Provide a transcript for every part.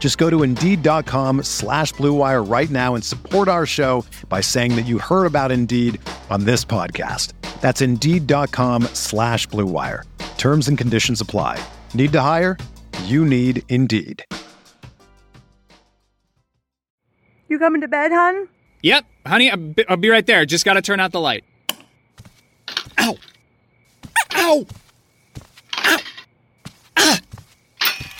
Just go to Indeed.com slash BlueWire right now and support our show by saying that you heard about Indeed on this podcast. That's Indeed.com slash BlueWire. Terms and conditions apply. Need to hire? You need Indeed. You coming to bed, hon? Yep, honey, I'll be, I'll be right there. Just gotta turn out the light. Ow! Ow! Ow!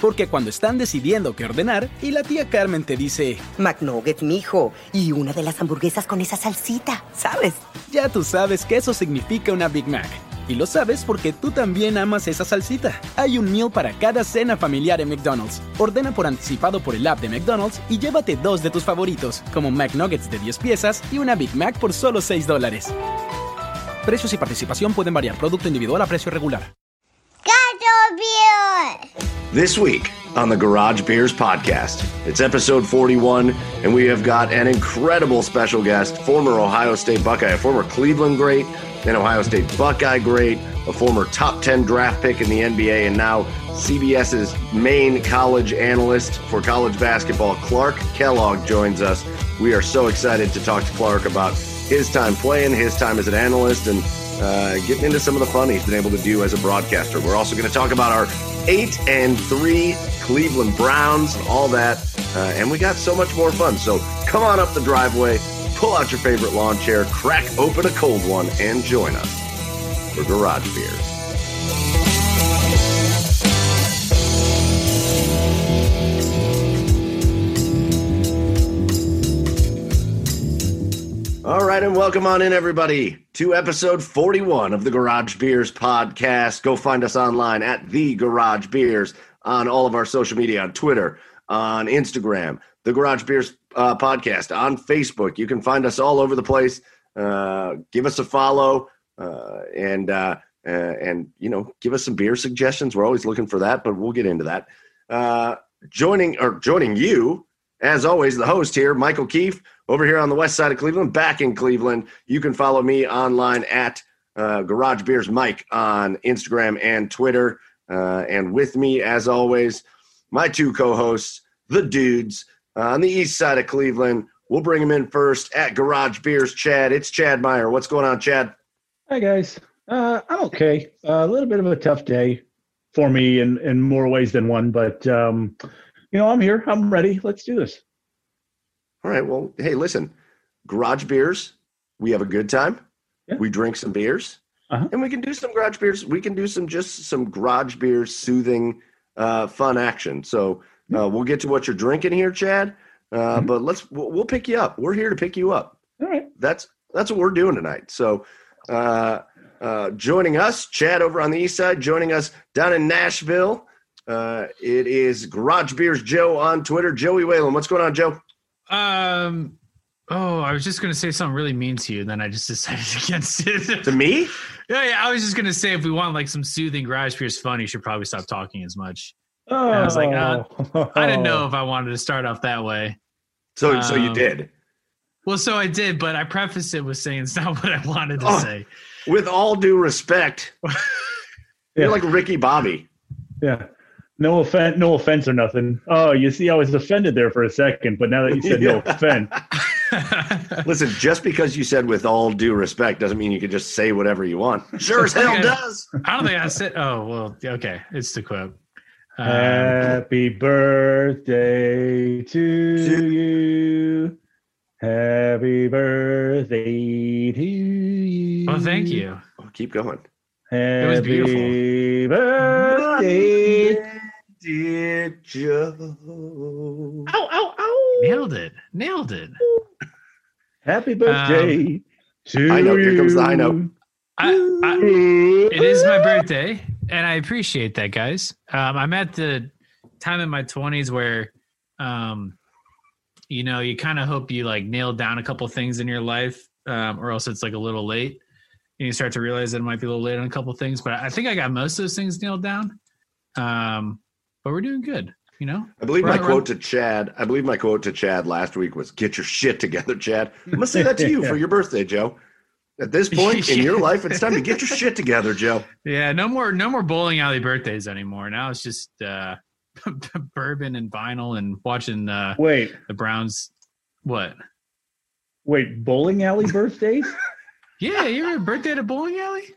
Porque cuando están decidiendo qué ordenar y la tía Carmen te dice, McNuggets, mijo, y una de las hamburguesas con esa salsita, ¿sabes? ya tú sabes que eso significa una Big Mac. Y lo sabes porque tú también amas esa salsita. Hay un meal para cada cena familiar en McDonald's. Ordena por anticipado por el app de McDonald's y llévate dos de tus favoritos, como McNuggets de 10 piezas y una Big Mac por solo 6 dólares. Precios y participación pueden variar. Producto individual a precio regular. This week on the Garage Beers podcast, it's episode 41, and we have got an incredible special guest, former Ohio State Buckeye, a former Cleveland great, an Ohio State Buckeye great, a former top 10 draft pick in the NBA, and now CBS's main college analyst for college basketball, Clark Kellogg, joins us. We are so excited to talk to Clark about his time playing, his time as an analyst, and uh, getting into some of the fun he's been able to do as a broadcaster. We're also going to talk about our eight and three Cleveland Browns, and all that, uh, and we got so much more fun. So come on up the driveway, pull out your favorite lawn chair, crack open a cold one, and join us for Garage Beers. All right, and welcome on in, everybody, to episode 41 of the Garage Beers podcast. Go find us online at the Garage Beers on all of our social media on Twitter, on Instagram, the Garage Beers uh, podcast on Facebook. You can find us all over the place. Uh, give us a follow, uh, and uh, uh, and you know, give us some beer suggestions. We're always looking for that, but we'll get into that. Uh, joining or joining you, as always, the host here, Michael Keefe over here on the west side of Cleveland, back in Cleveland. You can follow me online at uh, Garage Beers Mike on Instagram and Twitter. Uh, and with me, as always, my two co hosts, the dudes uh, on the east side of Cleveland. We'll bring them in first at Garage Beers. Chad, it's Chad Meyer. What's going on, Chad? Hi guys, uh, I'm okay. Uh, a little bit of a tough day for me in in more ways than one, but um, you know I'm here. I'm ready. Let's do this. All right. Well, hey, listen, Garage Beers. We have a good time. Yeah. We drink some beers, Uh-huh. and we can do some garage beers. We can do some just some garage beers, soothing, uh, fun action. So uh, we'll get to what you're drinking here, Chad. Uh, Mhm. But let's we'll, we'll pick you up. We're here to pick you up. All right. That's that's what we're doing tonight. So. Uh, uh, joining us, Chad over on the east side. Joining us down in Nashville, uh, it is Garage Beers Joe on Twitter. Joey Whalen, what's going on, Joe? Um. Oh, I was just gonna say something really mean to you, and then I just decided against it. To me? yeah, yeah. I was just gonna say if we want like some soothing garage beers fun, you should probably stop talking as much. Oh, I was like, uh, I didn't know if I wanted to start off that way. So, so you Um, did. Well, so I did, but I prefaced it with saying it's not what I wanted to Oh. say. With all due respect, Yeah. you're like Ricky Bobby. yeah. No offense, no offense or nothing. Oh, you see, I was offended there for a second, but now that you said no offense, Listen, just because you said with all due respect doesn't mean you can just say whatever you want. Sure as hell Okay. does. I don't think I said. Oh well, okay. It's the quote. Um, happy birthday to you. Happy birthday to you. oh, thank you. Oh, keep going. Happy was beautiful. birthday. Dear Joe. Ow, ow, ow. Nailed it. Nailed it. Happy birthday to I know, here comes the high note. you. I, I, it is my birthday, and I appreciate that, guys. Um, I'm at the time in my 20s where, um, you know, you kind of hope you like nail down a couple things in your life, um, or else it's like a little late. And you start to realize that it might be a little late on a couple things. But I think I got most of those things nailed down. Um, but we're doing good, you know. I believe We're my on- quote to Chad. I believe my quote to Chad last week was "Get your shit together, Chad." I'm gonna say that to you for your birthday, Joe. At this point in your life, it's time to get your shit together, Joe. Yeah, no more, no more bowling alley birthdays anymore. Now it's just uh, bourbon and vinyl and watching uh, Wait, the Browns. What? wait, bowling alley birthdays? Yeah, you ever birthday at a bowling alley?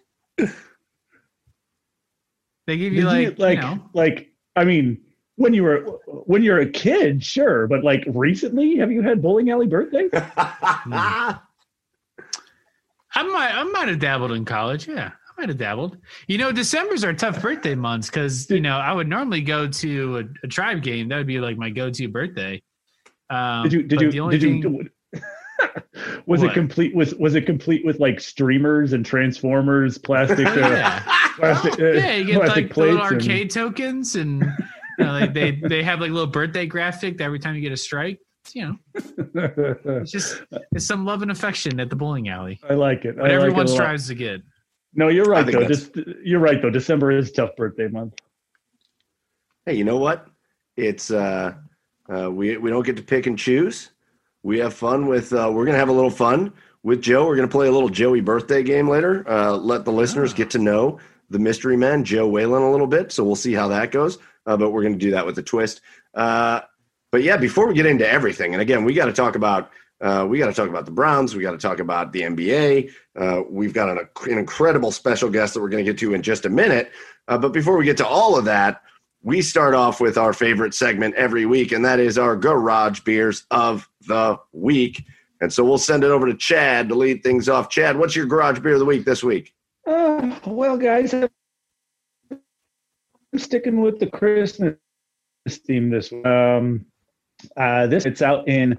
They give you Did like, you, like, you know, like, I mean, when you were when you're a kid, sure, but like recently, have you had bowling alley birthdays? I might, I might have dabbled in college. Yeah, I might have dabbled. You know, December's are tough birthday months because you know I would normally go to a, a tribe game. That would be like my go-to birthday. Um, did you did you did you thing- was it complete was was it complete with like streamers and transformers plastic uh, yeah. plastic, uh, yeah, you get plastic like the little plates and- arcade tokens, and you know, like they they have like a little birthday graphic that every time you get a strike. You know, it's just it's some love and affection at the bowling alley. I like it. What I like everyone it strives to get. No, you're right though. that's- Just you're right though. December is tough birthday month. hey, you know what? It's uh, uh, we we don't get to pick and choose. We have fun with. Uh, we're gonna have a little fun with Joe. We're gonna play a little Joey birthday game later. Uh, let the listeners get to know the mystery man, Joe Whalen, a little bit. So we'll see how that goes. Uh, but we're gonna do that with a twist. Uh, but yeah, before we get into everything, and again, we got to talk about. Uh, we got to talk about the Browns. We got to talk about the NBA. Uh, we've got an, an incredible special guest that we're going to get to in just a minute. But before we get to all of that, we start off with our favorite segment every week, and that is our garage beers of the week. And so we'll send it over to Chad to lead things off. Chad, what's your garage beer of the week this week? Uh, well, guys, I'm sticking with the Christmas theme this. Um, uh, this it's out in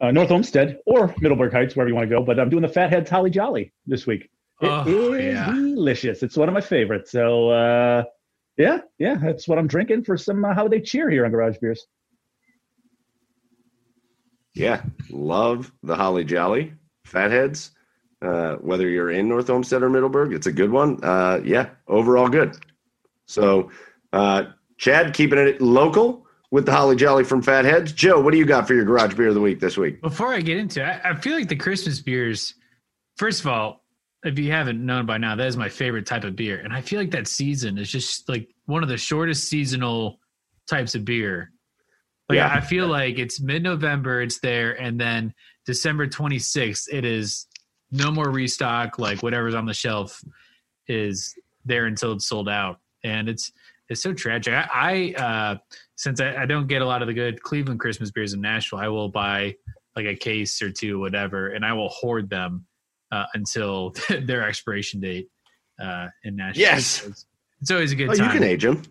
uh, North Olmsted or Middleburg Heights, wherever you want to go. But I'm doing the Fatheads Holly Jolly this week. It is Oh, yeah. delicious. It's one of my favorites. So uh, yeah, yeah, that's what I'm drinking for some uh, holiday cheer here on Garage Beers. Yeah, love the Holly Jolly Fatheads. Uh, whether you're in North Olmsted or Middleburg, it's a good one. Uh, yeah, overall good. So, uh, Chad, keeping it local with the Holly Jolly from Fatheads. Joe, what do you got for your garage beer of the week this week? Before I get into it, I, I feel like the Christmas beers, first of all, if you haven't known by now, that is my favorite type of beer. And I feel like that season is just like one of the shortest seasonal types of beer. Like Yeah. I feel like it's mid November, it's there, and then December 26th, it is no more restock, like whatever's on the shelf is there until it's sold out. And it's it's so tragic. I, I uh since I, I don't get a lot of the good Cleveland Christmas beers in Nashville, I will buy like a case or two, whatever, and I will hoard them uh, until their expiration date uh, in Nashville. Yes. It's, it's always a good Oh, time. you can age them.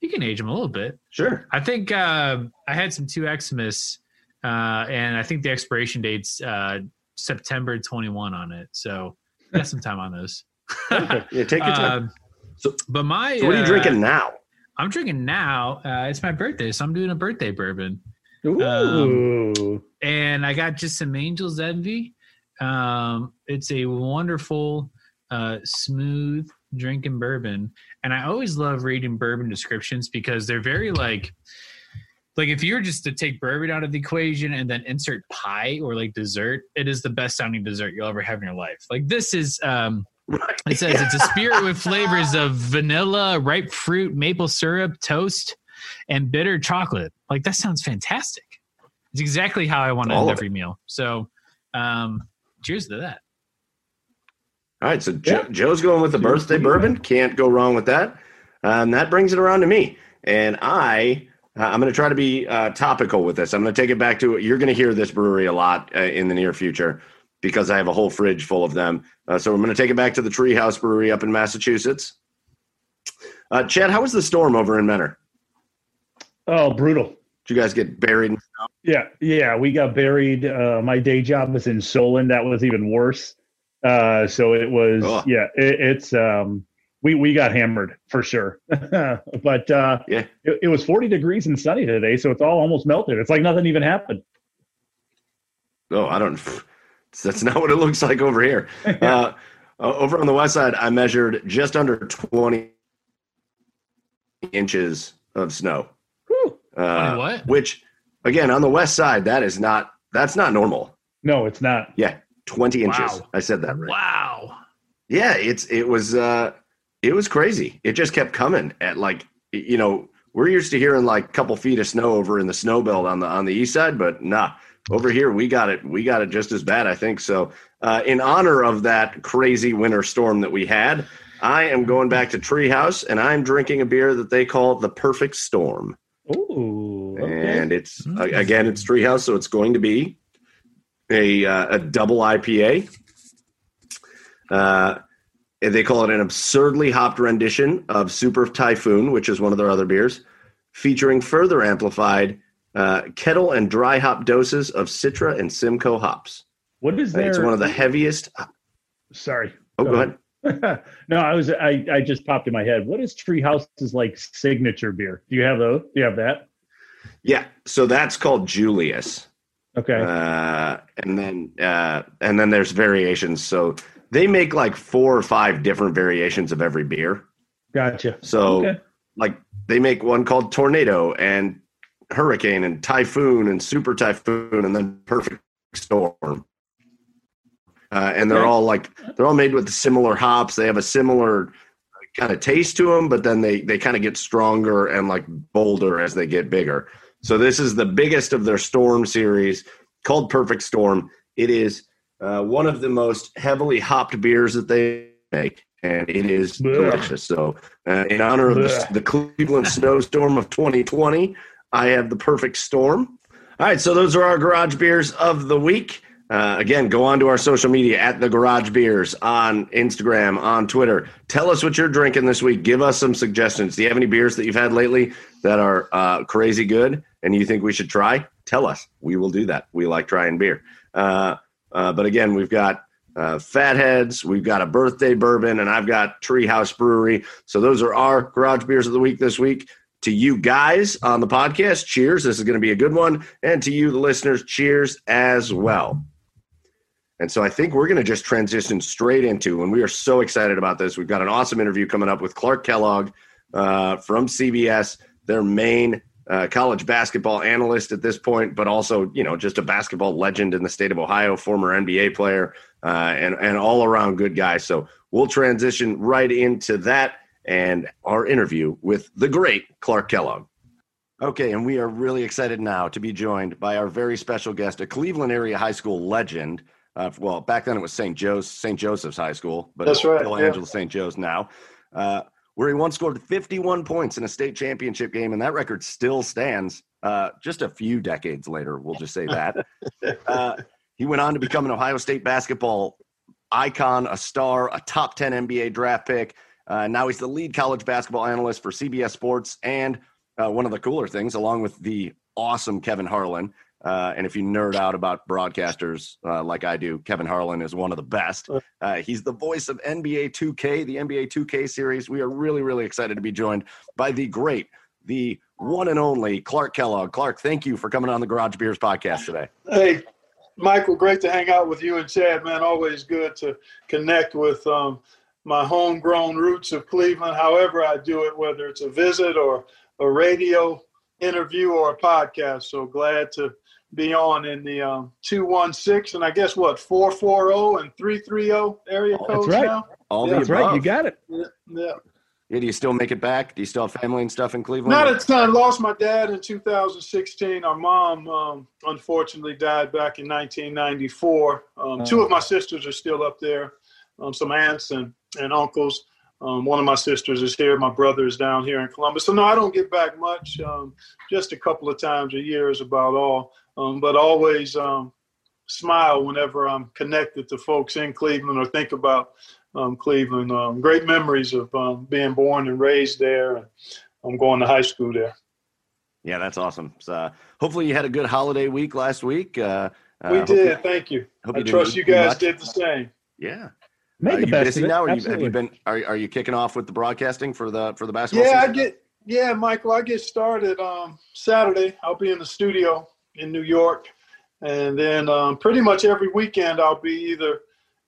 You can age them a little bit. Sure. I think uh, I had some two Xmas, uh, and I think the expiration date's uh, September 21 on it. So got some time on those. Yeah, take your time. Um, So- but my so what are you uh, drinking now? I'm drinking now. Uh, it's my birthday, so I'm doing a birthday bourbon. Ooh. and I got just some Angel's Envy. Um, it's a wonderful, uh, smooth drinking bourbon, and I always love reading bourbon descriptions because they're very like, like if you were just to take bourbon out of the equation and then insert pie or like dessert, it is the best sounding dessert you'll ever have in your life. Like this is, um, It says it's a spirit with flavors of vanilla, ripe fruit, maple syrup, toast, and bitter chocolate. Like that sounds fantastic. It's exactly how I want to All end of every meal. So, um, cheers to that. All right, so jo- Yeah. Joe's going with the Cheers birthday to you, bourbon. man. Can't go wrong with that. Um, that brings it around to me, and I uh, I'm going to try to be uh, topical with this. I'm going to take it back to you're going to hear this brewery a lot uh, in the near future because I have a whole fridge full of them. Uh, so I'm going to take it back to the Treehouse Brewery up in Massachusetts. Uh, Chad, how was the storm over in Mentor? Oh, brutal. Did you guys get buried? Yeah, yeah, we got buried. Uh, my day job was in Solon. That was even worse. Uh, so it was, yeah, it, it's um, we we got hammered for sure. but uh, Yeah. it, it was 40 degrees and sunny today, so it's all almost melted. It's like nothing even happened. Oh, I don't. That's not what it looks like over here. Uh, over on the west side, I measured just under 20 inches of snow. Whew. Uh, what? Which, again, on the west side, that is not that's not normal. No, it's not. Yeah, 20 inches. Wow. I said that right. Wow. Yeah, it's it was uh it was crazy. It just kept coming at like you know we're used to hearing like a couple feet of snow over in the snow belt on the on the east side, but nah, over here we got it. We got it just as bad, I think. So, uh, in honor of that crazy winter storm that we had, I am going back to Treehouse and I'm drinking a beer that they call the Perfect Storm, Ooh. Okay. and it's uh, again it's Treehouse, so it's going to be a uh, a double IPA. Uh, they call it an absurdly hopped rendition of Super Typhoon, which is one of their other beers, featuring further amplified uh, kettle and dry hop doses of Citra and Simcoe hops. what is Uh, there? It's one of the heaviest. Sorry. Oh, go ahead. no, I was I, I just popped in my head. What is Treehouse's like signature beer? Do you have those? Do you have that? Yeah, so that's called Julius. Okay. Uh, and then uh, and then there's variations. So they make like four or five different variations of every beer. gotcha. So Okay. like they make one called Tornado and Hurricane and Typhoon and Super Typhoon and then Perfect Storm. Uh, and they're Okay. all like they're all made with similar hops. They have a similar kind of taste to them, but then they they kind of get stronger and like bolder as they get bigger. So this is the biggest of their Storm series called Perfect Storm. It is uh, one of the most heavily hopped beers that they make, and it is Blech. delicious. So, uh, in honor of the, the Cleveland snowstorm of 2020, I have the Perfect Storm. All right, so those are our garage beers of the week. Uh, again, go on to our social media at the Garage Beers on Instagram, on Twitter. Tell us what you're drinking this week. Give us some suggestions. Do you have any beers that you've had lately that are uh, crazy good and you think we should try? Tell us. We will do that. We like trying beer. Uh, uh, but again, we've got uh, Fatheads, we've got a birthday bourbon, and I've got Treehouse Brewery. So those are our garage beers of the week this week. To you guys on the podcast, cheers. This is going to be a good one. And to you, the listeners, cheers as well. And so I think we're going to just transition straight into, and we are so excited about this. We've got an awesome interview coming up with Clark Kellogg uh, from CBS, their main uh, college basketball analyst at this point, but also, you know, just a basketball legend in the state of Ohio, former NBA player, uh, and, and all around good guy. So we'll transition right into that and our interview with the great Clark Kellogg. Okay, and we are really excited now to be joined by our very special guest, a Cleveland area high school legend. Uh, well, back then it was St. Joe's, St. Joseph's High School, but That's right, Los yeah. Angeles St. Joe's now, uh, where he once scored 51 points in a state championship game, and that record still stands. Uh, just a few decades later, we'll just say that. uh, he went on to become an Ohio State basketball icon, a star, a top 10 NBA draft pick. Uh, now he's the lead college basketball analyst for CBS Sports. And uh, one of the cooler things, along with the awesome Kevin Harlan. Uh, and if you nerd out about broadcasters uh, like I do, Kevin Harlan is one of the best. Uh, he's the voice of NBA 2K, the NBA 2K series. We are really, really excited to be joined by the great, the one and only Clark Kellogg. Clark, thank you for coming on the Garage Beers podcast today. Hey, Michael, great to hang out with you and Chad, man. Always good to connect with um, my homegrown roots of Cleveland, however I do it, whether it's a visit or a radio interview or a podcast. So glad to be on in the um, 216 and I guess what 440 and 330 area codes right. now. All Yeah. the That's right. You got it. Yeah, yeah. Yeah, do you still make it back? Do you still have family and stuff in Cleveland? Not a ton. Lost my dad in 2016. Our mom, um, unfortunately, died back in 1994. Um, Two of my sisters are still up there. Um, some aunts and, and uncles. Um, one of my sisters is here. My brother is down here in Columbus. So no, I don't get back much. Um, just a couple of times a year is about all. Um, but always um, smile whenever I'm connected to folks in Cleveland or think about um, Cleveland. Um, great memories of um, being born and raised there. And I'm going to high school there. Yeah, that's awesome. So, uh, hopefully, you had a good holiday week last week. Uh, uh, We hope did. you- Thank you. hope I you trust you guys much. did the same. Yeah. Made are the you best busy of it. now? Are you, have you been? Are, are you kicking off with the broadcasting for the for the basketball? Yeah, I get. Yeah, Michael, I get started um, Saturday. I'll be in the studio in New York, and then um, pretty much every weekend I'll be either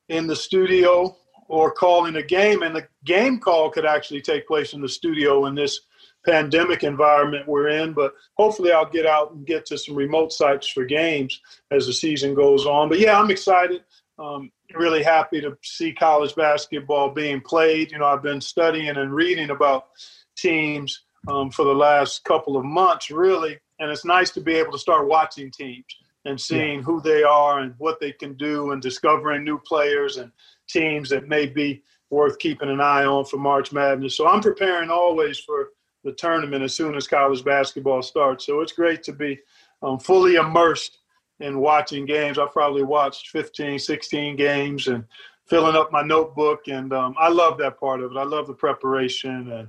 in the studio or calling a game. And the game call could actually take place in the studio in this pandemic environment we're in. But hopefully, I'll get out and get to some remote sites for games as the season goes on. But yeah, I'm excited. Um, really happy to see college basketball being played. You know, I've been studying and reading about teams um, for the last couple of months, really, and it's nice to be able to start watching teams and seeing who they are and what they can do and discovering new players and teams that may be worth keeping an eye on for March Madness. So I'm preparing always for the tournament as soon as college basketball starts. So it's great to be um, fully immersed in watching games. I've probably watched 15, 16 games and filling up my notebook. And um, I love that part of it. I love the preparation and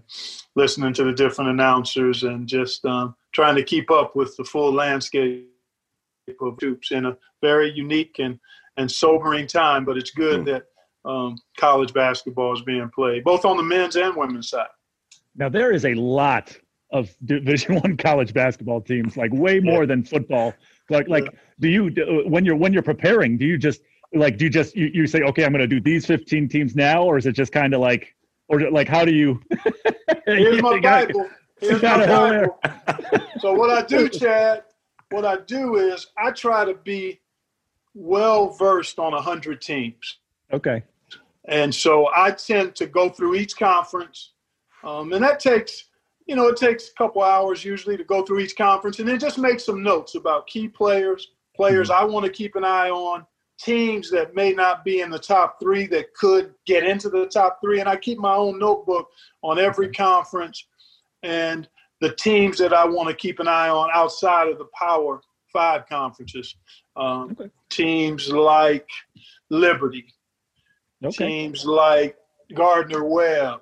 listening to the different announcers and just um, trying to keep up with the full landscape of hoops in a very unique and, and sobering time. But it's good that um, college basketball is being played, both on the men's and women's side. Now there is a lot of Division One college basketball teams, like way more than football. Like, like, do you do- when you're when you're preparing, do you just like do you just you, you say, okay, I'm going to do these 15 teams now, or is it just kind of like, or like how do you? Here's my Bible. Here's my gotta hold there. Bible. So what I do, Chad, what I do is I try to be well versed on a hundred teams. Okay. And so I tend to go through each conference. Um, and that takes, you know, it takes a couple hours usually to go through each conference and then just make some notes about key players, players I want to keep an eye on, teams that may not be in the top three that could get into the top three. And I keep my own notebook on every conference and the teams that I want to keep an eye on outside of the Power Five conferences. Um, Teams like Liberty, Okay. teams like Gardner Webb,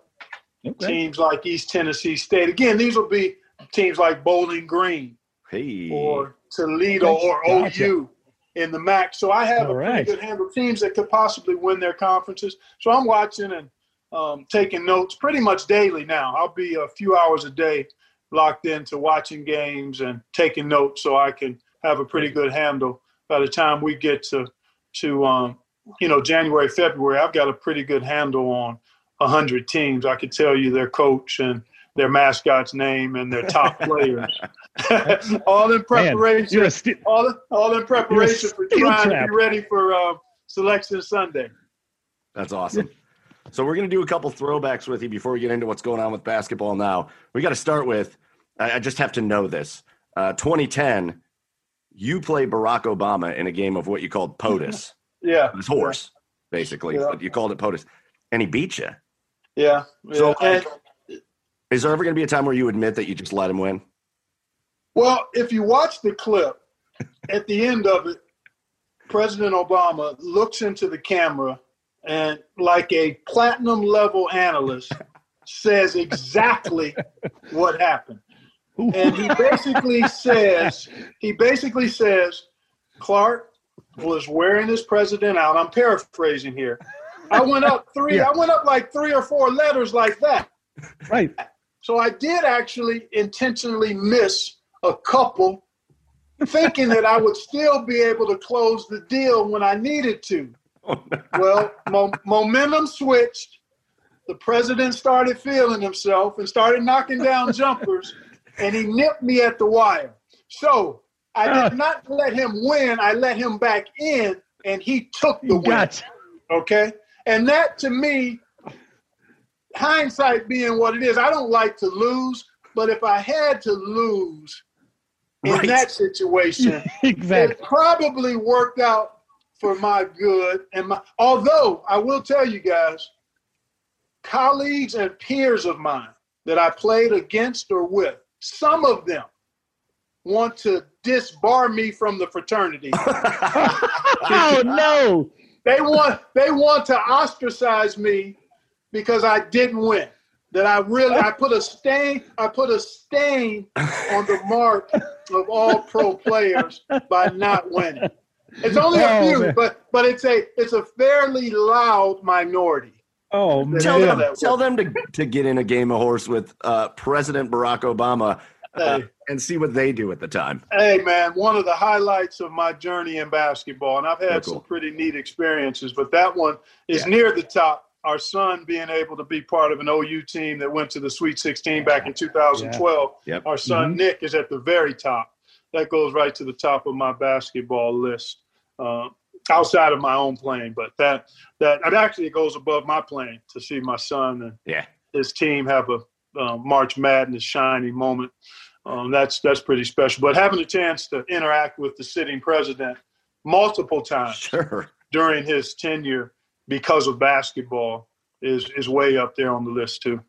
Okay. teams like East Tennessee State. Again, these will be teams like Bowling Green Hey. or Toledo or Gotcha. OU in the MAC. So I have All a right. pretty good handle of teams that could possibly win their conferences. So I'm watching and um, taking notes pretty much daily now. I'll be a few hours a day locked into watching games and taking notes so I can have a pretty good handle by the time we get to to um, you know January February I've got a pretty good handle on a hundred teams I could tell you their coach and their mascot's name and their top players all in preparation you're st- all, in- all in preparation for trying trap. to be ready for uh, selection Sunday That's awesome. So we're going to do a couple throwbacks with you before we get into what's going on with basketball now. We got to start with I I just have to know this. Uh, 2010, you play Barack Obama in a game of what you called POTUS, yeah his horse, basically, Yeah. but you called it POTUS, and he beat you. yeah, yeah. So, And- Is there ever going to be a time where you admit that you just let him win? Well, if you watch the clip, at the end of it, President Obama looks into the camera and, like a platinum level analyst, says exactly what happened. And he basically says, he basically says, Clark was wearing his president out. I'm paraphrasing here. I went up three, Yeah. I went up like three or four letters like that. right. So I did actually intentionally miss a couple, thinking that I would still be able to close the deal when I needed to. Well, mo- momentum switched. The president started feeling himself and started knocking down jumpers. and he nipped me at the wire. So I did ah. not let him win. I let him back in, and he took the win. Gotcha. Okay, and that to me, hindsight being what it is, I don't like to lose. But if I had to lose in Right. that situation, Exactly. it probably worked out for my good. And my, although I will tell you guys, colleagues and peers of mine that I played against or with, some of them want to disbar me from the fraternity. Oh no! They want they want to ostracize me because I didn't win. That I really I put a stain I put a stain on the mark of all pro players by not winning. It's only a Oh, few, man. but but it's a it's a fairly loud minority. Oh Tell them, tell them to, to get in a game of horse with uh, President Barack Obama uh, Hey. and see what they do at the time. Hey man, one of the highlights of my journey in basketball, and I've had Oh, cool. some pretty neat experiences, but that one is Yeah. near the top. Our son being able to be part of an OU team that went to the Sweet 16 back in 2012. Yep. Our son Mhm. Nick is at the very top. That goes right to the top of my basketball list, uh, outside of my own plane. But that that it actually goes above my plane to see my son and Yeah. his team have a uh, March Madness shining moment. Um, that's that's pretty special. But having a chance to interact with the sitting president multiple times Sure. during his tenure because of basketball is is way up there on the list too.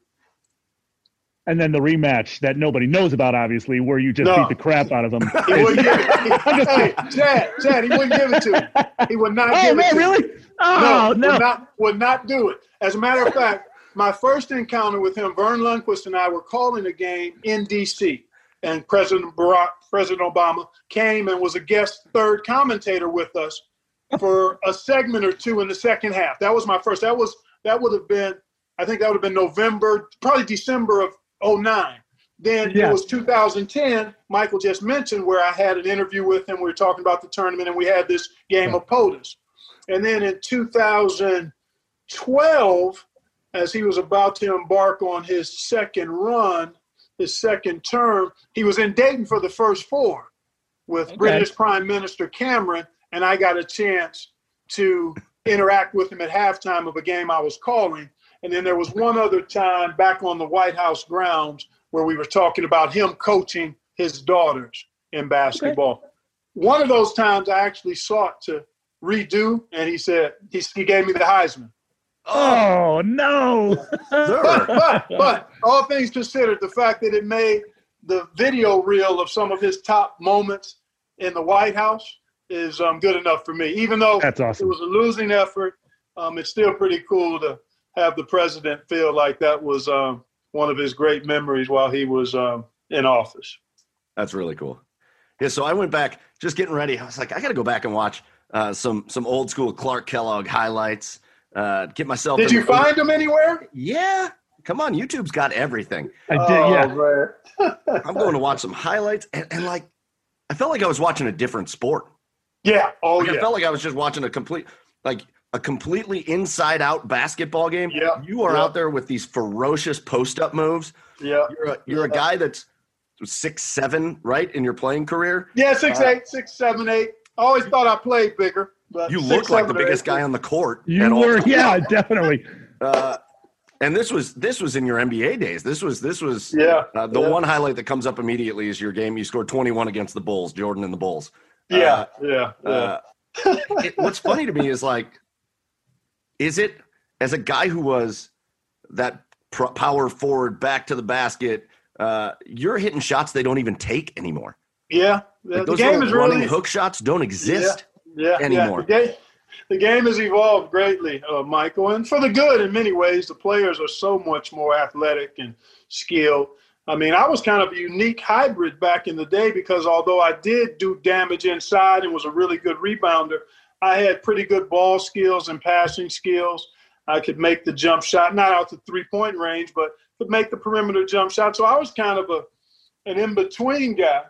And then the rematch that nobody knows about, obviously, where you just No. beat the crap out of them. He wouldn't give it. hey, Chad, Chad, he wouldn't give it to me. He would not oh give it man, to me. really? Oh no, no! Would not, would not do it. As a matter of fact, my first encounter with him, Verne Lundquist and I were calling a game in D.C. And President Barack, President Obama came and was a guest third commentator with us for a segment or two in the second half. That was my first. That was that would have been, I think that would have been November, probably December of 09. Then Yeah. it was 2010, Michael just mentioned, where I had an interview with him. We were talking about the tournament and we had this game of POTUS. And then in 2012, as he was about to embark on his second run, his second term, he was in Dayton for the first four with Okay. British Prime Minister Cameron, and I got a chance to interact with him at halftime of a game I was calling. And then there was one other time back on the White House grounds where we were talking about him coaching his daughters in basketball. One of those times I actually sought to redo, and he said he, he gave me the Heisman. Oh no! But, but, but all things considered, the fact that it made the video reel of some of his top moments in the White House is um, good enough for me. Even though That's awesome. it was a losing effort, um, it's still pretty cool to have the president feel like that was um, one of his great memories while he was um, in office. That's really cool. Yeah, so I went back just getting ready. I was like, I got to go back and watch uh, some some old school Clark Kellogg highlights. Uh, get myself. Did you the- find them anywhere? Yeah, come on, YouTube's got everything. I did. yeah. Oh, man. I'm going to watch some highlights, and, and like, I felt like I was watching a different sport. yeah. Oh, Like, yeah. I felt like I was just watching a complete, like a completely inside out basketball game. Yeah, You are yeah. out there with these ferocious post up moves. yeah. You're a, you're a guy that's six seven, right, in your playing career. Yeah, six Uh, eight, six seven eight. I always thought I played bigger. But You six, look like the biggest eight. guy on the court. You at were, times. yeah, definitely. Uh, and this was this was in your NBA days. This was this was Yeah. Uh, the yeah. one highlight that comes up immediately is your game. You scored 21 against the Bulls, Jordan and the Bulls. Yeah, yeah, yeah. Uh, it- what's funny to me is like, is it as a guy who was that pro- power forward back to the basket? Uh, you're hitting shots they don't even take anymore. yeah. Like the game is running really hook shots don't exist. yeah, anymore. Yeah. The, game, the game has evolved greatly, uh, Michael, and for the good in many ways. The players are so much more athletic and skilled. I mean, I was kind of a unique hybrid back in the day because although I did do damage inside and was a really good rebounder, I had pretty good ball skills and passing skills. I could make the jump shot, not out to three point range, but could make the perimeter jump shot. So I was kind of a an in between guy,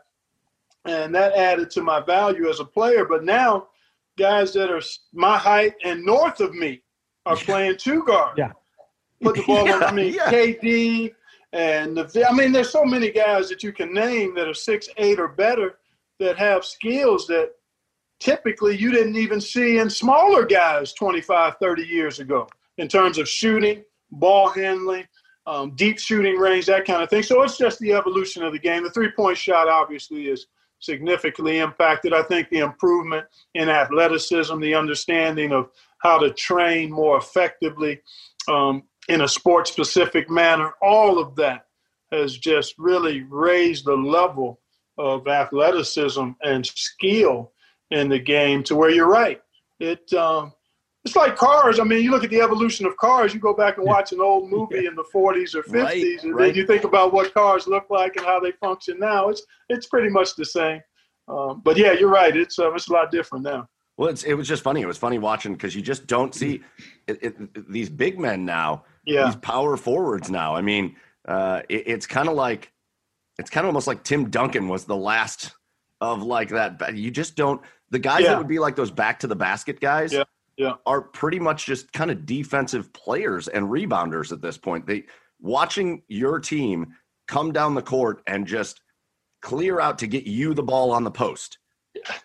and that added to my value as a player. But now, guys that are my height and north of me are playing two guard. Yeah. Put the ball Yeah, on. I mean, yeah. KD And the, I mean, there's so many guys that you can name that are six eight or better that have skills that typically you didn't even see in smaller guys 25, 30 years ago in terms of shooting, ball handling, um, deep shooting range, that kind of thing. So it's just the evolution of the game. The three point shot obviously is significantly impacted. I think the improvement in athleticism, the understanding of how to train more effectively um, in a sport specific manner, all of that has just really raised the level of athleticism and skill in the game to where you're right. It um, it's like cars. I mean, you look at the evolution of cars. You go back and watch an old movie in the 40s or 50s, right, and right. then you think about what cars look like and how they function now. It's it's pretty much the same. Um, but yeah, you're right. It's uh, it's a lot different now. Well, it was just funny. It was funny watching because you just don't see it, it, these big men now. Yeah. These power forwards now. I mean, uh, it, it's kind of like it's kind of almost like Tim Duncan was the last of like that. You just don't. The guys yeah. that would be like those back to the basket guys. Yeah yeah. are pretty much just kind of defensive players and rebounders at this point. They watching your team come down the court and just clear out to get you the ball on the post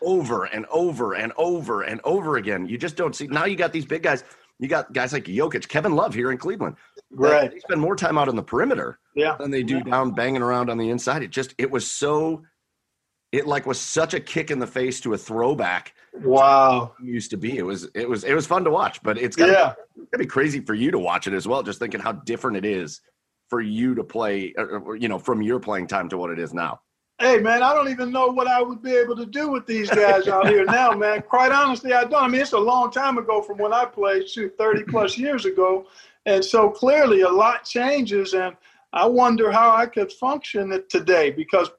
over and over and over and over again. You just don't see now you got these big guys. You got guys like Jokic, Kevin Love here in Cleveland. Right. They spend more time out on the perimeter yeah. than they do yeah. down banging around on the inside. It just it was so it like was such a kick in the face to a throwback. Wow, used to be. It was it was it was fun to watch, but it's gotta, yeah, be, to be crazy for you to watch it as well. Just thinking how different it is for you to play, or, you know, from your playing time to what it is now. Hey man, I don't even know what I would be able to do with these guys out here now, man. Quite honestly, I don't. I mean, it's a long time ago from when I played, shoot, thirty plus years ago, and so clearly a lot changes, and I wonder how I could function it today because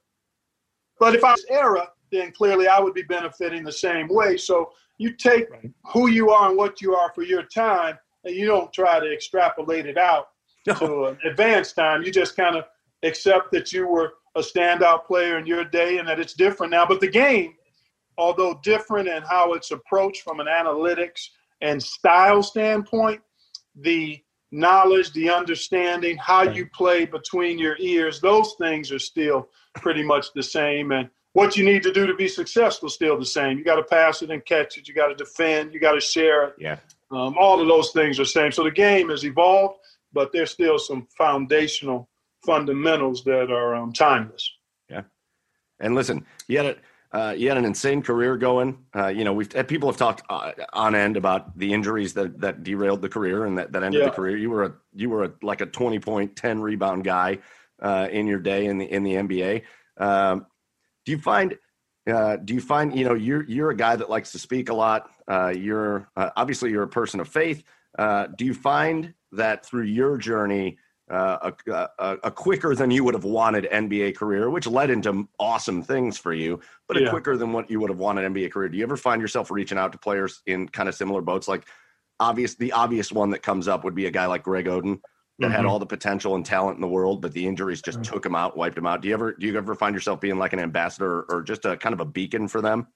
but if I was era, then clearly I would be benefiting the same way. So you take right. who you are and what you are for your time, and you don't try to extrapolate it out no. to an advanced time. You just kind of accept that you were a standout player in your day and that it's different now. But the game, although different in how it's approached from an analytics and style standpoint, the knowledge, the understanding, how right. you play between your ears, those things are still pretty much the same. And what you need to do to be successful is still the same. You got to pass it and catch it. You got to defend. You got to share it. Yeah. Um, all of those things are the same. So the game has evolved, but there's still some foundational fundamentals that are um, timeless. Yeah. And listen, you had it. Uh, you had an insane career going. Uh, you know, we've people have talked uh, on end about the injuries that that derailed the career and that, that ended yeah. the career. You were a you were a, like a twenty point, ten rebound guy uh, in your day in the in the NBA. Um, do you find uh, do you find you know you're you're a guy that likes to speak a lot? Uh, you're uh, obviously you're a person of faith. Uh, do you find that through your journey? Uh, a, a, a, quicker than you would have wanted NBA career, which led into awesome things for you, but a yeah. quicker than what you would have wanted NBA career. Do you ever find yourself reaching out to players in kind of similar boats? Like obvious, the obvious one that comes up would be a guy like Greg Oden, that mm-hmm. had all the potential and talent in the world, but the injuries just took him out, wiped him out. Do you ever do you ever find yourself being like an ambassador or just a kind of a beacon for them?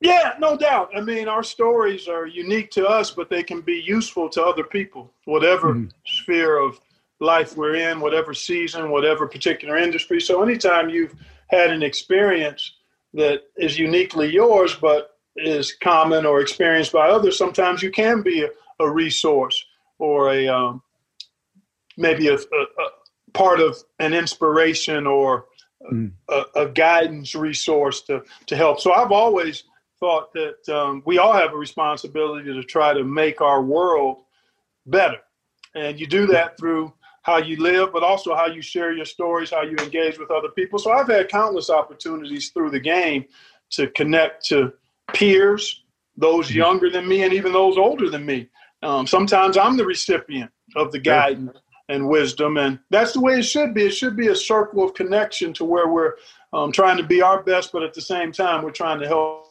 Yeah, no doubt. I mean, our stories are unique to us, but they can be useful to other people, whatever mm-hmm. sphere of life we're in, whatever season, whatever particular industry. So anytime you've had an experience that is uniquely yours, but is common or experienced by others, sometimes you can be a, a resource or a um, maybe a, a, a part of an inspiration or mm. a, a, guidance resource to, to help. So I've always thought that um, we all have a responsibility to try to make our world better. And you do that through how you live, but also how you share your stories, how you engage with other people. So I've had countless opportunities through the game to connect to peers, those mm. younger than me, and even those older than me. Um, sometimes I'm the recipient of the guidance and wisdom. And that's the way it should be. It should be a circle of connection to where we're um, trying to be our best, but at the same time, we're trying to help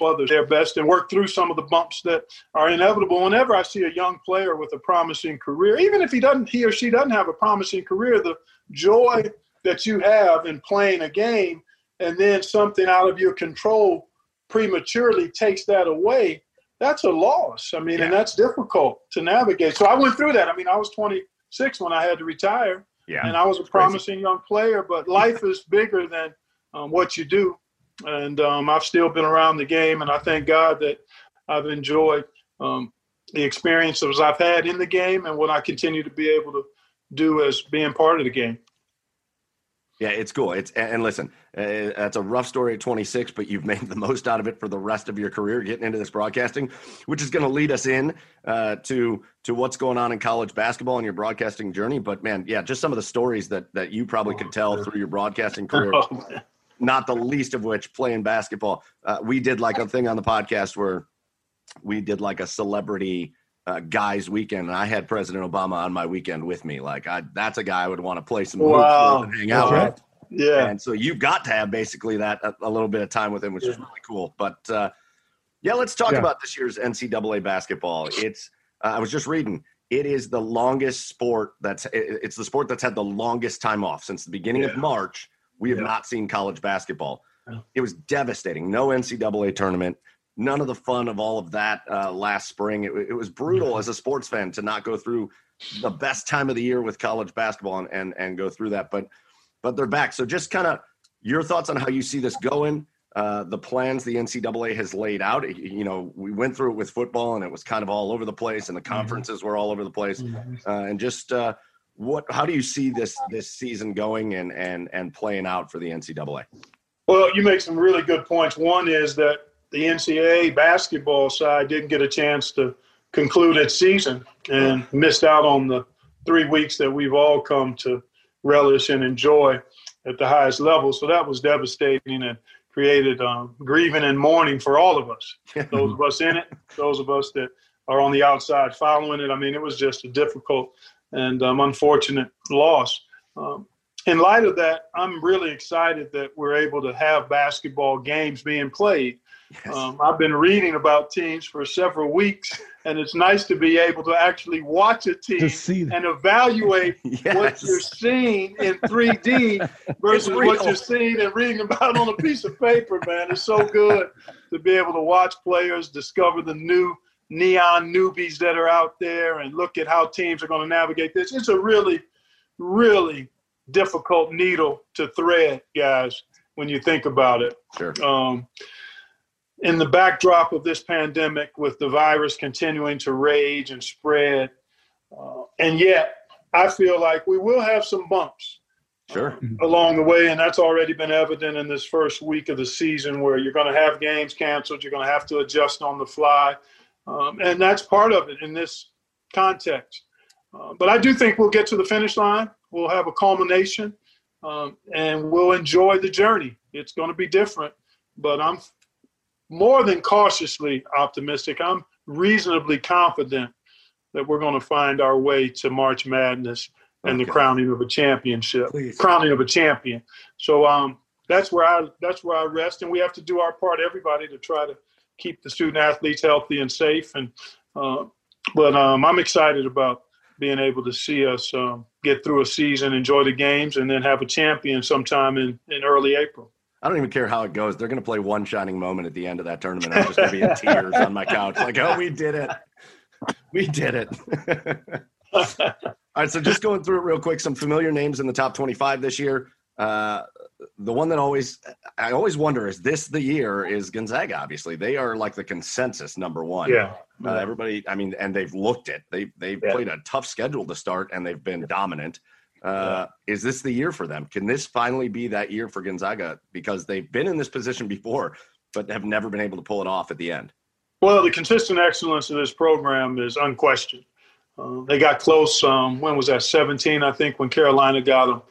others their best and work through some of the bumps that are inevitable. Whenever I see a young player with a promising career, even if he doesn't, he or she doesn't have a promising career, the joy that you have in playing a game and then something out of your control prematurely takes that away that's a loss. I mean, yeah. and that's difficult to navigate. So I went through that. I mean, I was 20, six when I had to retire. Yeah. And I was a promising young player, but life is bigger than um, what you do. And um, I've still been around the game, and I thank God that I've enjoyed um, the experiences I've had in the game and what I continue to be able to do as being part of the game. Yeah, it's cool. It's and listen, uh, that's a rough story at 26, but you've made the most out of it for the rest of your career, getting into this broadcasting, which is going to lead us in uh, to to what's going on in college basketball and your broadcasting journey. But man, yeah, just some of the stories that that you probably could tell through your broadcasting career. Oh, not the least of which playing basketball. Uh, we did like a thing on the podcast where we did like a celebrity uh, guys weekend, and I had President Obama on my weekend with me. Like, I that's a guy I would want to play some hoops Wow. with and hang out Right. with. Yeah. And so you've got to have basically that a, a little bit of time with him, which is really cool. But uh, yeah, let's talk Yeah. about this year's NCAA basketball. It's uh, I was just reading. It is the longest sport that's it- it's the sport that's had the longest time off since the beginning of March. We have Yeah. not seen college basketball. Yeah. It was devastating. No NCAA tournament. None of the fun of all of that uh, last spring. It, it was brutal as a sports fan to not go through the best time of the year with college basketball and and, and go through that. But but they're back. So just kind of your thoughts on how you see this going. Uh, the plans the NCAA has laid out. You know, we went through it with football, and it was kind of all over the place, and the conferences were all over the place. Uh, and just uh, what, how do you see this this season going and and and playing out for the NCAA? Well, you make some really good points. One is that the NCAA basketball side didn't get a chance to conclude its season and missed out on the three weeks that we've all come to relish and enjoy at the highest level. So that was devastating and created um, grieving and mourning for all of us. Those of us in it, those of us that are on the outside following it. I mean, it was just a difficult and um, unfortunate loss. Um, in light of that, I'm really excited that we're able to have basketball games being played. Um, I've been reading about teams for several weeks, and it's nice to be able to actually watch a team and evaluate what you're seeing in 3D versus what you're seeing and reading about on a piece of paper, man. It's so good to be able to watch players discover the new neon newbies that are out there and look at how teams are going to navigate this. It's a really, really difficult needle to thread, guys, when you think about it. Sure. Um, in the backdrop of this pandemic, with the virus continuing to rage and spread, uh, and yet I feel like we will have some bumps Sure. along the way, and that's already been evident in this first week of the season, where you're going to have games canceled, you're going to have to adjust on the fly, um, and that's part of it in this context. Uh, but I do think we'll get to the finish line. We'll have a culmination, um, and we'll enjoy the journey. It's going to be different, but I'm more than cautiously optimistic. I'm reasonably confident that we're going to find our way to March Madness and the crowning of a championship, crowning of a champion. So um, that's where I that's where I rest, and we have to do our part, everybody, to try to keep the student athletes healthy and safe. And uh, but um, I'm excited about being able to see us um, get through a season, enjoy the games, and then have a champion sometime in, in early April. I don't even care how it goes. They're going to play one shining moment at the end of that tournament. I'm just going to be in tears on my couch, like, "Oh, we did it! We did it!" All right, so just going through it real quick. Some familiar names in the top 25 this year. Uh, the one that always I always wonder is this the year is Gonzaga. Obviously, they are like the consensus number one. Yeah. Uh, everybody, I mean, and they've looked it. They they've Yeah. played a tough schedule to start, and they've been dominant. Uh, Is this the year for them? Can this finally be that year for Gonzaga? Because they've been in this position before, but have never been able to pull it off at the end. Well, the consistent excellence of this program is unquestioned. Uh, they got close. Um, when was that? 17, I think, when Carolina got them.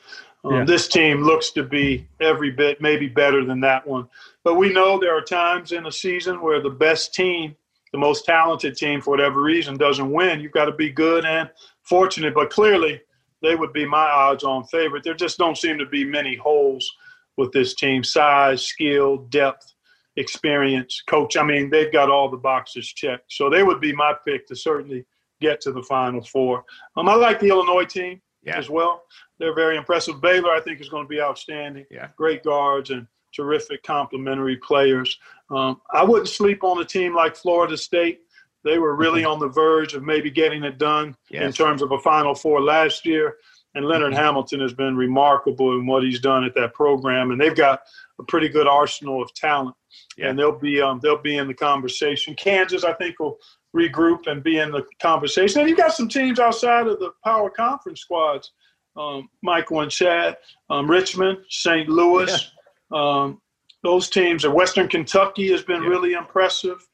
Um, Yeah. This team looks to be every bit, maybe better than that one. But we know there are times in a season where the best team, the most talented team, for whatever reason, doesn't win. You've got to be good and fortunate. But clearly, they would be my odds-on favorite. There just don't seem to be many holes with this team: size, skill, depth experience, coach. I mean, they've got all the boxes checked. So they would be my pick to certainly get to the Final Four. Um, I like the Illinois team Yeah. as well. They're very impressive. Baylor, I think, is going to be outstanding. Yeah. Great guards and terrific complementary players. Um, I wouldn't sleep on a team like Florida State. They were really on the verge of maybe getting it done in terms of a Final Four last year. and Leonard Hamilton has been remarkable in what he's done at that program, and they've got a pretty good arsenal of talent, yeah. and they'll be um, they'll be in the conversation. Kansas, I think, will regroup and be in the conversation. And you've got some teams outside of the power conference squads, um, Michael and Chad, um, Richmond, St. Louis. Yeah. Um, those teams, and Western Kentucky has been yeah. really impressive.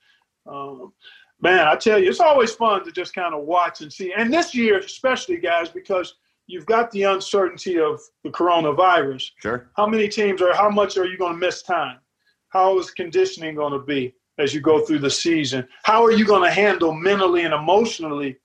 Man, I tell you, it's always fun to just kind of watch and see. And this year, especially, guys, because you've got the uncertainty of the coronavirus. Sure. How many teams or how much are you going to miss time? How is conditioning going to be as you go through the season? How are you going to handle mentally and emotionally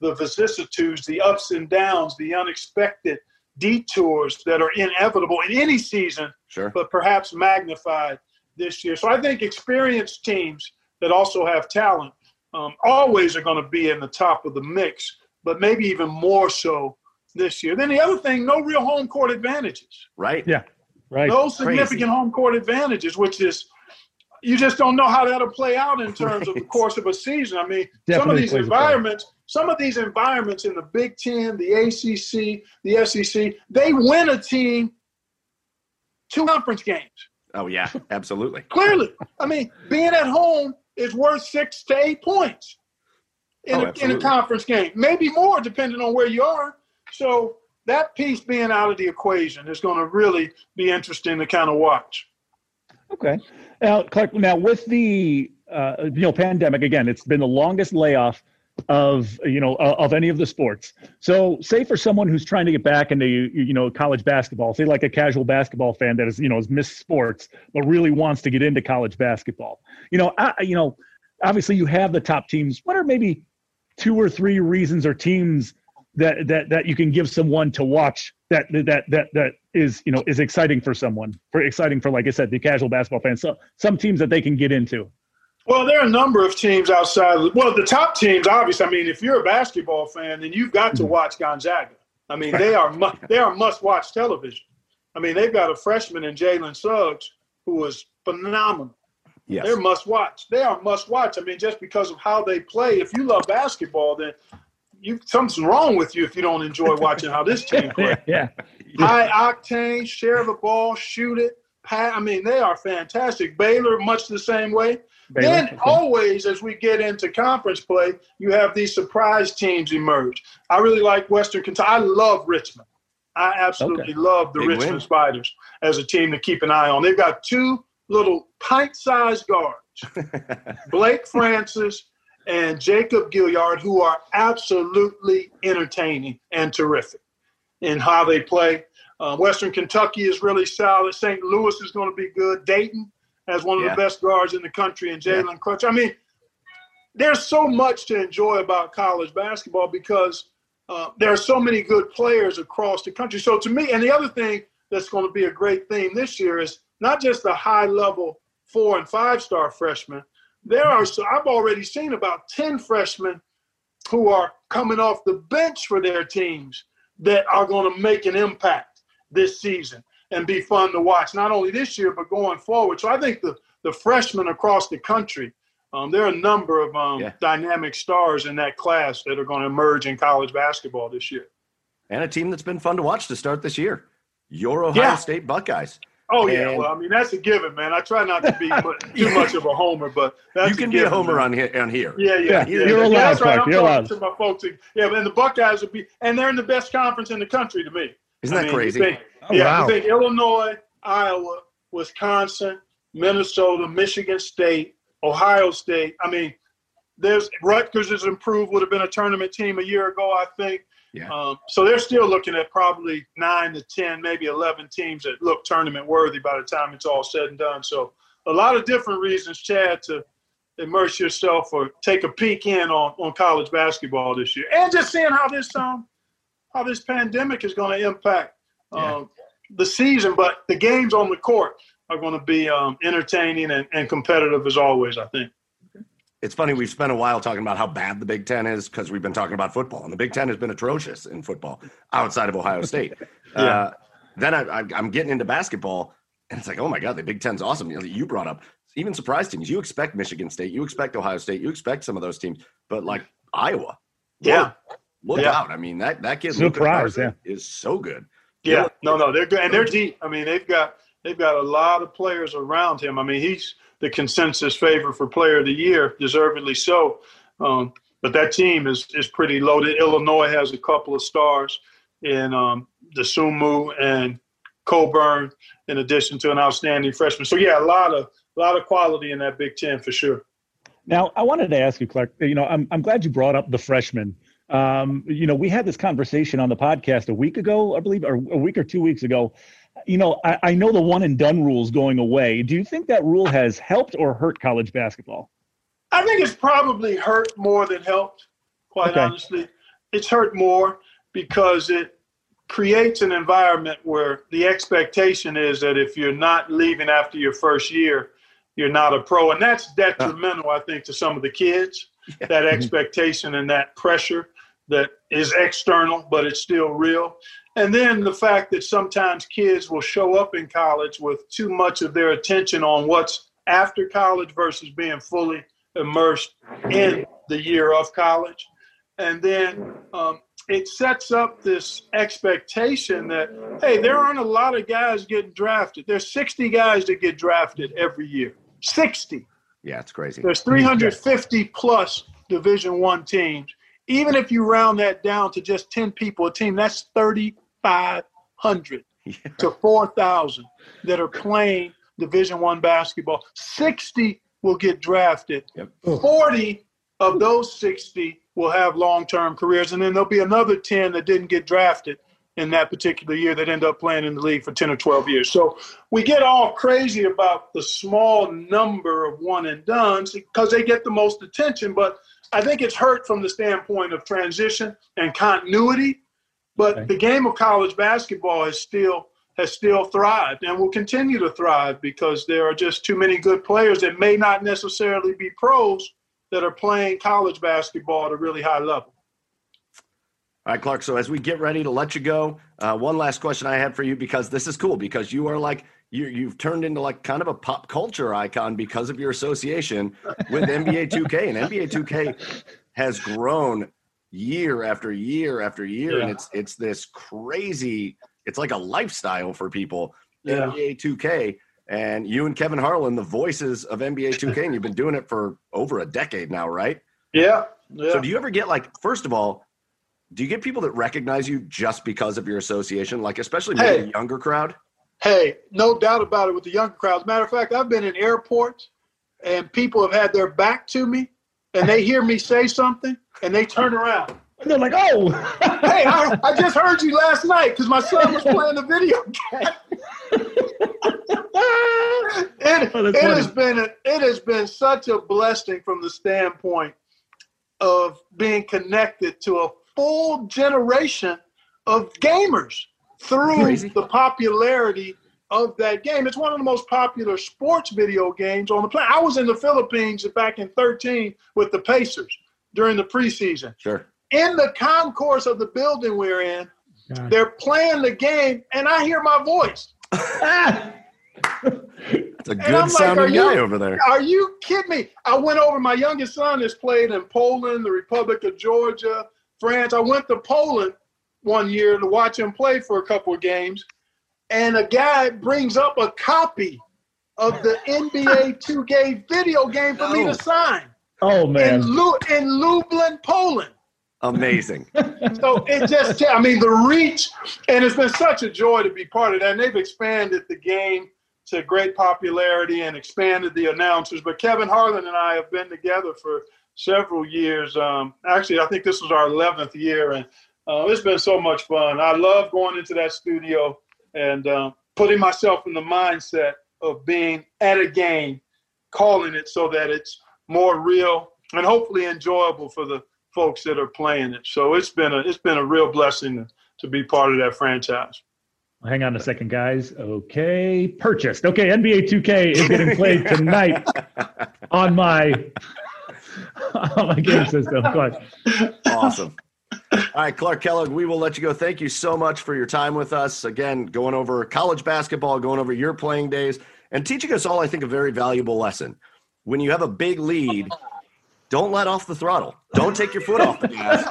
the vicissitudes, the ups and downs, the unexpected detours that are inevitable in any season, sure. but perhaps magnified this year? So I think experienced teams that also have talent um, always are going to be in the top of the mix, but maybe even more so this year. Then the other thing, no real home court advantages. Right. Yeah. Right. No significant Crazy. home court advantages, which is you just don't know how that'll play out in terms right. of the course of a season. I mean, Definitely some of these environments, some of these environments in the Big Ten, the ACC, the SEC, they win a team two conference games. Oh yeah, absolutely. Clearly, I mean, being at home is worth six to eight points in, oh, a, in a conference game, maybe more depending on where you are. So that piece being out of the equation is going to really be interesting to kind of watch. Okay. Now, Clark, now with the uh, you know pandemic again, it's been the longest layoff of you know of any of the sports. So, say for someone who's trying to get back into you know college basketball, say like a casual basketball fan that is you know has missed sports but really wants to get into college basketball. You know, I, you know, obviously you have the top teams. What are maybe two or three reasons or teams that that that you can give someone to watch that that that that is you know is exciting for someone for exciting for like I said the casual basketball fans. So some teams that they can get into. Well, there are a number of teams outside. Of, well, the top teams, obviously. I mean, if you're a basketball fan, then you've got to mm-hmm. watch Gonzaga. I mean, they are mu- they are must-watch television. I mean, they've got a freshman in Jalen Suggs who was phenomenal. Yes. They're must-watch. They are must-watch. I mean, just because of how they play. If you love basketball, then you something's wrong with you if you don't enjoy watching how this team plays. yeah. High octane, share the ball, shoot it. Pat, I mean, they are fantastic. Baylor, much the same way. Baylor, then okay. always, as we get into conference play, you have these surprise teams emerge. I really like Western Kentucky. I love Richmond. I absolutely okay. love the Big Richmond win. Spiders as a team to keep an eye on. They've got two little pint-sized guards, Blake Francis and Jacob Gilliard, who are absolutely entertaining and terrific in how they play. Uh, Western Kentucky is really solid. St. Louis is going to be good. Dayton has one of yeah. the best guards in the country, and Jalen yeah. Crutch. I mean, there's so much to enjoy about college basketball because uh, there are so many good players across the country. So to me, and the other thing that's going to be a great theme this year is not just the high level four and five star freshmen, there are so I've already seen about 10 freshmen who are coming off the bench for their teams that are going to make an impact this season and be fun to watch, not only this year, but going forward. So I think the, the freshmen across the country, um, there are a number of um, yeah. dynamic stars in that class that are going to emerge in college basketball this year. And a team that's been fun to watch to start this year, your Ohio yeah. State Buckeyes. Oh and yeah, well I mean that's a given, man. I try not to be too much of a homer, but you can a be a homer on here. On here, yeah, yeah, yeah. You're yeah. allowed, that's right. I'm you're allowed. to my folks. Yeah, and the Buckeyes will be, and they're in the best conference in the country to me. Isn't that I mean, crazy? Think, oh, yeah, wow. I think Illinois, Iowa, Wisconsin, Minnesota, Michigan State, Ohio State. I mean, there's Rutgers has improved. Would have been a tournament team a year ago, I think. Yeah. Um, so they're still looking at probably nine to 10, maybe 11 teams that look tournament worthy by the time it's all said and done. So a lot of different reasons, Chad, to immerse yourself or take a peek in on, on college basketball this year. And just seeing how this um how this pandemic is going to impact um, yeah. the season. But the games on the court are going to be um, entertaining and, and competitive as always, I think it's funny we've spent a while talking about how bad the Big Ten is because we've been talking about football, and the Big Ten has been atrocious in football outside of Ohio State. yeah. uh, then I, am getting into basketball, and it's like, oh my god, the Big Ten's awesome. You, brought up even surprise teams. You expect Michigan State, you expect Ohio State, you expect some of those teams, but like Iowa, yeah, look Yeah. out. I mean, that that kid Surprise, Garza, is so good. Yeah, no, no, they're good, and they're deep. I mean, they've got they've got a lot of players around him. I mean, he's the consensus favorite for Player of the Year, deservedly so. Um, but that team is is pretty loaded. Illinois has a couple of stars in um, Dosunmu and Cockburn, in addition to an outstanding freshman. So yeah, a lot of a lot of quality in that Big Ten for sure. Now, I wanted to ask you, Clark. You know, I'm I'm glad you brought up the freshman. Um, you know, we had this conversation on the podcast a week ago, I believe, or a week or two weeks ago. You know, I, I know the one and done rule's going away. Do you think that rule has helped or hurt college basketball? I think it's probably hurt more than helped, quite Okay. honestly. It's hurt more because it creates an environment where the expectation is that if you're not leaving after your first year, you're not a pro. And that's detrimental, I think, to some of the kids. That mm-hmm. expectation and that pressure that is external, but it's still real. And then the fact that sometimes kids will show up in college with too much of their attention on what's after college versus being fully immersed in the year of college. And then um, it sets up this expectation that, hey, there aren't a lot of guys getting drafted. There's 60 guys that get drafted every year. 60. Yeah, it's crazy. There's 350 plus Division One teams. Even if you round that down to just 10 people a team, that's 3,500 to 4,000 that are playing Division One basketball. 60 will get drafted. 40 of those 60 will have long-term careers, and then there'll be another 10 that didn't get drafted in that particular year that end up playing in the league for 10 or 12 years. So we get all crazy about the small number of one and dones because they get the most attention, but I think it's hurt from the standpoint of transition and continuity. But the game of college basketball has still has still thrived and will continue to thrive because there are just too many good players that may not necessarily be pros that are playing college basketball at a really high level. All right, Clark. So as we get ready to let you go, uh, one last question I had for you because this is cool because you are like you you've turned into like kind of a pop culture icon because of your association with NBA 2K and NBA 2K has grown year after year after year, and it's it's this crazy. It's like a lifestyle for people. Yeah. NBA 2K. And you and Kevin Harlan, the voices of NBA 2K, and you've been doing it for over a decade now, right? Yeah. yeah. So do you ever get like, first of all, do you get people that recognize you just because of your association, like especially maybe Hey. the younger crowd? Hey, no doubt about it with the younger crowds. Matter of fact, I've been in airports and people have had their back to me and they hear me say something and they turn around. And they're like, oh, hey, I, I just heard you last night because my son was playing the video game. it, Oh, it has been a, it has been such a blessing from the standpoint of being connected to a full generation of gamers through Crazy. the popularity of that game. It's one of the most popular sports video games on the planet. I was in the Philippines back in 13 with the Pacers during the preseason. Sure. In the concourse of the building we're in, they're playing the game, and I hear my voice. It's a And good I'm like, sounding you- guy over there. Are you kidding me? I went over. My youngest son has played in Poland, the Republic of Georgia, France. I went to Poland one year to watch him play for a couple of games, and a guy brings up a copy of the NBA 2K video game for me to sign oh man. in, Lu- in Lublin, Poland. Amazing. So it just, I mean, the reach, and it's been such a joy to be part of that. And they've expanded the game to great popularity and expanded the announcers. But Kevin Harlan and I have been together for several years. Um, actually, I think this was our 11th year, and uh, it's been so much fun. I love going into that studio and uh, putting myself in the mindset of being at a game, calling it so that it's more real and hopefully enjoyable for the folks that are playing it. So it's been a it's been a real blessing to, to be part of that franchise. Hang on a second, guys. Okay, purchased. Okay, NBA 2K is getting played tonight on my on my game system. Go ahead. awesome. All right, Clark Kellogg, we will let you go. Thank you so much for your time with us. Again, going over college basketball, going over your playing days, and teaching us all, I think, a very valuable lesson. When you have a big lead, don't let off the throttle. Don't take your foot off the gas.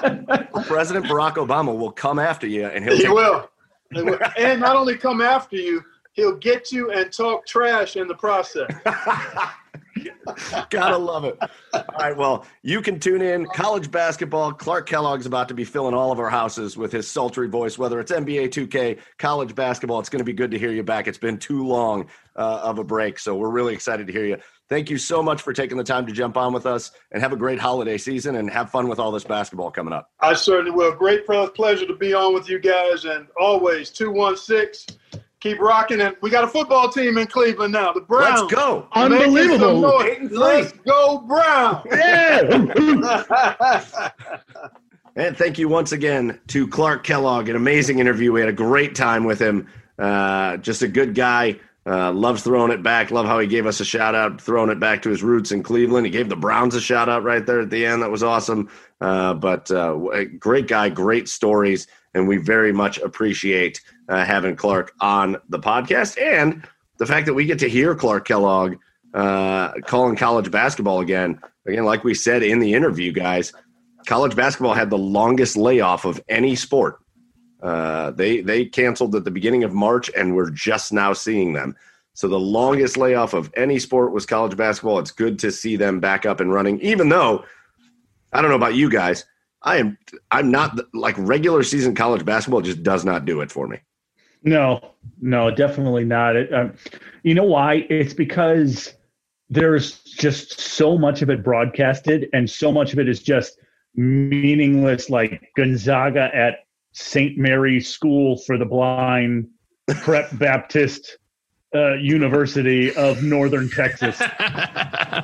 President Barack Obama will come after you, and he'll. He will. He will. and not only come after you, he'll get you and talk trash in the process. Gotta love it. All right, well, you can tune in. College basketball. Clark Kellogg's about to be filling all of our houses with his sultry voice, whether it's NBA 2K, college basketball. It's going to be good to hear you back. It's been too long uh, of a break, so we're really excited to hear you. Thank you so much for taking the time to jump on with us and have a great holiday season and have fun with all this basketball coming up. I certainly will. Great pleasure to be on with you guys, and always two one six. Keep rocking, it. we got a football team in Cleveland now. The Browns. Let's go. Unbelievable. noise. Eight and three. Let's go Brown. Yeah. And thank you once again to Clark Kellogg. An amazing interview. We had a great time with him. Uh, just a good guy. Uh, loves throwing it back. Love how he gave us a shout out, throwing it back to his roots in Cleveland. He gave the Browns a shout out right there at the end. That was awesome. Uh, but uh, great guy, great stories, and we very much appreciate uh, having Clark on the podcast and the fact that we get to hear Clark Kellogg uh, calling college basketball again. Again, like we said in the interview, guys, college basketball had the longest layoff of any sport. Uh, they they canceled at the beginning of March, and we're just now seeing them. So the longest layoff of any sport was college basketball. It's good to see them back up and running, even though I don't know about you guys. I am I'm not like regular season college basketball just does not do it for me. No, no, definitely not. It, um, you know why? It's because there's just so much of it broadcasted, and so much of it is just meaningless, like Gonzaga at St. Mary's School for the Blind, Prep Baptist uh, University of Northern Texas.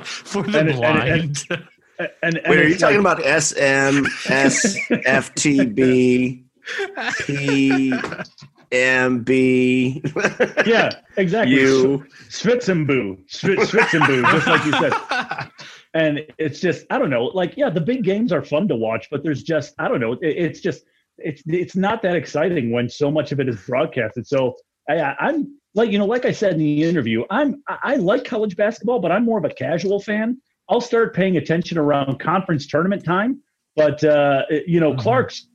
For the And- and- blind. And, and Wait, are you it's talking like- about SM, SFTB, PMB? Yeah, exactly. You. Schwitzenboo, Schwit- Schwitzenboo, just like you said. And it's just, I don't know, like, yeah, the big games are fun to watch, but there's just, I don't know, it, it's just, it's it's not that exciting when so much of it is broadcasted. So I, I'm like, you know, like I said in the interview, I'm I, I like college basketball, but I'm more of a casual fan. I'll start paying attention around conference tournament time. But uh, you know, Clark's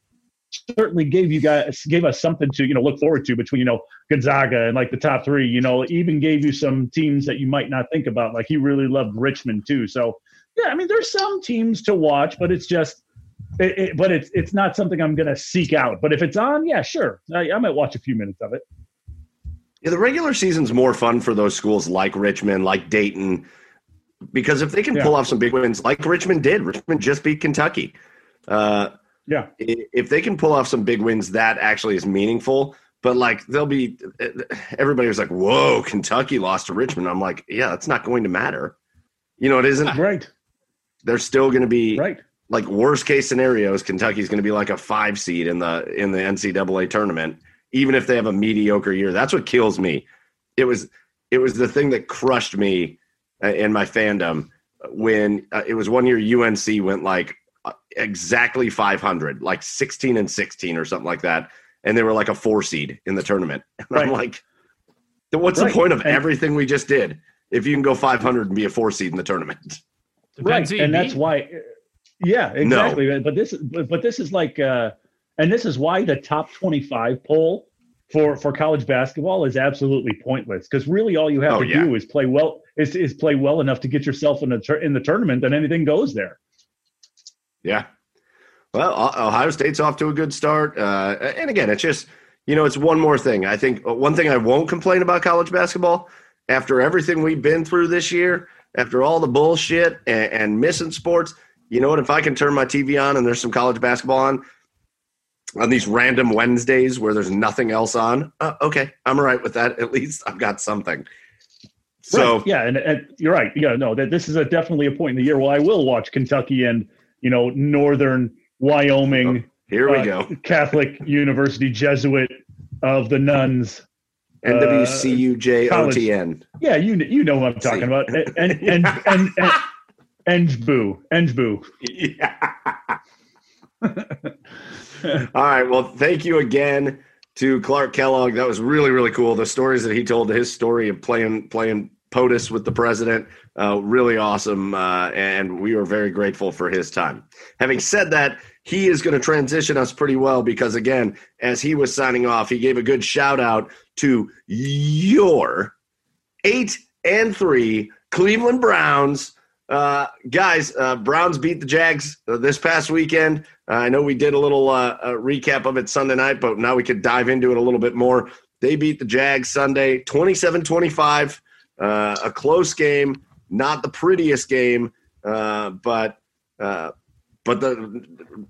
certainly gave you guys gave us something to you know look forward to between you know Gonzaga and like the top three. You know, even gave you some teams that you might not think about. Like he really loved Richmond too. So yeah, I mean, there's some teams to watch, but it's just. It, it, but it's it's not something I'm gonna seek out. But if it's on, yeah, sure, I, I might watch a few minutes of it. Yeah, the regular season's more fun for those schools like Richmond, like Dayton, because if they can Yeah. pull off some big wins, like Richmond did, Richmond just beat Kentucky. Uh, Yeah, if they can pull off some big wins, that actually is meaningful. But like they'll be, everybody was like, "Whoa, Kentucky lost to Richmond." I'm like, "Yeah, that's not going to matter." You know, it isn't. right, They're still going to be right. like worst case scenarios. Kentucky's going to be like a five seed in the in the NCAA tournament, even if they have a mediocre year. That's what kills me. It was it was the thing that crushed me uh, in my fandom when uh, it was one year UNC went like exactly 500, like 16 and 16 or something like that, and they were like a four seed in the tournament. And I'm like, what's Right. the point of And- everything we just did if you can go 500 and be a four seed in the tournament? right Depends who and that's why yeah exactly but this but, but this is like uh and this is why the top 25 poll for for college basketball is absolutely pointless because really all you have Oh, to yeah. do is play well is, is play well enough to get yourself in the tur- in the tournament and anything goes there Yeah. Well, Ohio State's off to a good start. Uh, and again, it's just, you know, it's one more thing. I think uh, one thing I won't complain about college basketball after everything we've been through this year, after all the bullshit and, and missing sports, you know what? If I can turn my TV on and there's some college basketball on, on these random Wednesdays where there's nothing else on, uh, okay, I'm all right with that. At least I've got something. So, Right, yeah and, and you're right yeah no that this is a definitely a point in the year where i will watch kentucky and you know northern wyoming here we uh, go. catholic university jesuit of the nuns NWCUJOTN. Yeah, you you know what I'm talking about. And and and and, and Engboo, Engboo. Yeah. All right. Well, thank you again to Clark Kellogg. That was really, really cool. The stories that he told, his story of playing playing POTUS with the president. Uh, really awesome, uh, and we were very grateful for his time. Having said that, he is going to transition us pretty well because, again, as he was signing off, he gave a good shout out to your eight and three Cleveland Browns. Uh, guys, uh, Browns beat the Jags uh, this past weekend. Uh, I know we did a little recap of it Sunday night, but now we could dive into it a little bit more. They beat the Jags Sunday 27 25. Uh, a close game, not the prettiest game, but but the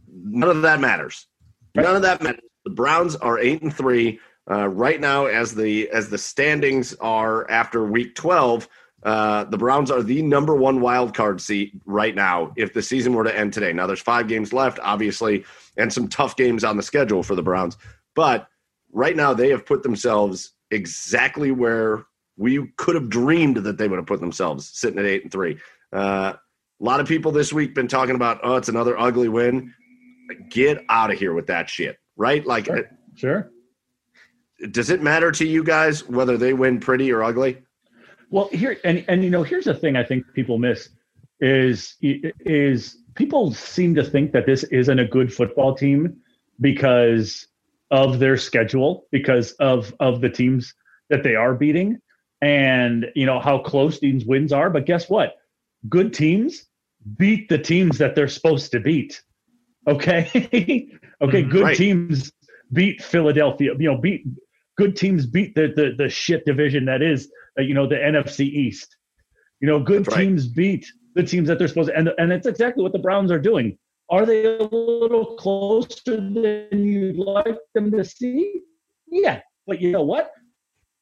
none of that matters. None of that matters. The Browns are eight and three uh, right now, as the as the standings are after Week twelve. Uh, the Browns are the number one wild card seat right now. If the season were to end today, now there's five games left, obviously, and some tough games on the schedule for the Browns. But right now, they have put themselves exactly where we could have dreamed that they would have put themselves, sitting at eight and three. Uh, a lot of people this week been talking about, oh, it's another ugly win. Get out of here with that shit, right? Like, sure. sure. Does it matter to you guys whether they win pretty or ugly? Well, here and and you know, here's the thing I think people miss is is people seem to think that this isn't a good football team because of their schedule, because of of the teams that they are beating, and you know how close these wins are. But guess what? Good teams beat the teams that they're supposed to beat. Okay. okay. Mm-hmm. Good right. teams beat Philadelphia, you know, beat good teams beat the, the, the shit division that is, uh, you know, the NFC East. You know, good That's teams right. beat the teams that they're supposed to, and, and it's exactly what the Browns are doing. Are they a little closer than you'd like them to see? Yeah. But you know what?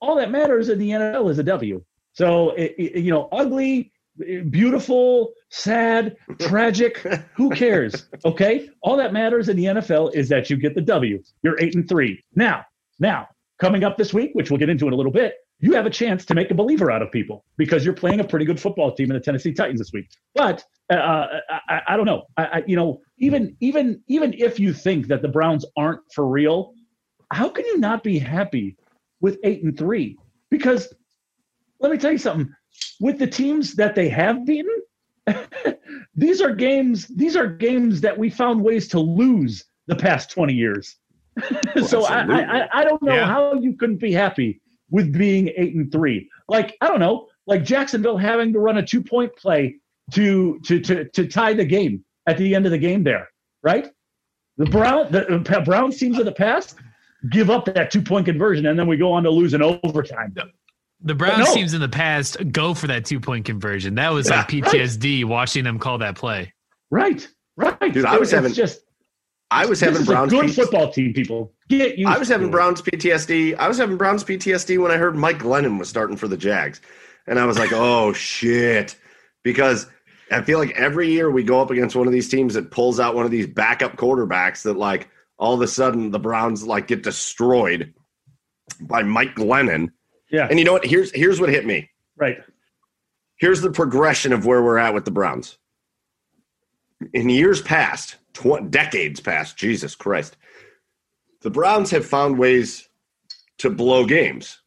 All that matters in the NFL is a W. So, it, it, you know, ugly, beautiful, sad, tragic. Who cares? Okay. All that matters in the NFL is that you get the W. You're eight and three. Now, now, coming up this week, which we'll get into in a little bit, you have a chance to make a believer out of people because you're playing a pretty good football team in the Tennessee Titans this week. But uh, uh I, I, don't know. I, I, you know, even even even if you think that the Browns aren't for real, how can you not be happy with eight and three? Because let me tell you something with the teams that they have beaten, these are games. These are games that we found ways to lose the past twenty years. Well, so I, I, I don't know yeah. how you couldn't be happy with being eight and three. Like I don't know, like Jacksonville having to run a two point play to to to to tie the game at the end of the game there, right? The Brown the uh, Brown teams of the past give up that two point conversion, and then we go on to lose in overtime. The Browns no. teams in the past go for that two point conversion. That was yeah, like PTSD right. watching them call that play. Right, right. Dude, I was having just. I was having Browns. good P- football team, people. Get I was having it. Browns PTSD. I was having Browns PTSD when I heard Mike Glennon was starting for the Jags, and I was like, "Oh shit," because I feel like every year we go up against one of these teams that pulls out one of these backup quarterbacks that like all of a sudden the Browns like get destroyed by Mike Glennon yeah. And you know what? Here's here's what hit me. Right. Here's the progression of where we're at with the Browns. In years past, tw- decades past, Jesus Christ, the Browns have found ways to blow games.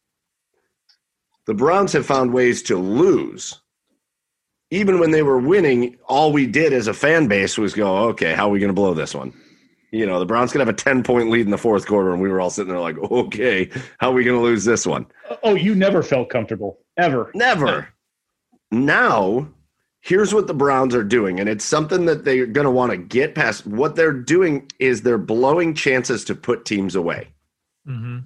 The Browns have found ways to lose. Even when they were winning, all we did as a fan base was go, okay, how are we going to blow this one? You know, the Browns could have a 10 point lead in the fourth quarter, and we were all sitting there like, okay, how are we going to lose this one? Oh, you never felt comfortable, ever. Never. Now, here's what the Browns are doing, and it's something that they're going to want to get past. What they're doing is they're blowing chances to put teams away. Mm-hmm.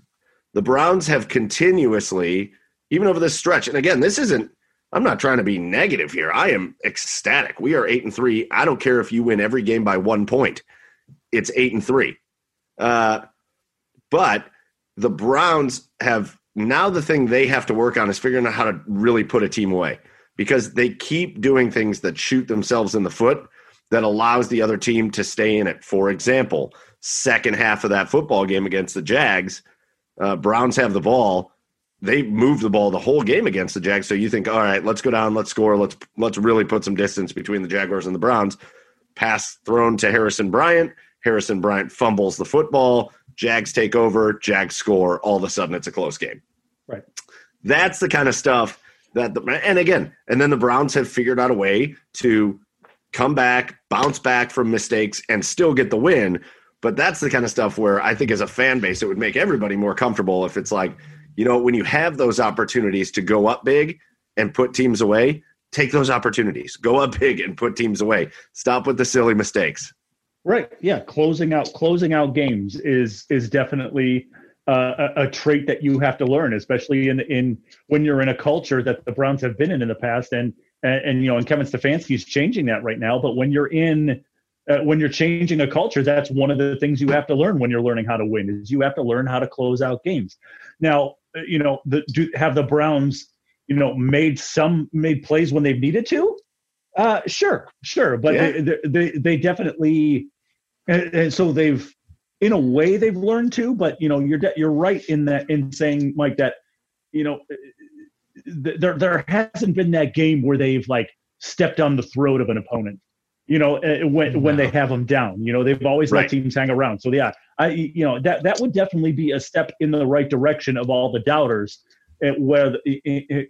The Browns have continuously, even over this stretch, and again, this isn't. I'm not trying to be negative here. I am ecstatic. We are eight and three. I don't care if you win every game by one point it's eight and three. Uh, but the Browns have now the thing they have to work on is figuring out how to really put a team away because they keep doing things that shoot themselves in the foot that allows the other team to stay in it. For example, second half of that football game against the Jags, uh, Browns have the ball. They move the ball the whole game against the Jags. So you think, all right, let's go down, let's score, let's let's really put some distance between the Jaguars and the Browns. Pass thrown to Harrison Bryant. Harrison Bryant fumbles the football. Jags take over. Jags score. All of a sudden, it's a close game. Right. That's the kind of stuff that the, and again, and then the Browns have figured out a way to come back, bounce back from mistakes, and still get the win. But that's the kind of stuff where I think as a fan base, it would make everybody more comfortable if it's like, you know, when you have those opportunities to go up big and put teams away, take those opportunities. Go up big and put teams away. Stop with the silly mistakes. Right. Yeah. Closing out closing out games is is definitely uh, a, a, trait that you have to learn, especially in in when you're in a culture that the Browns have been in in the past, and and, and you know, and Kevin Stefanski is changing that right now. But when you're in uh, when you're changing a culture, that's one of the things you have to learn when you're learning how to win is you have to learn how to close out games. Now, uh, you know, the, do have the Browns, you know, made some made plays when they've needed to. Uh, sure, sure, but yeah. they, they they definitely and, and, so they've in a way they've learned to but you know you're you're right in that in saying mike that you know there there hasn't been that game where they've like stepped on the throat of an opponent you know eh, when no. when they have them down you know they've always right. let teams hang around so yeah i you know that that would definitely be a step in the right direction of all the doubters eh, where the, eh,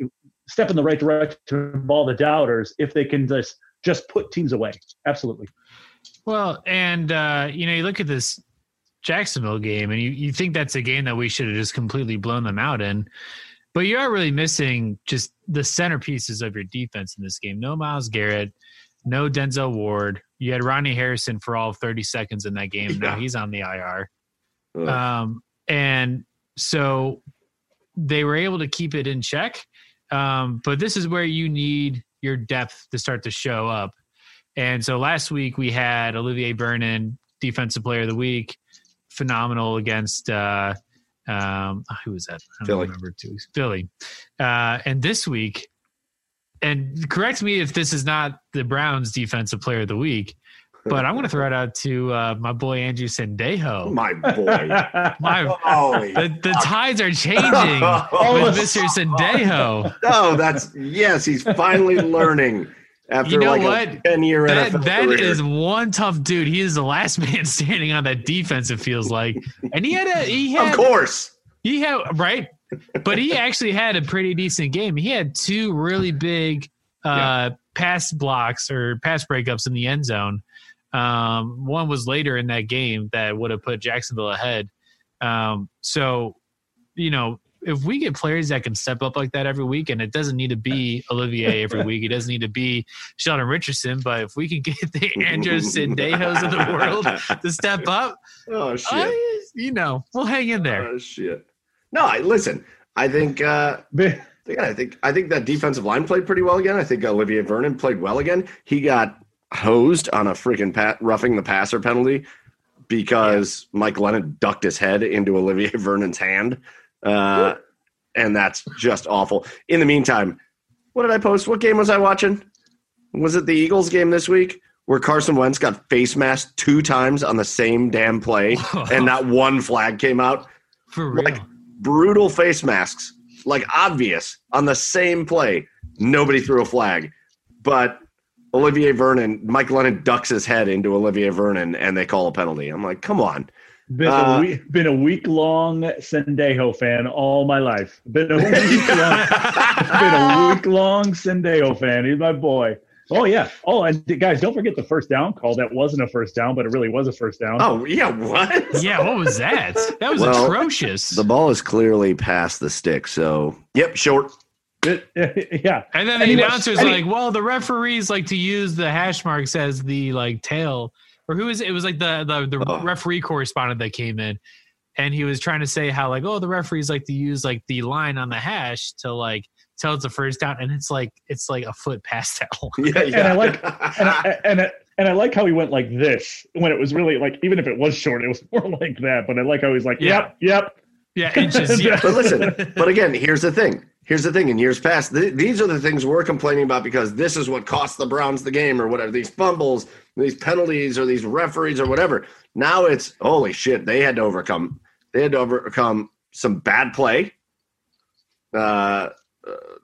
step in the right direction of all the doubters if they can just just put teams away absolutely well, and uh, you know, you look at this Jacksonville game, and you, you think that's a game that we should have just completely blown them out in. But you are really missing just the centerpieces of your defense in this game. No Myles Garrett, no Denzel Ward. You had Ronnie Harrison for all 30 seconds in that game. Now he's on the IR. Um, and so they were able to keep it in check. Um, but this is where you need your depth to start to show up. And so last week we had Olivier Vernon, Defensive Player of the Week, phenomenal against uh, um, ah, who was that? I don't Philly. remember two weeks. Philly. Uh, and this week, and correct me if this is not the Browns Defensive Player of the Week, but I'm going to throw it out to uh, my boy Andrew Sendejo. My boy, my the, the tides are changing with Mr. Sendejo. Oh, that's yes, he's finally learning after you know like what? 10 year that, NFL that career. is one tough dude. He is the last man standing on that defense, it feels like. And he had a he had Of course. He had right. But he actually had a pretty decent game. He had two really big uh yeah. pass blocks or pass breakups in the end zone. Um, one was later in that game that would have put Jacksonville ahead. Um, so you know, if we get players that can step up like that every week, and it doesn't need to be Olivier every week, it doesn't need to be Sheldon Richardson, but if we can get the Andrews Sendejos of the world to step up, oh shit, uh, you know, we'll hang in there. Oh shit. No, I listen. I think. uh yeah, I think I think that defensive line played pretty well again. I think Olivier Vernon played well again. He got hosed on a freaking pat, roughing the passer penalty because yeah. Mike Glennon ducked his head into Olivier Vernon's hand. Uh, and that's just awful. In the meantime, what did I post? What game was I watching? Was it the Eagles game this week where Carson Wentz got face masked two times on the same damn play and not one flag came out? For real? Like brutal face masks, like obvious on the same play. Nobody threw a flag. But Olivier Vernon, Mike Glennon ducks his head into Olivier Vernon and they call a penalty. I'm like, come on. Been uh, a week, been a week long Sendejo fan all my life. Been a week long, been a week long Sendejo fan. He's my boy. Oh yeah. Oh, and guys, don't forget the first down call. That wasn't a first down, but it really was a first down. Oh yeah, what? yeah, what was that? That was well, atrocious. The ball is clearly past the stick. So yep, short. It, yeah. And then the and announcer's was, like, he, "Well, the referees like to use the hash marks as the like tail." Or who is it? It was like the the, the oh. referee correspondent that came in, and he was trying to say how like oh the referees like to use like the line on the hash to like tell it's a first down, and it's like it's like a foot past that line. Yeah, yeah. And I like and I, and I, and I like how he went like this when it was really like even if it was short, it was more like that. But I like how he's like, yep, yep. Yeah, inches. Yeah. but listen, but again, here's the thing here's the thing in years past th- these are the things we're complaining about because this is what cost the browns the game or whatever these fumbles these penalties or these referees or whatever. Now it's holy shit they had to overcome they had to overcome some bad play uh, uh,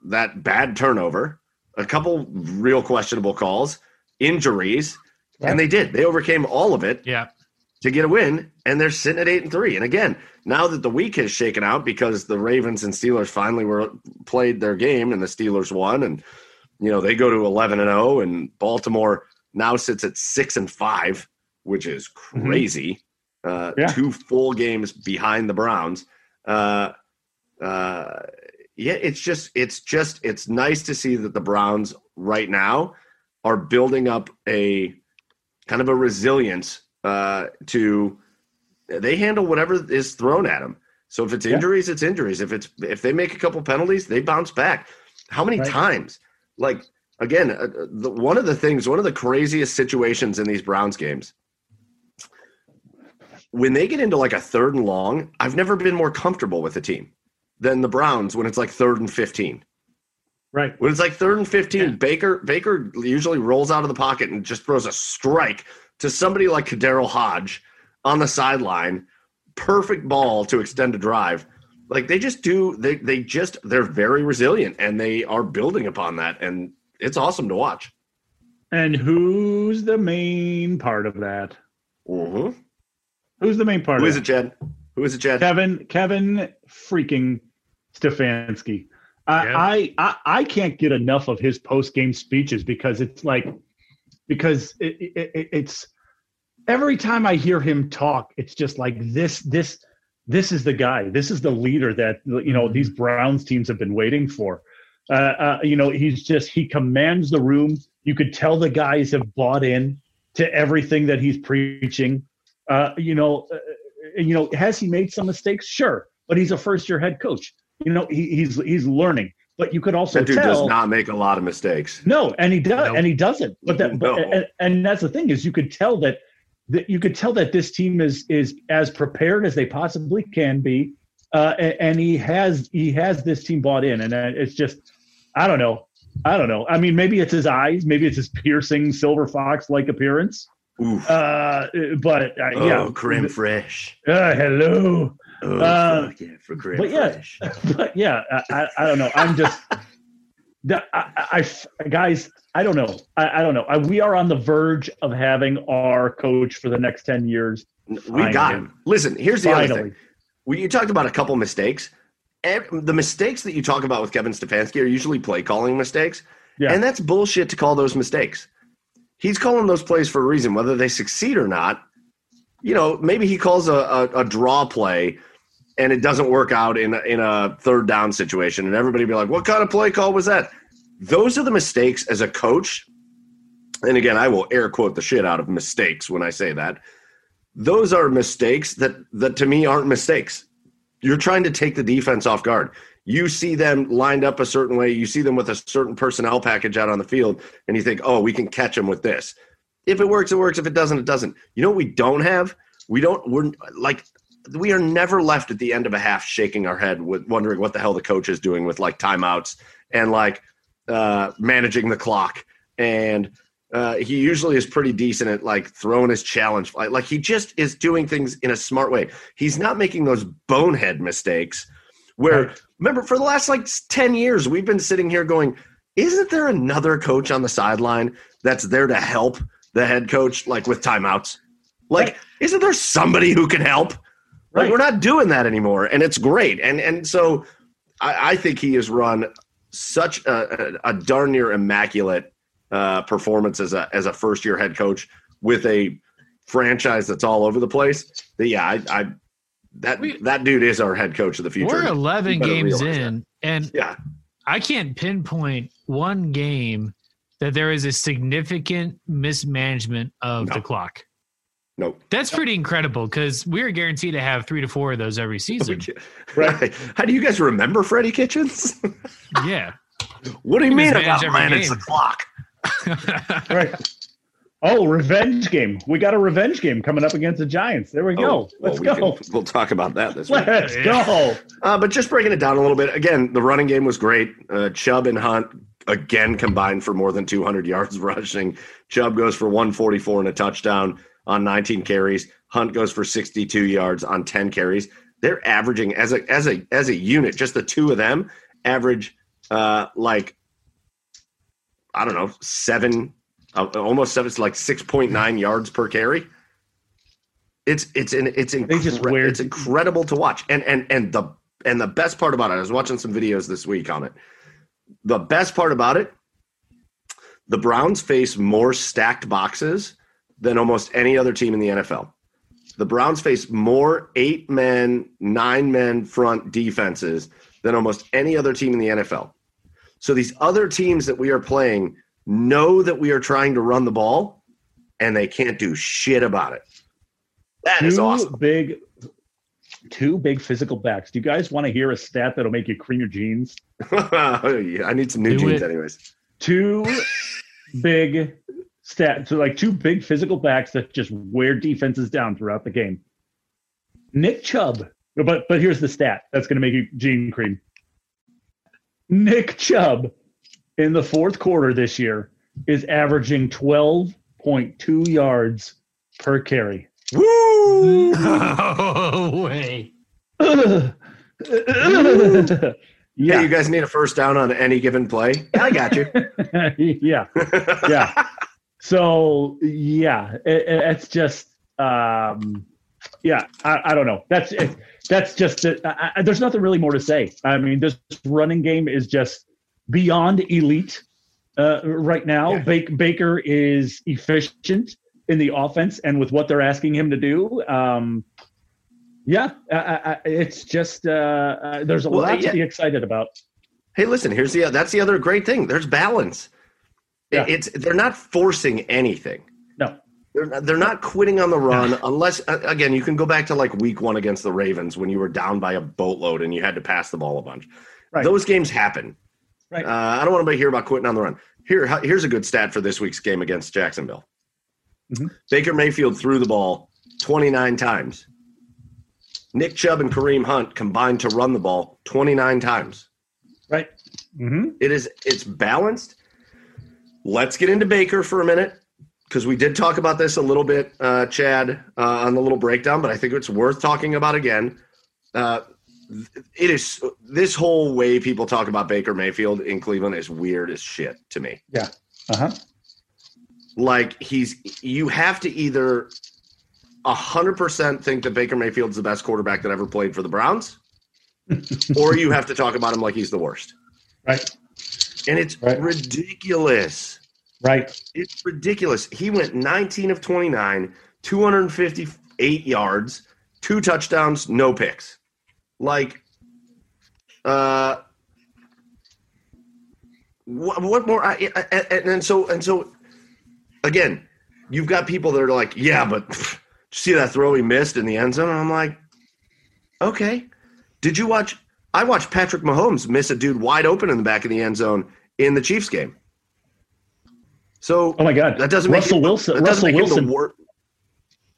that bad turnover a couple real questionable calls injuries and they did. They overcame all of it yeah. to get a win, and they're sitting at eight and three. And again, now that the week has shaken out because the Ravens and Steelers finally were played their game, and the Steelers won, and you know they go to eleven and zero, and Baltimore now sits at six and five, which is crazy. Mm-hmm. Uh, yeah. Two full games behind the Browns. Uh, uh, yeah, it's just it's just it's nice to see that the Browns right now are building up a kind of a resilience uh, to they handle whatever is thrown at them. So if it's injuries, yeah. it's injuries. If it's if they make a couple penalties, they bounce back. How many right. times? Like again, uh, the, one of the things, one of the craziest situations in these Browns games, when they get into like a third and long, I've never been more comfortable with a team than the Browns when it's like third and fifteen. Right. When it's like third and fifteen, yeah. Baker Baker usually rolls out of the pocket and just throws a strike to somebody like KhaDarel Hodge on the sideline. Perfect ball to extend a drive. Like they just do they they just they're very resilient and they are building upon that and it's awesome to watch. And who's the main part of that? Mm-hmm. Who's the main part? Who is it, Jed? Who is it, Jed? Kevin Kevin freaking Stefanski. Yeah. I, I I can't get enough of his post game speeches because it's like because it, it, it's every time I hear him talk, it's just like this this this is the guy. This is the leader that you know these. Browns teams have been waiting for. Uh, uh, you know, he's just he commands the room. You could tell the guys have bought in to everything that he's preaching. Uh, you know, uh, you know, has he made some mistakes? Sure, but he's a first year head coach. You know, he, he's he's learning. But you could also that dude tell, does not make a lot of mistakes. No, and he does, nope. and he doesn't. But that, no. but, and, and that's the thing is, you could tell that that you could tell that this team is is as prepared as they possibly can be, uh, and, and, he has he has this team bought in, and it's just I don't know, I don't know. I mean, maybe it's his eyes, maybe it's his piercing silver fox like appearance. Uh, but uh, oh, yeah, creme fraiche. Uh, hello. Oh, uh, yeah, for creme but yeah, but yeah, I, I, don't know. I'm just, I, I, I guys, I don't know. I, I don't know. I, we are on the verge of having our coach for the next ten years. We got him. Listen, here's the Finally. other thing. When you talked about a couple mistakes, the mistakes that you talk about with Kevin Stefanski are usually play calling mistakes, yeah. and that's bullshit to call those mistakes. He's calling those plays for a reason, whether they succeed or not. You know, maybe he calls a, a, a draw play and it doesn't work out in in a third down situation, and everybody be like, "What kind of play call was that?" Those are the mistakes as a coach. And again, I will air quote the shit out of mistakes when I say that. Those are mistakes that that to me aren't mistakes. You're trying to take the defense off guard. You see them lined up a certain way. You see them with a certain personnel package out on the field, and you think, "Oh, we can catch them with this." If it works, it works. If it doesn't, it doesn't. You know what we don't have? We don't. We're like we are never left at the end of a half shaking our head with wondering what the hell the coach is doing with like timeouts and like uh, managing the clock. And uh, he usually is pretty decent at like throwing his challenge. Like, like he just is doing things in a smart way. He's not making those bonehead mistakes where right. remember for the last like 10 years we've been sitting here going isn't there another coach on the sideline that's there to help the head coach like with timeouts like right. isn't there somebody who can help Right. Like we're not doing that anymore, and it's great. And and so I, I think he has run such a, a, a darn near immaculate uh, performance as a as a first year head coach with a franchise that's all over the place. That yeah, I, I that we, that dude is our head coach of the future. We're eleven games in, that. and yeah, I can't pinpoint one game that there is a significant mismanagement of no. the clock. Nope. That's pretty incredible because we're guaranteed to have three to four of those every season. right. How do you guys remember Freddie Kitchens? yeah. What do you mean about manage the clock? Right. Oh, revenge game. We got a revenge game coming up against the Giants. There we go. Oh, Let's well, go. We can, we'll talk about that this week. Let's go. Uh, but just breaking it down a little bit. Again, the running game was great. Uh, Chubb and Hunt again combined for more than 200 yards rushing. Chubb goes for 144 and a touchdown on 19 carries. Hunt goes for 62 yards on 10 carries. They're averaging as a as a as a unit, just the two of them average uh like I don't know, seven uh, almost seven, it's like 6.9 yards per carry. It's it's an it's incre- it's incredible to watch. And and and the and the best part about it, I was watching some videos this week on it. The best part about it, the Browns face more stacked boxes than almost any other team in the NFL. The Browns face more eight men, nine men front defenses than almost any other team in the NFL. So these other teams that we are playing know that we are trying to run the ball and they can't do shit about it. That two is awesome. big, two big physical backs. Do you guys want to hear a stat that'll make you cream your jeans? Yeah, I need some new Do jeans, it. anyways. Two big stat, so like two big physical backs that just wear defenses down throughout the game. Nick Chubb, but but here's the stat that's going to make you jean cream. Nick Chubb in the fourth quarter this year is averaging 12.2 yards per carry. Woo! No way. Yeah, yeah, you guys need a first down on any given play. I got you. yeah, yeah. So yeah, it, it- it's just um, yeah. I, I don't know. That's it, that's just it. I, I, there's nothing really more to say. I mean, this running game is just beyond elite uh, right now. Yeah. Bak- Baker is efficient in the offense and with what they're asking him to do. Um, yeah, I, I, I- it's just uh, uh, there's a Well, lot yeah. to be excited about. Hey, listen. Here's the that's the other great thing. There's balance. Yeah. It's they're not forcing anything. No, They're not, they're not quitting on the run unless again you can go back to like week one against the Ravens when you were down by a boatload and you had to pass the ball a bunch. Right. Those games happen. Right. Uh, I don't want to hear about quitting on the run. Here, here's a good stat for this week's game against Jacksonville. Mhm. Baker Mayfield threw the ball 29 times. Nick Chubb and Kareem Hunt combined to run the ball 29 times. right. Mm-hmm. It is it's balanced. Let's get into Baker for a minute because we did talk about this a little bit, uh, Chad, uh, on the little breakdown, but I think it's worth talking about again. Uh, it is this whole way people talk about Baker Mayfield in Cleveland is weird as shit to me. Yeah. Uh huh. Like he's you have to either a hundred percent think that Baker Mayfield's the best quarterback that ever played for the Browns, or you have to talk about him like he's the worst. Right. And it's Right. ridiculous. Right. It's ridiculous. He went 19 of 29, 258 yards, two touchdowns, no picks. Like, uh, what, what more? I, I, and, and so and so, again, you've got people that are like, yeah, but you see that throw he missed in the end zone? And I'm like, okay. Did you watch? I watched Patrick Mahomes miss a dude wide open in the back of the end zone in the Chiefs game. So Oh my God. that doesn't make Russell him- Wilson. That Russell make Wilson. wor-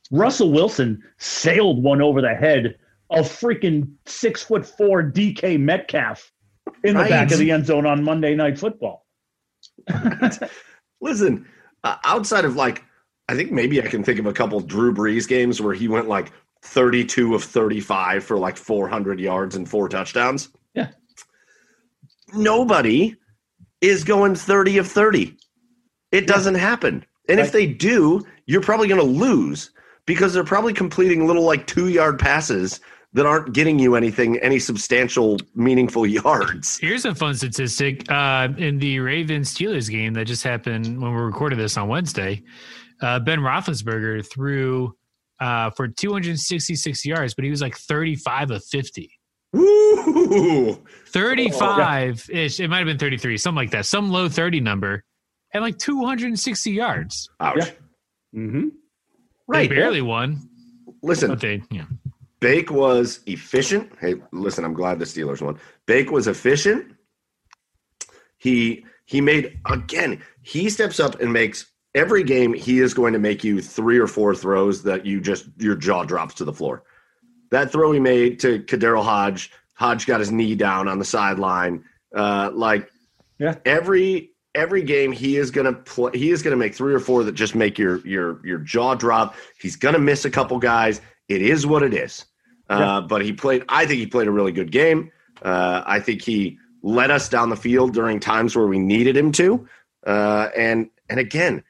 Russell Wilson sailed one over the head of freaking six foot four DK Metcalf in the Right. back of the end zone on Monday Night Football. Listen, uh, outside of like, I think maybe I can think of a couple Drew Brees games where he went like 32 of 35 for like 400 yards and four touchdowns. Yeah. Nobody is going 30 of 30. It doesn't happen. And if they do, you're probably going to lose because they're probably completing little like two yard passes that aren't getting you anything, any substantial, meaningful yards. Here's a fun statistic. Uh, in the Ravens Steelers game that just happened when we recorded this on Wednesday, uh, Ben Roethlisberger threw uh, for 266 yards, but he was like 35 of 50. Woo! 35 ish. It might have been 33, something like that. Some low 30 number and like 260 yards. Ouch. Yeah. Mm-hmm. They Right. barely won, Listen, but they, yeah. Bake was efficient. Hey, listen, I'm glad the Steelers won. Bake was efficient. He he made again. He steps up and makes every game. He is going to make you three or four throws that you just your jaw drops to the floor. That throw he made to KhaDarel Hodge. Hodge got his knee down on the sideline. Uh, like Yeah. every every game he is gonna play. He is gonna make three or four that just make your your your jaw drop. He's gonna miss a couple guys. It is what it is. Uh, but he played. I think he played a really good game. Uh, I think he led us down the field during times where we needed him to. Uh, and and again,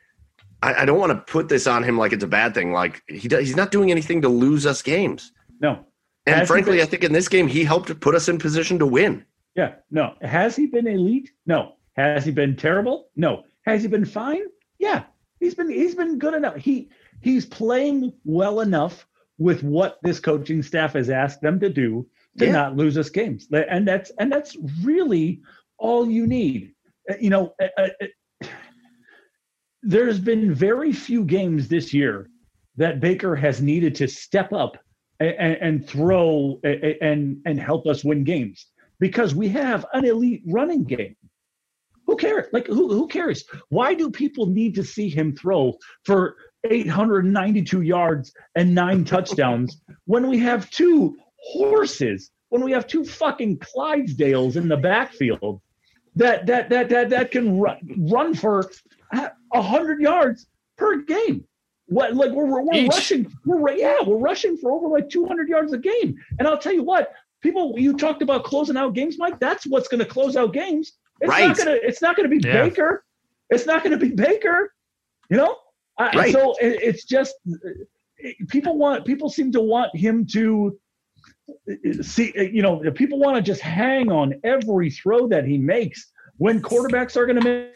I, I don't want to put this on him like it's a bad thing. Like he does, he's not doing anything to lose us games. No. And Has frankly, been- I think in this game he helped put us in position to win. Yeah, no. Has he been elite? No. Has he been terrible? No. Has he been fine? Yeah. He's been he's been good enough. He he's playing well enough with what this coaching staff has asked them to do to Yeah. not lose us games. And that's and that's really all you need. Uh, You know, uh, uh, there's been very few games this year that Baker has needed to step up and, and throw and and help us win games because we have an elite running game. Who cares? Like who who cares? Why do people need to see him throw for 892 yards and nine touchdowns when we have two horses, when we have two fucking Clydesdales in the backfield that that that that that can run, run for a hundred yards per game? What like we're we're, Each. rushing we're yeah we're rushing for over like 200 yards a game, and I'll tell you what. People, you talked about closing out games, Mike. That's what's going to close out games. It's Right. not going to. It's not going to be Yeah. Baker. It's not going to be Baker. You know. I, Right. So it, it's just people want. People seem to want him to see. You know, people want to just hang on every throw that he makes when quarterbacks are going to make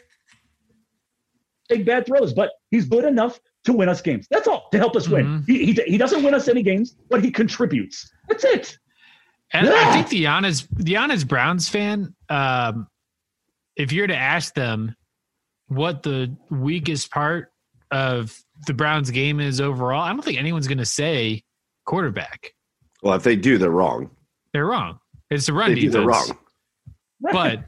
make bad throws. But he's good enough to win us games. That's all to help us win. Mhm. He, he he doesn't win us any games, but he contributes. That's it. And Yeah. I think the honest the honest Browns fan, um, if you're to ask them what the weakest part of the Browns game is overall, I don't think anyone's going to say quarterback. Well, if they do, they're wrong. They're wrong. It's the run They do, they're wrong. but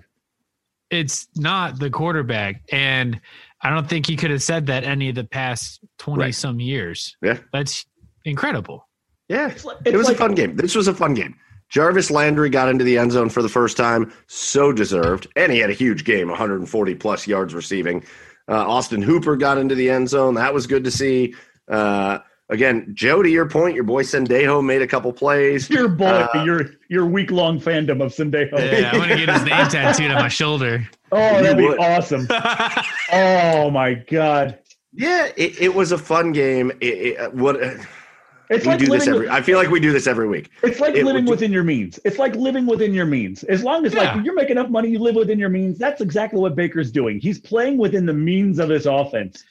it's not the quarterback. And I don't think he could have said that any of the past 20 Right. some years. Yeah. That's incredible. Yeah. It's like- It was like- a fun game. This was a fun game. Jarvis Landry got into the end zone for the first time, so deserved, and he had a huge game, 140 plus yards receiving. Uh, Austin Hooper got into the end zone. That was good to see. Uh, again, Joe, to your point, your boy Sendejo made a couple plays. Your boy, Uh, your your week long fandom of Sendejo. Yeah, I'm going to get his name tattooed on my shoulder. Oh, that'd be awesome. oh my god. Yeah, it, it was a fun game. It, it, what It's we like do this living every. with- I feel like we do this every week. It's like it living within your means. It's like living within your means. As long as Yeah. like you're making enough money, you live within your means. That's exactly what Baker's doing. He's playing within the means of his offense.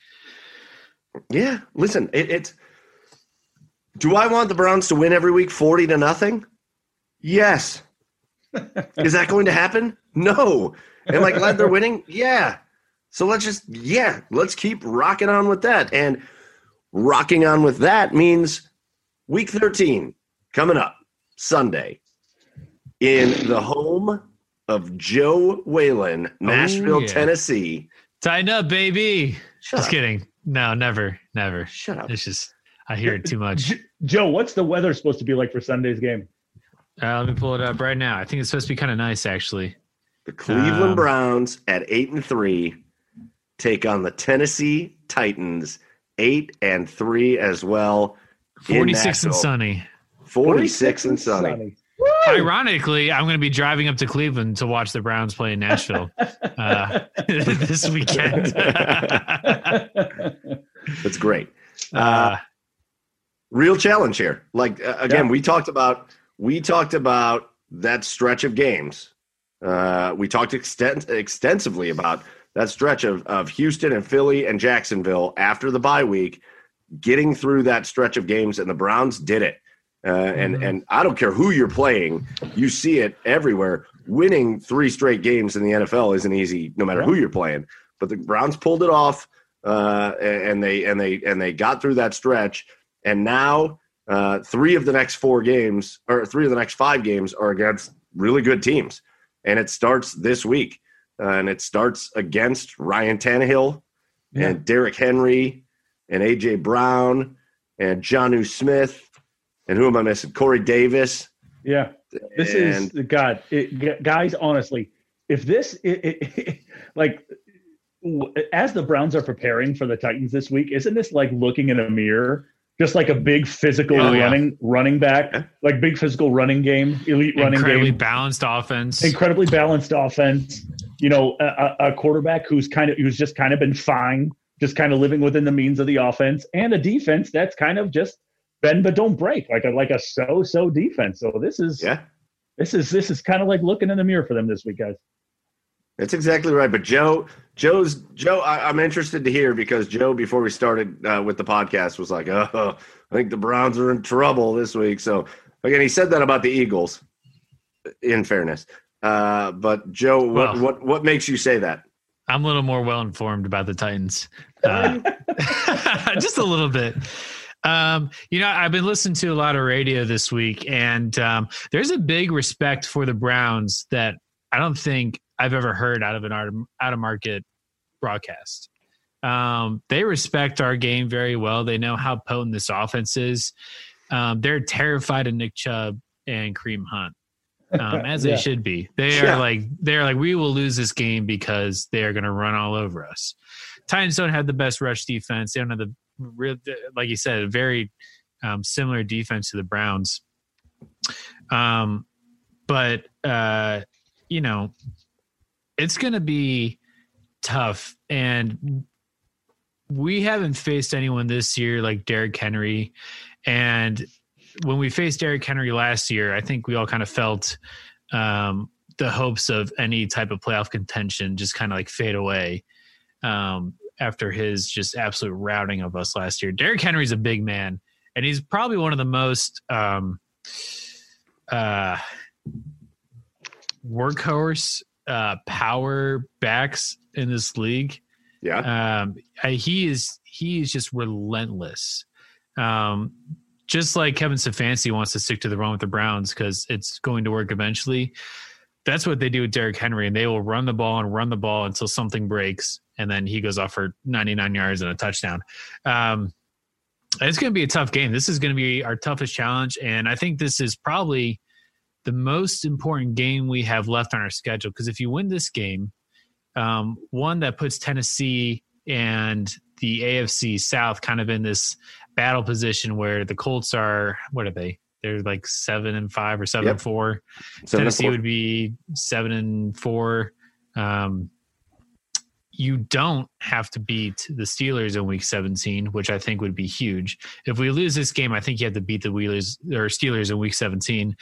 Yeah, listen, it, it's. Do I want the Browns to win every week, forty to nothing? Yes. Is that going to happen? No. Am I glad they're winning? Yeah. So let's just yeah, let's keep rocking on with that. And rocking on with that means week thirteen coming up Sunday in the home of Joe Whalen, Nashville, yeah. Tennessee. Tighten up, baby. Shut Just up. kidding. No, never, never. Shut up. It's just, I hear it too much. Joe, what's the weather supposed to be like for Sunday's game? Uh, let me pull it up right now. I think it's supposed to be kind of nice, actually. The Cleveland Um, Browns at eight and three take on the Tennessee Titans, eight and three as well. In 46 and sunny. 46 and sunny. Ironically, I'm going to be driving up to Cleveland to watch the Browns play in Nashville uh, this weekend. That's great. uh, Real challenge here. Like uh, again, Yeah. we talked about we talked about that stretch of games. Uh, we talked extent, extensively about that stretch of, of Houston and Philly and Jacksonville after the bye week, getting through that stretch of games, and the Browns did it. Uh, and Mhm. and I don't care who you're playing, you see it everywhere. Winning three straight games in the NFL isn't easy, no matter who you're playing. But the Browns pulled it off, uh, and they and they and they got through that stretch. And now uh, three of the next four games, or three of the next five games, are against really good teams. And it starts this week, uh, and it starts against Ryan Tannehill Yeah. and Derrick Henry and AJ Brown and Jonnu Smith and who am I missing? Corey Davis. Yeah. This and is God, it, guys. Honestly, if this, it, it, like, as the Browns are preparing for the Titans this week, isn't this like looking in a mirror, just like a big physical Oh, yeah. running running back, Yeah. like big physical running game, elite running incredibly game, incredibly balanced offense. incredibly balanced offense. You know, a, a a quarterback who's kind of who's just kind of been fine just kind of living within the means of the offense, and a defense that's kind of just bend but don't break, like a like a so-so defense. So this is yeah, this is this is kind of like looking in the mirror for them this week, guys. That's exactly right. But Joe, Joe's Joe, I, am interested to hear because Joe, before we started uh, with the podcast, was like, "Oh, I think the Browns are in trouble this week." So again, he said that about the Eagles. In fairness, uh, but Joe, what, well, what what makes you say that? I'm a little more well informed about the Titans, uh, just a little bit. Um, you know, I've been listening to a lot of radio this week, and um, there's a big respect for the Browns that I don't think I've ever heard out of an out of market broadcast. Um, they respect our game very well. They know how potent this offense is. Um, they're terrified of Nick Chubb and Kareem Hunt, um, as yeah. they should be. They are yeah. like they're like we will lose this game because they are going to run all over us. Titans don't have the best rush defense. They don't have the real, like you said, a very um, similar defense to the Browns. Um, but uh, you know, it's going to be tough, and we haven't faced anyone this year like Derrick Henry, and when we faced Derrick Henry last year, I think we all kind of felt um, the hopes of any type of playoff contention just kind of like fade away. Um, after his just absolute routing of us last year. Derrick Henry's a big man, and he's probably one of the most um, uh, workhorse uh, power backs in this league. Yeah, um, I, he is he is just relentless. Um, just like Kevin Stefanski wants to stick to the run with the Browns because it's going to work eventually. That's what they do with Derrick Henry, and they will run the ball and run the ball until something breaks and then he goes off for 99 yards and a touchdown. Um, it's going to be a tough game. This is going to be our toughest challenge, and I think this is probably the most important game we have left on our schedule. Because if you win this game, um, one that puts Tennessee and the AFC South kind of in this battle position where the Colts are what are they? They're like seven and five or seven yep. and four. Seven Tennessee four. would be seven and four. Um, you don't have to beat the Steelers in week 17, which I think would be huge. If we lose this game, I think you have to beat the Wheelers or Steelers in week 17.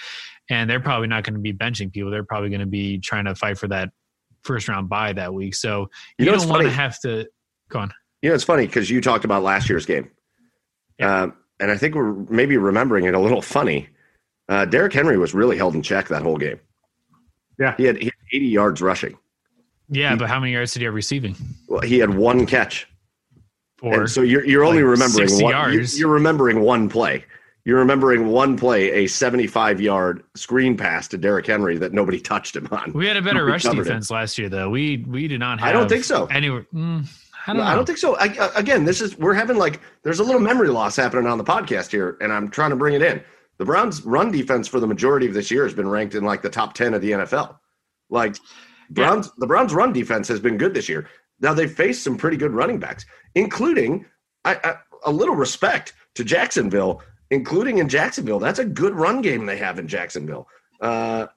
And they're probably not going to be benching people. They're probably going to be trying to fight for that first round bye that week. So you, you don't want to have to go on. You know, it's funny because you talked about last year's game. Yeah. Uh, and I think we're maybe remembering it a little funny. Uh, Derrick Henry was really held in check that whole game. Yeah. He had, he had 80 yards rushing. Yeah, but how many yards did he have receiving? Well, he had one catch. Or and so you're you're only like remembering one. Yards. You're, you're remembering one play. You're remembering one play, a 75 yard screen pass to Derrick Henry that nobody touched him on. We had a better rush defense last year, though. We we did not have. I don't think so. Anywhere. Mm, I don't, I don't think so. I, again, this is we're having like there's a little memory loss happening on the podcast here, and I'm trying to bring it in. The Browns' run defense for the majority of this year has been ranked in like the top 10 of the NFL. Like Browns yeah. the Browns run defense has been good this year. Now they've faced some pretty good running backs, including I, I, a little respect to Jacksonville, including in Jacksonville. That's a good run game they have in Jacksonville. Uh,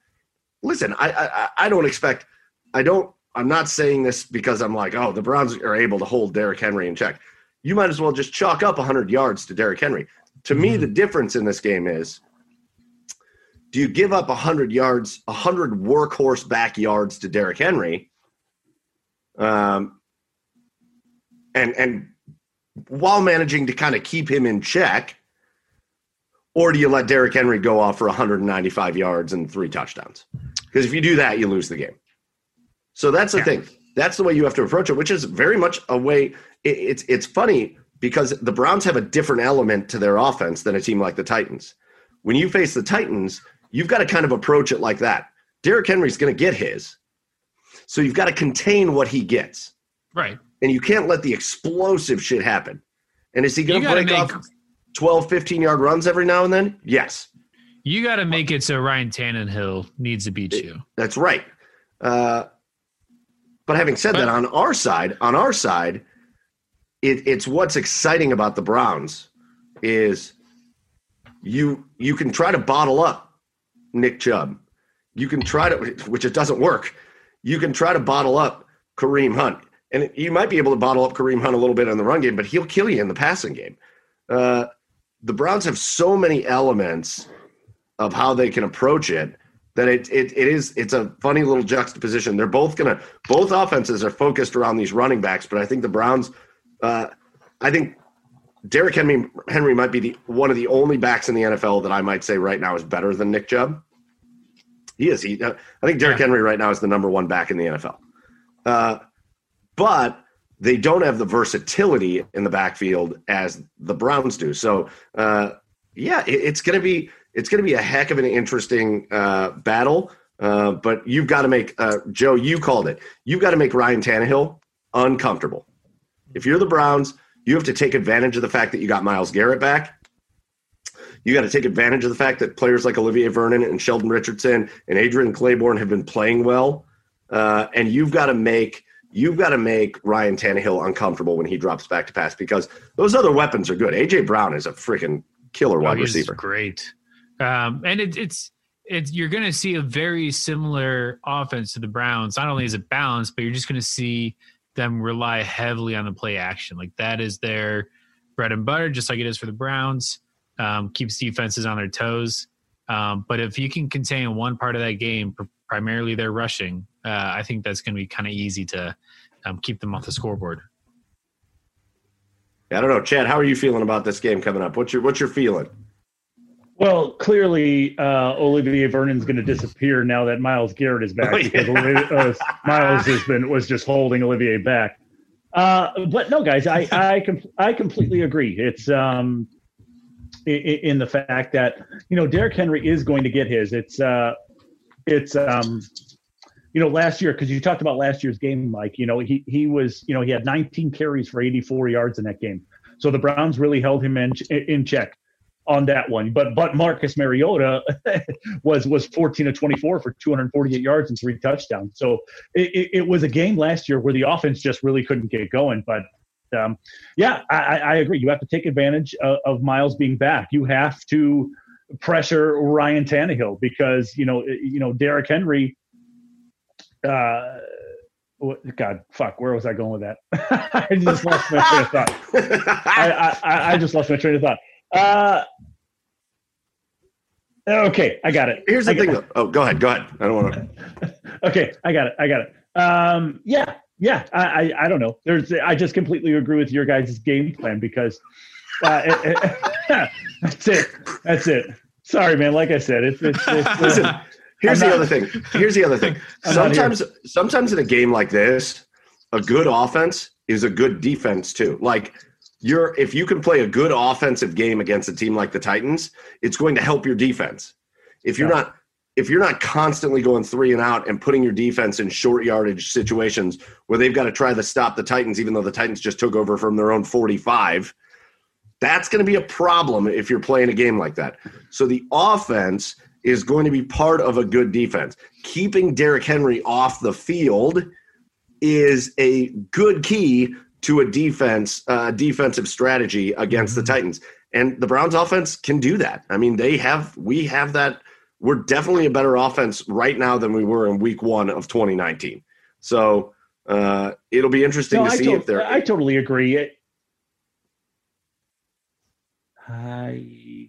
listen, I, I I don't expect. I don't. I'm not saying this because I'm like, oh, the Browns are able to hold Derrick Henry in check. You might as well just chalk up 100 yards to Derrick Henry. To mm-hmm. me, the difference in this game is do you give up 100 yards, 100 workhorse back yards to Derrick Henry? Um, and and while managing to kind of keep him in check, or do you let Derrick Henry go off for 195 yards and three touchdowns? Because if you do that, you lose the game. So that's the yeah. thing. That's the way you have to approach it, which is very much a way. It, it's it's funny because the Browns have a different element to their offense than a team like the Titans. When you face the Titans, You've got to kind of approach it like that. Derrick Henry's going to get his. So you've got to contain what he gets. Right. And you can't let the explosive shit happen. And is he going to break make, off 12, 15 yard runs every now and then? Yes. You got to make it so Ryan Tannehill needs to beat you. That's right. Uh, but having said that, on our side, on our side, it, it's what's exciting about the Browns is you you can try to bottle up Nick Chubb. You can try to, which it doesn't work. You can try to bottle up Kareem Hunt. and you might be able to bottle up Kareem Hunt a little bit in the run game, but he'll kill you in the passing game. Uh, the Browns have so many elements of how they can approach it that it, it it is it's a funny little juxtaposition. They're both gonna both offenses are focused around these running backs, but I think the Browns, uh, I think Derrick Henry Henry might be the one of the only backs in the NFL that I might say right now is better than Nick Chubb. He is. He, uh, I think Derrick yeah. Henry right now is the number one back in the NFL. Uh, but they don't have the versatility in the backfield as the Browns do. So, uh, yeah, it, it's going to be it's going to be a heck of an interesting uh, battle. Uh, but you've got to make uh, Joe. You called it. You've got to make Ryan Tannehill uncomfortable. If you're the Browns, you have to take advantage of the fact that you got Myles Garrett back. You got to take advantage of the fact that players like Olivier Vernon and Sheldon Richardson and Adrian Clayborn have been playing well, uh, and you've got to make you've got to make Ryan Tannehill uncomfortable when he drops back to pass because those other weapons are good. AJ Brown is a freaking killer wide oh, receiver. Great, um, and it, it's it's you're going to see a very similar offense to the Browns. Not only is it balanced, but you're just going to see them rely heavily on the play action. Like that is their bread and butter, just like it is for the Browns. Um, keeps defenses on their toes. Um, but if you can contain one part of that game, primarily their rushing, uh, I think that's going to be kind of easy to um, keep them off the scoreboard. I don't know, Chad. How are you feeling about this game coming up? What's your What's your feeling? Well, clearly, uh, Olivier Vernon's going to disappear now that Myles Garrett is back oh, yeah. because uh, Myles has been was just holding Olivier back. Uh, but no, guys, I I, com- I completely agree. It's um, in, in, the fact that you know Derrick Henry is going to get his. It's uh, it's um, you know last year because you talked about last year's game, Mike. You know he he was you know he had 19 carries for 84 yards in that game. So the Browns really held him in in check on that one. But but Marcus Mariota was was 14 to 24 for 248 yards and three touchdowns. So it, it, it, was a game last year where the offense just really couldn't get going. But um, yeah, I, I, agree. You have to take advantage of, of, Myles being back. You have to pressure Ryan Tannehill because you know you know Derrick Henry. Uh, God, fuck, where was I going with that? I just lost my train of thought. I, I, I just lost my train of thought. Uh, okay, I got it. Here's the thing. Though. Oh, go ahead. Go ahead. I don't want to. okay, I got it. I got it. Um, yeah, yeah. I, I, I don't know. There's. I just completely agree with your guys' game plan because uh, it, it, that's it. That's it. Sorry, man. Like I said, it's. it's, it's Listen, here's the other thing. Here's the other thing. sometimes, sometimes in a game like this, a good offense is a good defense too. Like you're if you can play a good offensive game against a team like the Titans, it's going to help your defense. If you're yeah. not if you're not constantly going three and out and putting your defense in short yardage situations where they've got to try to stop the Titans, even though the Titans just took over from their own 45, that's going to be a problem if you're playing a game like that. So the offense is going to be part of a good defense. Keeping Derrick Henry off the field is a good key to a defense, uh, defensive strategy against the mm-hmm. Titans. And the Browns offense can do that. I mean, they have, we have that. We're definitely a better offense right now than we were in week one of 2019. So uh, it'll be interesting no, to I see to- if they're. I totally agree. It, Hi.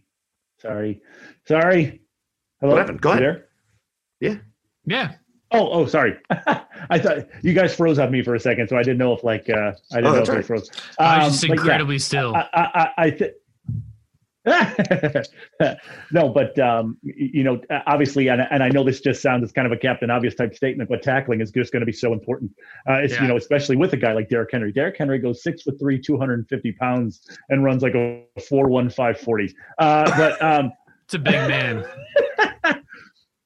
Sorry. Sorry. Hello. What happened? Go ahead. There? Yeah. Yeah. Oh, oh, sorry. I thought you guys froze on me for a second, so I didn't know if like uh, I didn't oh, know if right. they froze. Um, I was just incredibly yeah, still. I, I, I th- no, but um, you know, obviously, and, and I know this just sounds as kind of a Captain Obvious type statement, but tackling is just going to be so important. Uh, it's yeah. you know, especially with a guy like Derrick Henry. Derrick Henry goes six foot three, two hundred and fifty pounds, and runs like a four one five forty. Uh, but um, it's a big man.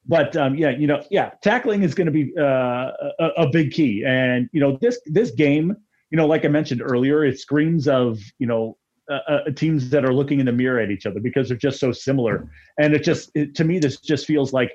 but um, yeah, you know, yeah, tackling is going to be uh, a, a, big key. And you know, this this game, you know, like I mentioned earlier, it screams of you know uh, uh, teams that are looking in the mirror at each other because they're just so similar. And it just it, to me, this just feels like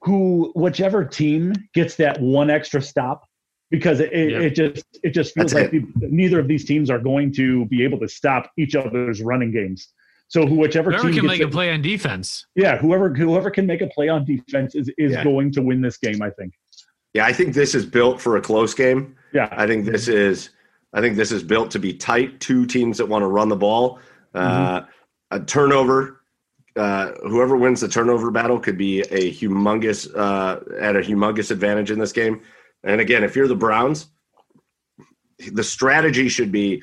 who whichever team gets that one extra stop because it, it, it just it just feels That's like the, neither of these teams are going to be able to stop each other's running games. So whichever whoever team can make it, a play on defense. Yeah, whoever whoever can make a play on defense is is yeah. going to win this game. I think. Yeah, I think this is built for a close game. Yeah. I think this is I think this is built to be tight. Two teams that want to run the ball. Uh, a turnover. Uh, whoever wins the turnover battle could be a humongous uh, at a humongous advantage in this game. And again, if you're the Browns, the strategy should be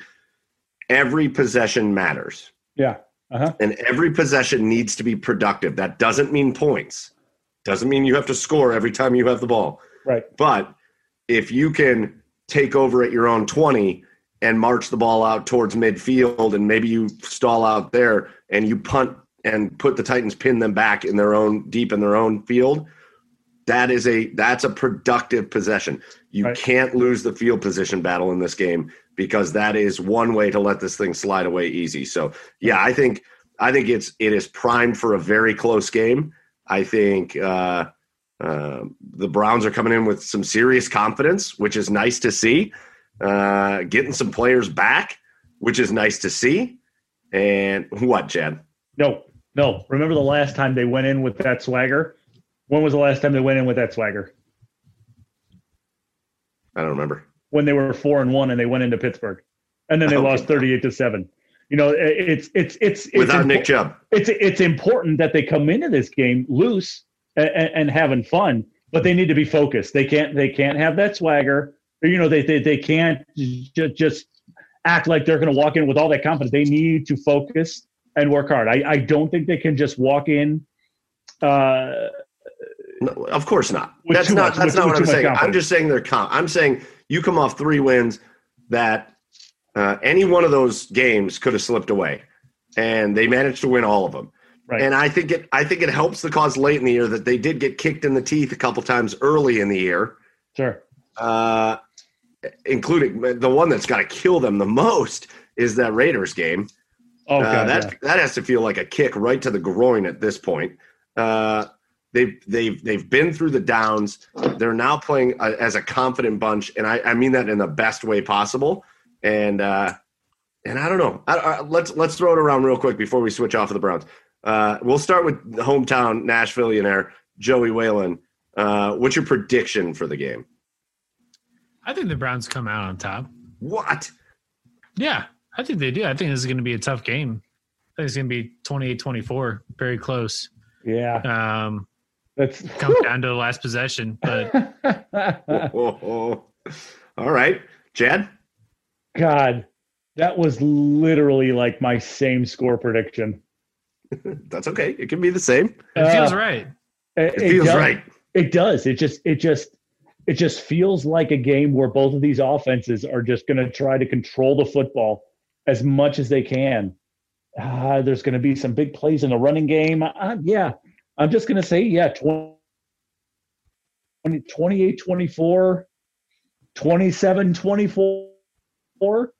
every possession matters. Yeah. Uh-huh. And every possession needs to be productive. That doesn't mean points. Doesn't mean you have to score every time you have the ball. Right. But if you can take over at your own 20 and march the ball out towards midfield and maybe you stall out there and you punt and put the Titans pin them back in their own deep in their own field, that is a that's a productive possession. You Right. can't lose the field position battle in this game because that is one way to let this thing slide away easy. So yeah, I think I think it's it is primed for a very close game. I think uh, uh, the Browns are coming in with some serious confidence, which is nice to see. Uh, getting some players back, which is nice to see. And what, Chad? No, no. Remember the last time they went in with that swagger? When was the last time they went in with that swagger? I don't remember. When they were four and one and they went into Pittsburgh, and then they Okay. lost thirty-eight to seven. You know, it's it's it's, it's Without Nick Chubb. It's it's important that they come into this game loose and, and having fun, but they need to be focused. They can't they can't have that swagger. You know, they they, they can't j- just act like they're going to walk in with all that confidence. They need to focus and work hard. I, I don't think they can just walk in. Uh, No, of course not. That's not much- that's with- not with what I'm saying. I'm just saying they're comp. I'm saying you come off three wins that uh, any one of those games could have slipped away, and they managed to win all of them. Right. And I think it I think it helps the cause late in the year that they did get kicked in the teeth a couple times early in the year. sure. uh, including the one that's got to kill them the most is that Raiders game. Oh, Uh, God, that yeah. that has to feel like a kick right to the groin at this point. Uh, they've they've they've been through the downs. They're now playing uh as a confident bunch, and I, I mean that in the best way possible. And uh, and I don't know. I, I, let's let's throw it around real quick before we switch off of the Browns. Uh, we'll start with the hometown Nashvilleionaire Joey Whalen. Uh, what's your prediction for the game? I think the Browns come out on top. What? Yeah, I think they do. I think this is going to be a tough game. I think it's going to be 28-24, very close. Yeah. Um, That's come down to the last possession, but Oh, all right, Chad. God, that was literally like my same score prediction. That's okay. It can be the same. it feels Uh, right. It, It feels does- right. It does. It just it just it just feels like a game where both of these offenses are just going to try to control the football as much as they can. Uh, there's going to be some big plays in the running game. Uh, yeah, I'm just going to say yeah, 20, 28 24, 27 24,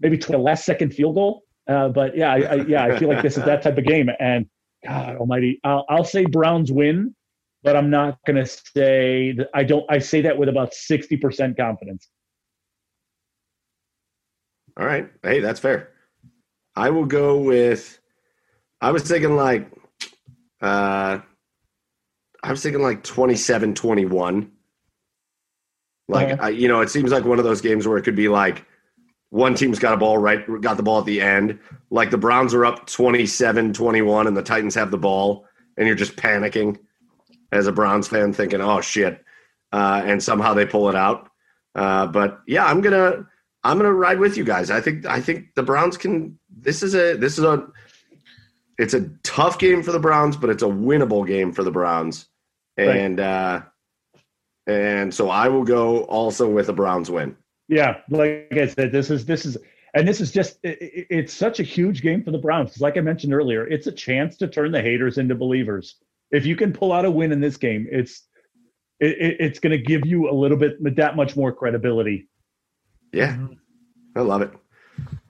maybe tw- last second field goal. Uh, but yeah, I, I, yeah, I feel like this is that type of game. And God Almighty, I'll, I'll say Browns win, but I'm not going to say that. I don't. I say that with about sixty percent confidence. All right. Hey, that's fair. I will go with. I was thinking like, uh, I was thinking like 27 21. Like, Uh-huh. I, you know, it seems like one of those games where it could be like one team's got a ball right, got the ball at the end. Like the Browns are up 27 21 and the Titans have the ball, and you're just panicking as a Browns fan thinking, oh shit. Uh, and somehow they pull it out. Uh, but yeah, I'm going to. I'm to ride with you guys. I think I think the Browns can. This is a this is a. It's a tough game for the Browns, but it's a winnable game for the Browns, Right. and uh, and so I will go also with a Browns win. Yeah, like I said, this is this is and this is just it, it- it's such a huge game for the Browns. Like I mentioned earlier, it's a chance to turn the haters into believers. If you can pull out a win in this game, it's it, it- it's going to give you a little bit that much more credibility. Yeah, I love it.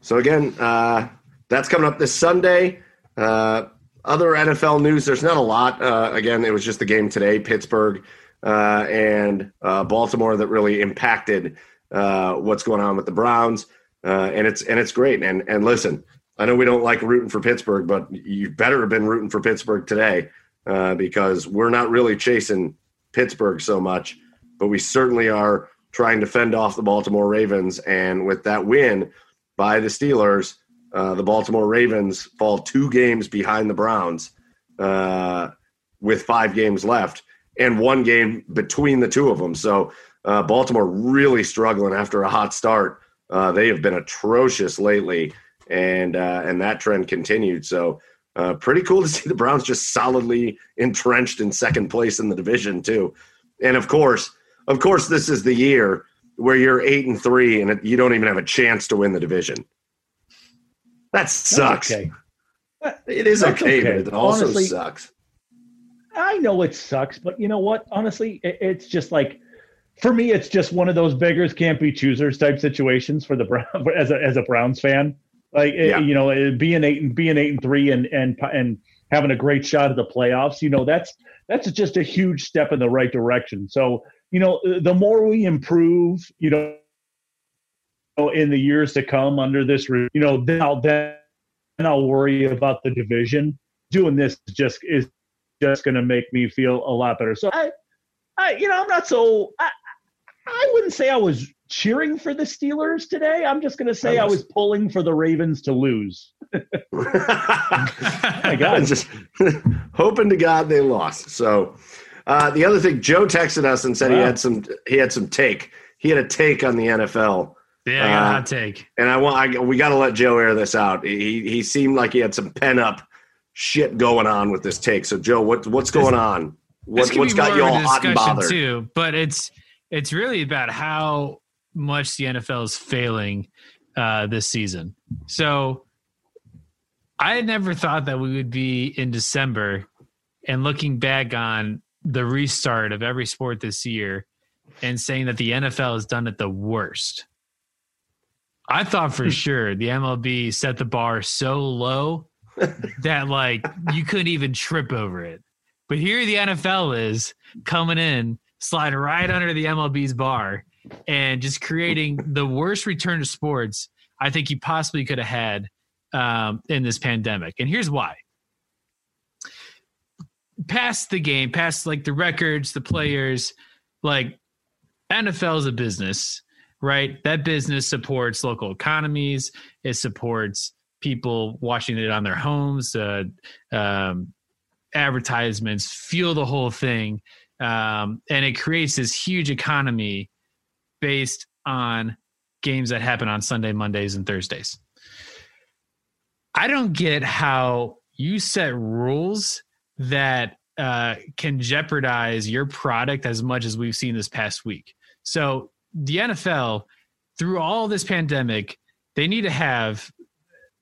So again, uh, that's coming up this Sunday. Uh, other NFL news, there's not a lot. Uh, again, it was just the game today, Pittsburgh uh, and uh, Baltimore, that really impacted uh, what's going on with the Browns. Uh, and it's and it's great. And and listen, I know we don't like rooting for Pittsburgh, but you better have been rooting for Pittsburgh today uh, because we're not really chasing Pittsburgh so much. but we certainly are trying to fend off the Baltimore Ravens. And with that win by the Steelers, uh, the Baltimore Ravens fall two games behind the Browns uh, with five games left and one game between the two of them. So uh, Baltimore really struggling after a hot start. Uh, they have been atrocious lately, and uh, and that trend continued. So pretty cool to see the Browns just solidly entrenched in second place in the division too. And of course, of course, this is the year where you're eight and three and you don't even have a chance to win the division. That sucks. Okay. It is okay, okay, but it also Honestly, sucks. I know it sucks, but you know what? Honestly, it, it's just like for me, it's just one of those beggars can't be choosers type situations for the Brown as a as a Browns fan. Like it- you know, it- being eight and being eight and three and and and having a great shot at the playoffs. You know, that's that's just a huge step in the right direction. So you know, the more we improve, you know, in the years to come under this, you know, then I'll then I'll worry about the division. Doing this just is just going to make me feel a lot better. So I, I, you know, I'm not so. I, I wouldn't say I was cheering for the Steelers today. I'm just going to say I was pulling for the Ravens to lose. my God. just hoping to God they lost. So uh, the other thing, Joe texted us and said he had some he had some take. He had a take on the NFL. Yeah, I got a hot take. And I want I, we got to let Joe air this out. He he seemed like he had some pent up shit going on with this take. So Joe, what what's going on? What what's be got more you all hot and discussion bothered? too, but it's it's really about how much the NFL is failing uh, this season. So I had never thought that we would be in December and looking back on the restart of every sport this year and saying that the NFL has done it the worst. I thought for sure the MLB set the bar so low that like you couldn't even trip over it. But here the NFL is coming in, sliding right under the MLB's bar, and just creating the worst return to sports I think you possibly could have had um, in this pandemic. And here's why. Past the game, past like the records, the players, like NFL is a business, right? That business supports local economies. It supports people watching it on their homes. Uh, um, advertisements fuel the whole thing, um, and it creates this huge economy based on games that happen on Sunday, Mondays, and Thursdays. I don't get how you set rules that uh, can jeopardize your product as much as we've seen this past week. So the NFL, through all this pandemic, they need to have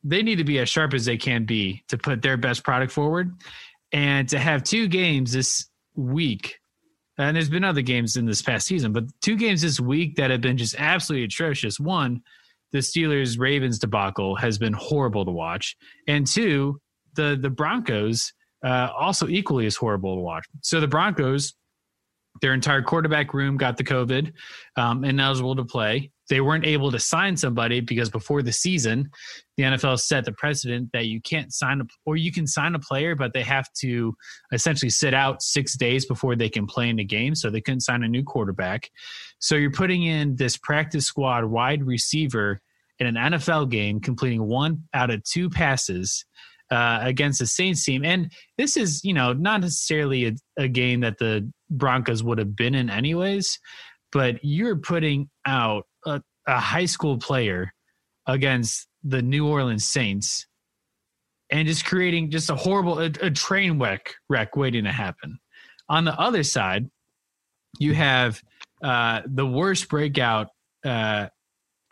they need to be as sharp as they can be to put their best product forward. And to have two games this week and there's been other games in this past season but two games this week that have been just absolutely atrocious. One the steelers ravens debacle has been horrible to watch. And two the the broncos uh, also equally as horrible to watch. So the broncos their entire quarterback room got the covid um, and eligible to play they weren't able to sign somebody because before the season the NFL set the precedent that you can't sign a or you can sign a player, but they have to essentially sit out six days before they can play in the game. So they couldn't sign a new quarterback. So you're putting in this practice squad wide receiver in an NFL game, completing one out of two passes uh, against the Saints team. And this is, you know, not necessarily a, a game that the Broncos would have been in anyways, but you're putting out a, a high school player against the New Orleans Saints and just creating just a horrible a, a train wreck wreck waiting to happen. On the other side, you have uh, the worst breakout uh,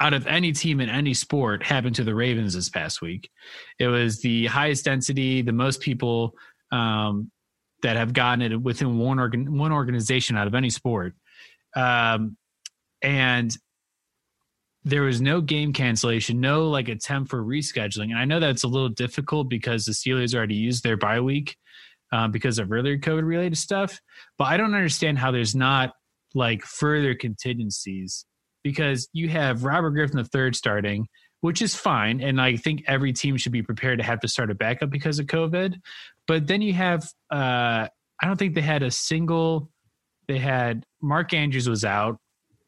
out of any team in any sport happened to the Ravens this past week. It was the highest density, the most people um, that have gotten it within one organ, one organization out of any sport, um, and there was no game cancellation, no like attempt for rescheduling. And I know that's a little difficult because the Steelers already used their bye week uh, because of earlier COVID related stuff. But I don't understand how there's not like further contingencies because you have Robert Griffin III starting, which is fine. And I think every team should be prepared to have to start a backup because of COVID. But then you have, uh, I don't think they had a single they had Mark Andrews was out,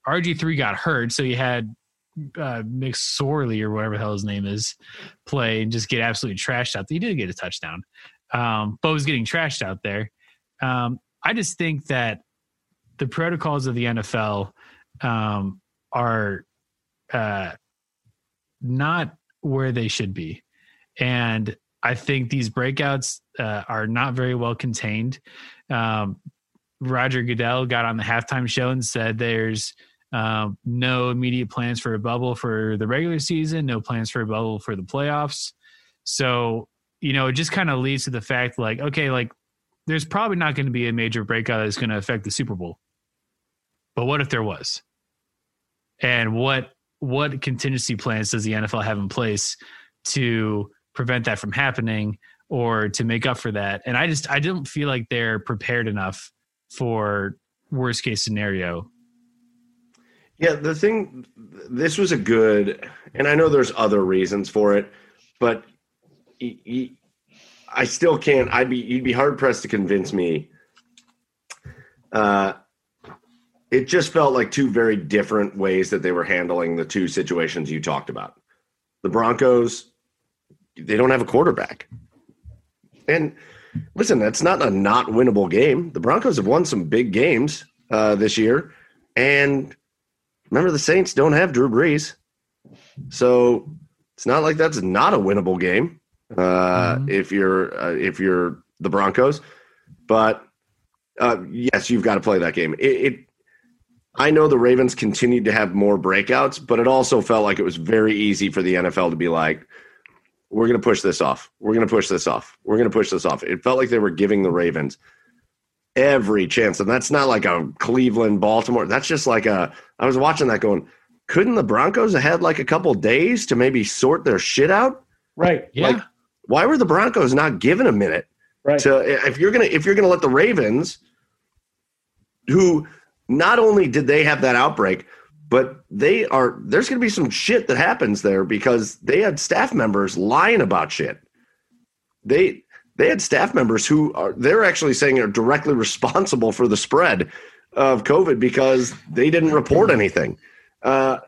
RG three got hurt, so you had uh, McSorley or whatever the hell his name is play and just get absolutely trashed out. He did get a touchdown, um, but was getting trashed out there. Um, I just think that the protocols of the NFL um, are uh, not where they should be, and I think these breakouts uh, are not very well contained. Um, Roger Goodell got on the halftime show and said there's um, no immediate plans for a bubble for the regular season, no plans for a bubble for the playoffs. So, you know, it just kind of leads to the fact like, okay, like there's probably not going to be a major breakout that's going to affect the Super Bowl. But what if there was? And what what contingency plans does the NFL have in place to prevent that from happening or to make up for that? And I just I don't feel like they're prepared enough for worst case scenario yeah, the thing, this was a good, and I know there's other reasons for it, but I still can't. I'd be you'd be hard pressed to convince me. Uh, it just felt like two very different ways that they were handling the two situations you talked about. The Broncos, they don't have a quarterback, and listen, that's not a not winnable game. The Broncos have won some big games uh, this year, and remember the Saints don't have Drew Brees, so it's not like that's not a winnable game uh, mm-hmm. if you're uh, if you're the Broncos. But uh, yes, you've got to play that game. It, it, I know the Ravens continued to have more breakouts, but it also felt like it was very easy for the NFL to be like, "We're going to push this off. We're going to push this off. We're going to push this off." It felt like they were giving the Ravens every chance. And that's not like a Cleveland, Baltimore. That's just like a, I was watching that going, couldn't the Broncos have had like a couple days to maybe sort their shit out? Right. Yeah. Like, why were the Broncos not given a minute? Right. To, if you're going to, if you're going to let the Ravens, who not only did they have that outbreak, but they are, there's going to be some shit that happens there because they had staff members lying about shit. They, they had staff members who are they're actually saying are directly responsible for the spread of COVID because they didn't report anything. Uh,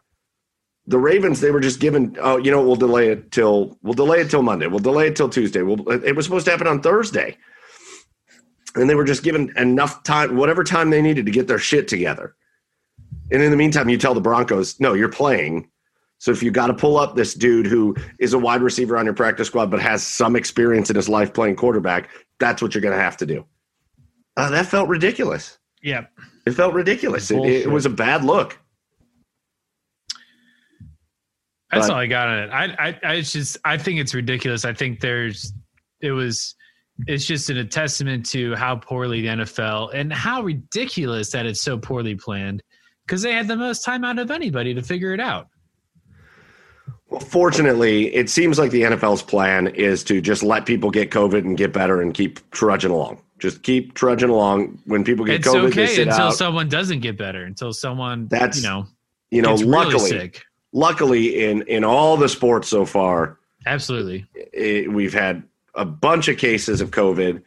the Ravens, they were just given, oh, you know, we'll delay it till we'll delay it till Monday. We'll delay it till Tuesday. We'll, it was supposed to happen on Thursday, and they were just given enough time, whatever time they needed to get their shit together. And in the meantime, you tell the Broncos, no, you're playing. So if you got to pull up this dude who is a wide receiver on your practice squad but has some experience in his life playing quarterback, that's what you're going to have to do. Uh, that felt ridiculous. Yeah, it felt ridiculous. It, it, was a bad look. That's but, all I got on it. I, I, I just, I think it's ridiculous. I think there's, it was, it's just a testament to how poorly the NFL and how ridiculous that it's so poorly planned because they had the most time out of anybody to figure it out. Well, fortunately, it seems like the NFL's plan is to just let people get COVID and get better and keep trudging along. Just keep trudging along. When people get it's COVID, okay until out. someone doesn't get better. Until someone that's you know you know luckily really luckily in in all the sports so far, absolutely, it, we've had a bunch of cases of COVID.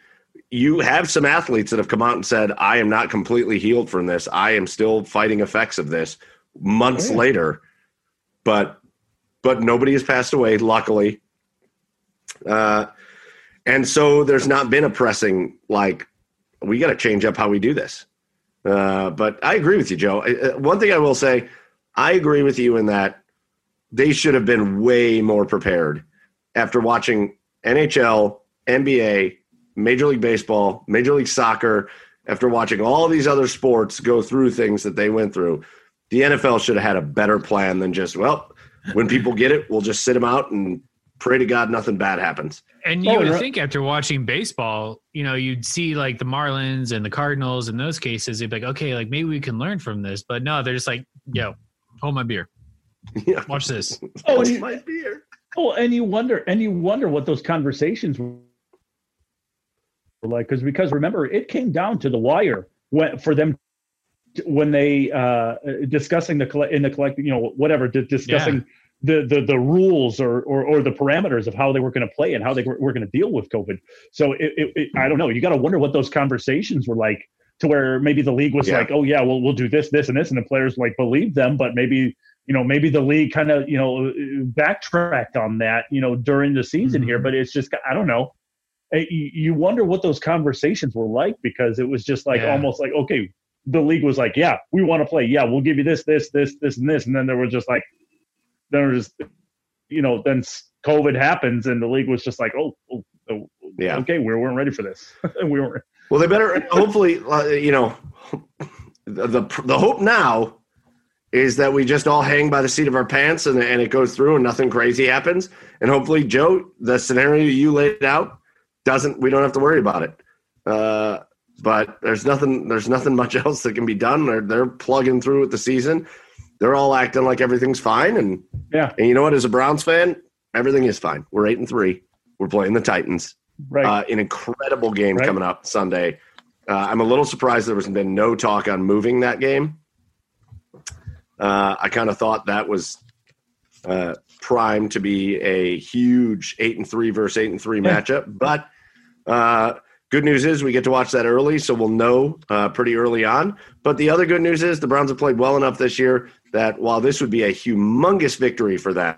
You have some athletes that have come out and said, "I am not completely healed from this. I am still fighting effects of this." Months oh, yeah. later, but but nobody has passed away, luckily. Uh, and so there's not been a pressing like we got to change up how we do this. Uh, but I agree with you, Joe. Uh, one thing I will say, I agree with you in that they should have been way more prepared after watching NHL, NBA, Major League Baseball, Major League Soccer, after watching all these other sports go through things that they went through. The NFL should have had a better plan than just, well, when people get it, we'll just sit them out and pray to God nothing bad happens. And you oh, would right. think after watching baseball, you know, you'd see like the Marlins and the Cardinals in those cases, you'd be like, okay, like maybe we can learn from this. But no, they're just like, yo, hold my beer. Yeah. Watch this. oh, hold my beer. Oh, and you wonder, and you wonder what those conversations were like, because because remember, it came down to the wire when for them when they uh, discussing the in the collect, you know, whatever, discussing. Yeah. The, the the rules or, or or the parameters of how they were going to play and how they were, were going to deal with COVID. So it, it, it, I don't know. You got to wonder what those conversations were like to where maybe the league was Yeah. like, oh yeah, well we'll do this, this, and this, and the players like believe them, but maybe you know maybe the league kind of you know backtracked on that you know during the season here, but it's just I don't know. Uh, You wonder what those conversations were like because it was just like Yeah. almost like okay, the league was like, yeah, we want to play, yeah, we'll give you this, this, this, this, and this, and then there was just like, there was, you know, then COVID happens and the league was just like, oh, oh, oh Yeah. okay, we weren't ready for this, we weren't. Well, they better hopefully, uh, you know, the, the the hope now is that we just all hang by the seat of our pants and and it goes through and nothing crazy happens. And hopefully, Joe, the scenario you laid out doesn't. We don't have to worry about it. Uh, but there's nothing. There's nothing much else that can be done. They're they're plugging through with the season. They're all acting like everything's fine. And Yeah. and you know what? As a Browns fan, everything is fine. We're eight and three. We're playing the Titans. Right. Uh, an incredible game Right. coming up Sunday. Uh, I'm a little surprised there was been no talk on moving that game. Uh, I kind of thought that was uh, primed to be a huge eight and three versus eight and three Yeah. matchup. But uh, good news is we get to watch that early, so we'll know uh, pretty early on. But the other good news is the Browns have played well enough this year that while this would be a humongous victory for them,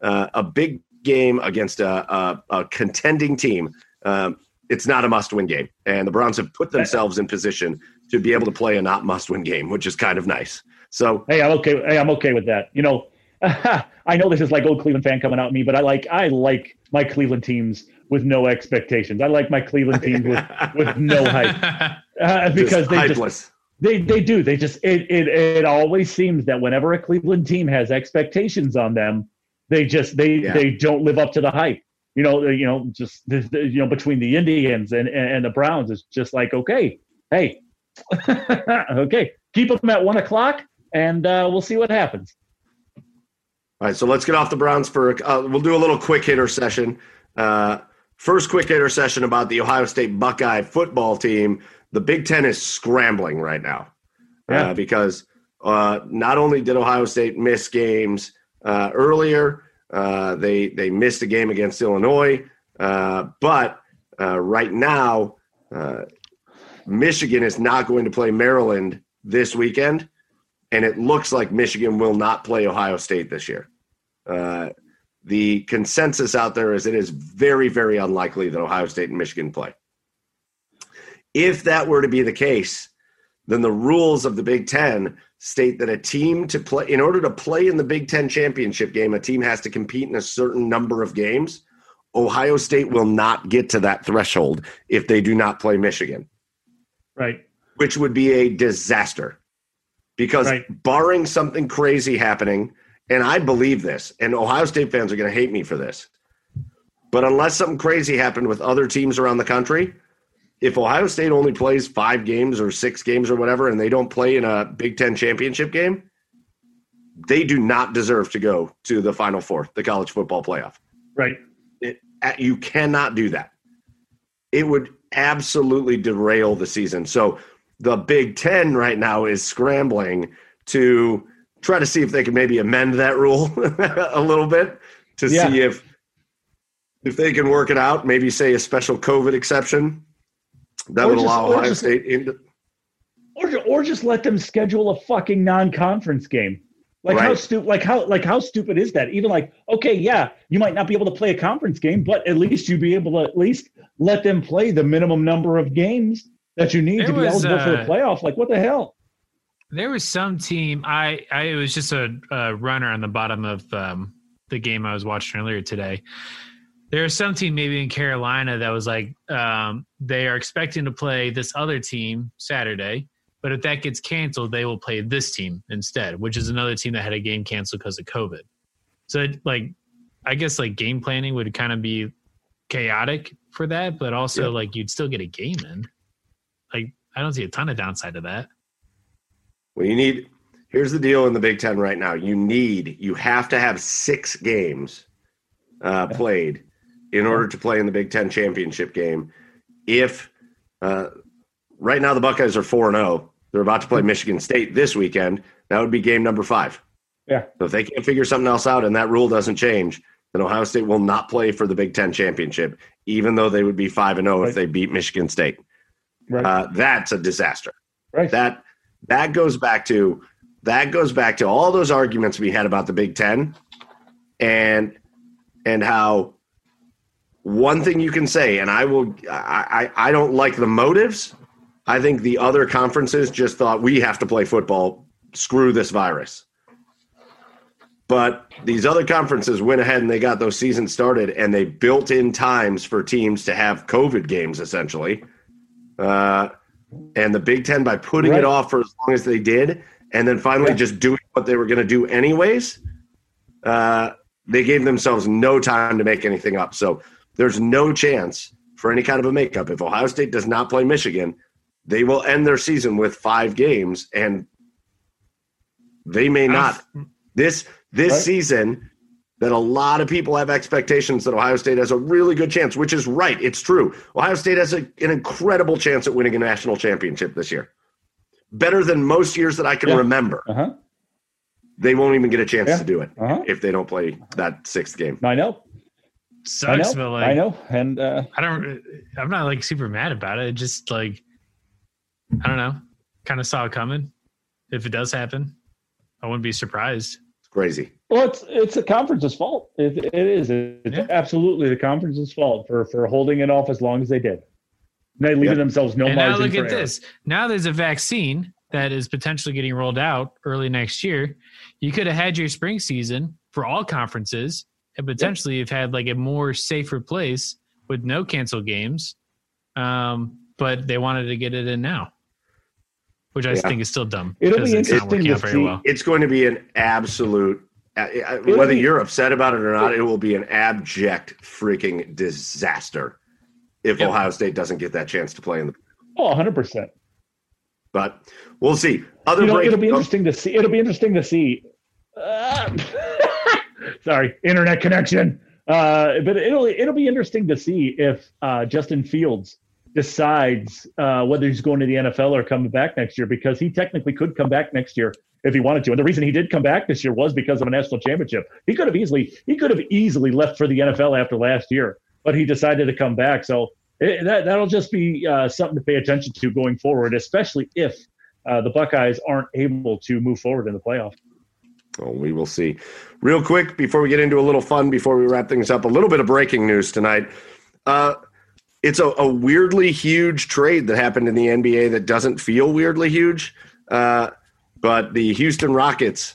uh, a big game against a, a, a contending team, um, it's not a must-win game, and the Browns have put themselves in position to be able to play a not must-win game, which is kind of nice. So Hey, I'm okay. Hey, I'm okay with that. You know, I know this is like old Cleveland fan coming out at me, but I like I like my Cleveland teams with no expectations. I like my Cleveland teams with with no hype uh, because just they just. They they do. They just it, it it always seems that whenever a Cleveland team has expectations on them, they just they Yeah. they don't live up to the hype. You know, you know, just you know between the Indians and and the Browns, it's just like okay, hey, okay, keep them at one o'clock, and uh, we'll see what happens. All right, so let's get off the Browns for. Uh, we'll do a little quick hitter session. Uh, first quick hitter session about the Ohio State Buckeye football team. The Big Ten is scrambling right now Yeah. uh, because uh, not only did Ohio State miss games uh, earlier, uh, they they missed a game against Illinois, uh, but uh, right now uh, Michigan is not going to play Maryland this weekend and it looks like Michigan will not play Ohio State this year. Uh, the consensus out there is it is very, very unlikely that Ohio State and Michigan play. If that were to be the case, then the rules of the Big Ten state that a team to play, in order to play in the Big Ten championship game, a team has to compete in a certain number of games. Ohio State will not get to that threshold if they do not play Michigan Right. which would be a disaster. Because Right. barring something crazy happening, and I believe this, and Ohio State fans are going to hate me for this, but unless something crazy happened with other teams around the country, if Ohio State only plays five games or six games or whatever, and they don't play in a Big Ten championship game, they do not deserve to go to the Final Four, the college football playoff. Right. It, you cannot do that. It would absolutely derail the season. So the Big Ten right now is scrambling to try to see if they can maybe amend that rule a little bit to Yeah. see if if they can work it out. Maybe say a special COVID exception that Or would just- allow Ohio just- State into. Or or just let them schedule a fucking non-conference game. Like how stupid like how like how stupid is that? Even like okay, yeah, you might not be able to play a conference game, but at least you'd be able to at least let them play the minimum number of games that you need There to be was, eligible for the uh, playoff. Like what the hell? There was some team. I, I it was just a, a runner on the bottom of um, the game I was watching earlier today. There was some team maybe in Carolina that was like um, they are expecting to play this other team Saturday, but if that gets canceled, they will play this team instead, which is another team that had a game canceled because of COVID. So it, like, I guess like game planning would kind of be chaotic for that, but also Yeah. like you'd still get a game in. Like I don't see a ton of downside to that. Well, you need. Here's the deal in the Big Ten right now. You need. You have to have six games uh, played in order to play in the Big Ten championship game. If uh, right now the Buckeyes are four and zero, they're about to play Michigan State this weekend. That would be game number five. Yeah. So if they can't figure something else out and that rule doesn't change, then Ohio State will not play for the Big Ten championship, even though they would be five and zero if they beat Michigan State. Right. Uh, that's a disaster. Right. That that goes back to that goes back to all those arguments we had about the Big Ten, and and how one thing you can say, and I will, I, I, I don't like the motives. I think the other conferences just thought we have to play football. Screw this virus. But these other conferences went ahead and they got those seasons started and they built in times for teams to have COVID games essentially. Uh, and the Big Ten, by putting Right. it off for as long as they did, and then finally Yeah. just doing what they were going to do anyways, uh, they gave themselves no time to make anything up. So there's no chance for any kind of a makeup. If Ohio State does not play Michigan, they will end their season with five games, and they may not. This this Right. season, that a lot of people have expectations that Ohio State has a really good chance, which is right. It's true. Ohio State has a, an incredible chance at winning a national championship this year, better than most years that I can Yeah. remember. Uh-huh. They won't even get a chance Yeah. to do it Uh-huh. if they don't play that sixth game. I know. I Sucks, know. but like I know. And uh, I don't. I'm not like super mad about it. It Just like I don't know. Kind of saw it coming. If it does happen, I wouldn't be surprised. It's crazy. well, it's it's the conference's fault. It, it is. It's Yeah. absolutely the conference's fault for for holding it off as long as they did. They leaving Yep. themselves no and now margin look for at error. this. Now there's a vaccine that is potentially getting rolled out early next year. You could have had your spring season for all conferences and potentially have had like a more safer place with no canceled games. Um, but they wanted to get it in now, which I Yeah. think is still dumb. It'll be because it's not interesting working to out very see- well. It's going to be an absolute, uh, uh, whether be- you're upset about it or not, it will be an abject freaking disaster if Yep. Ohio State doesn't get that chance to play in the. Oh, 100 percent. But we'll see. Other You know, break- it'll be interesting to see. It'll be interesting to see. Uh, sorry, internet connection. Uh, but it'll it'll be interesting to see if uh, Justin Fields decides uh, whether he's going to the NFL or coming back next year because he technically could come back next year if he wanted to. And the reason he did come back this year was because of a national championship. He could have easily he could have easily left for the NFL after last year, but he decided to come back. So it, that that'll just be uh, something to pay attention to going forward, especially if uh, the Buckeyes aren't able to move forward in the playoff. Well, we will see. Real quick, before we get into a little fun, before we wrap things up, a little bit of breaking news tonight. Uh, it's a, a weirdly huge trade that happened in the NBA that doesn't feel weirdly huge. Uh, but the Houston Rockets,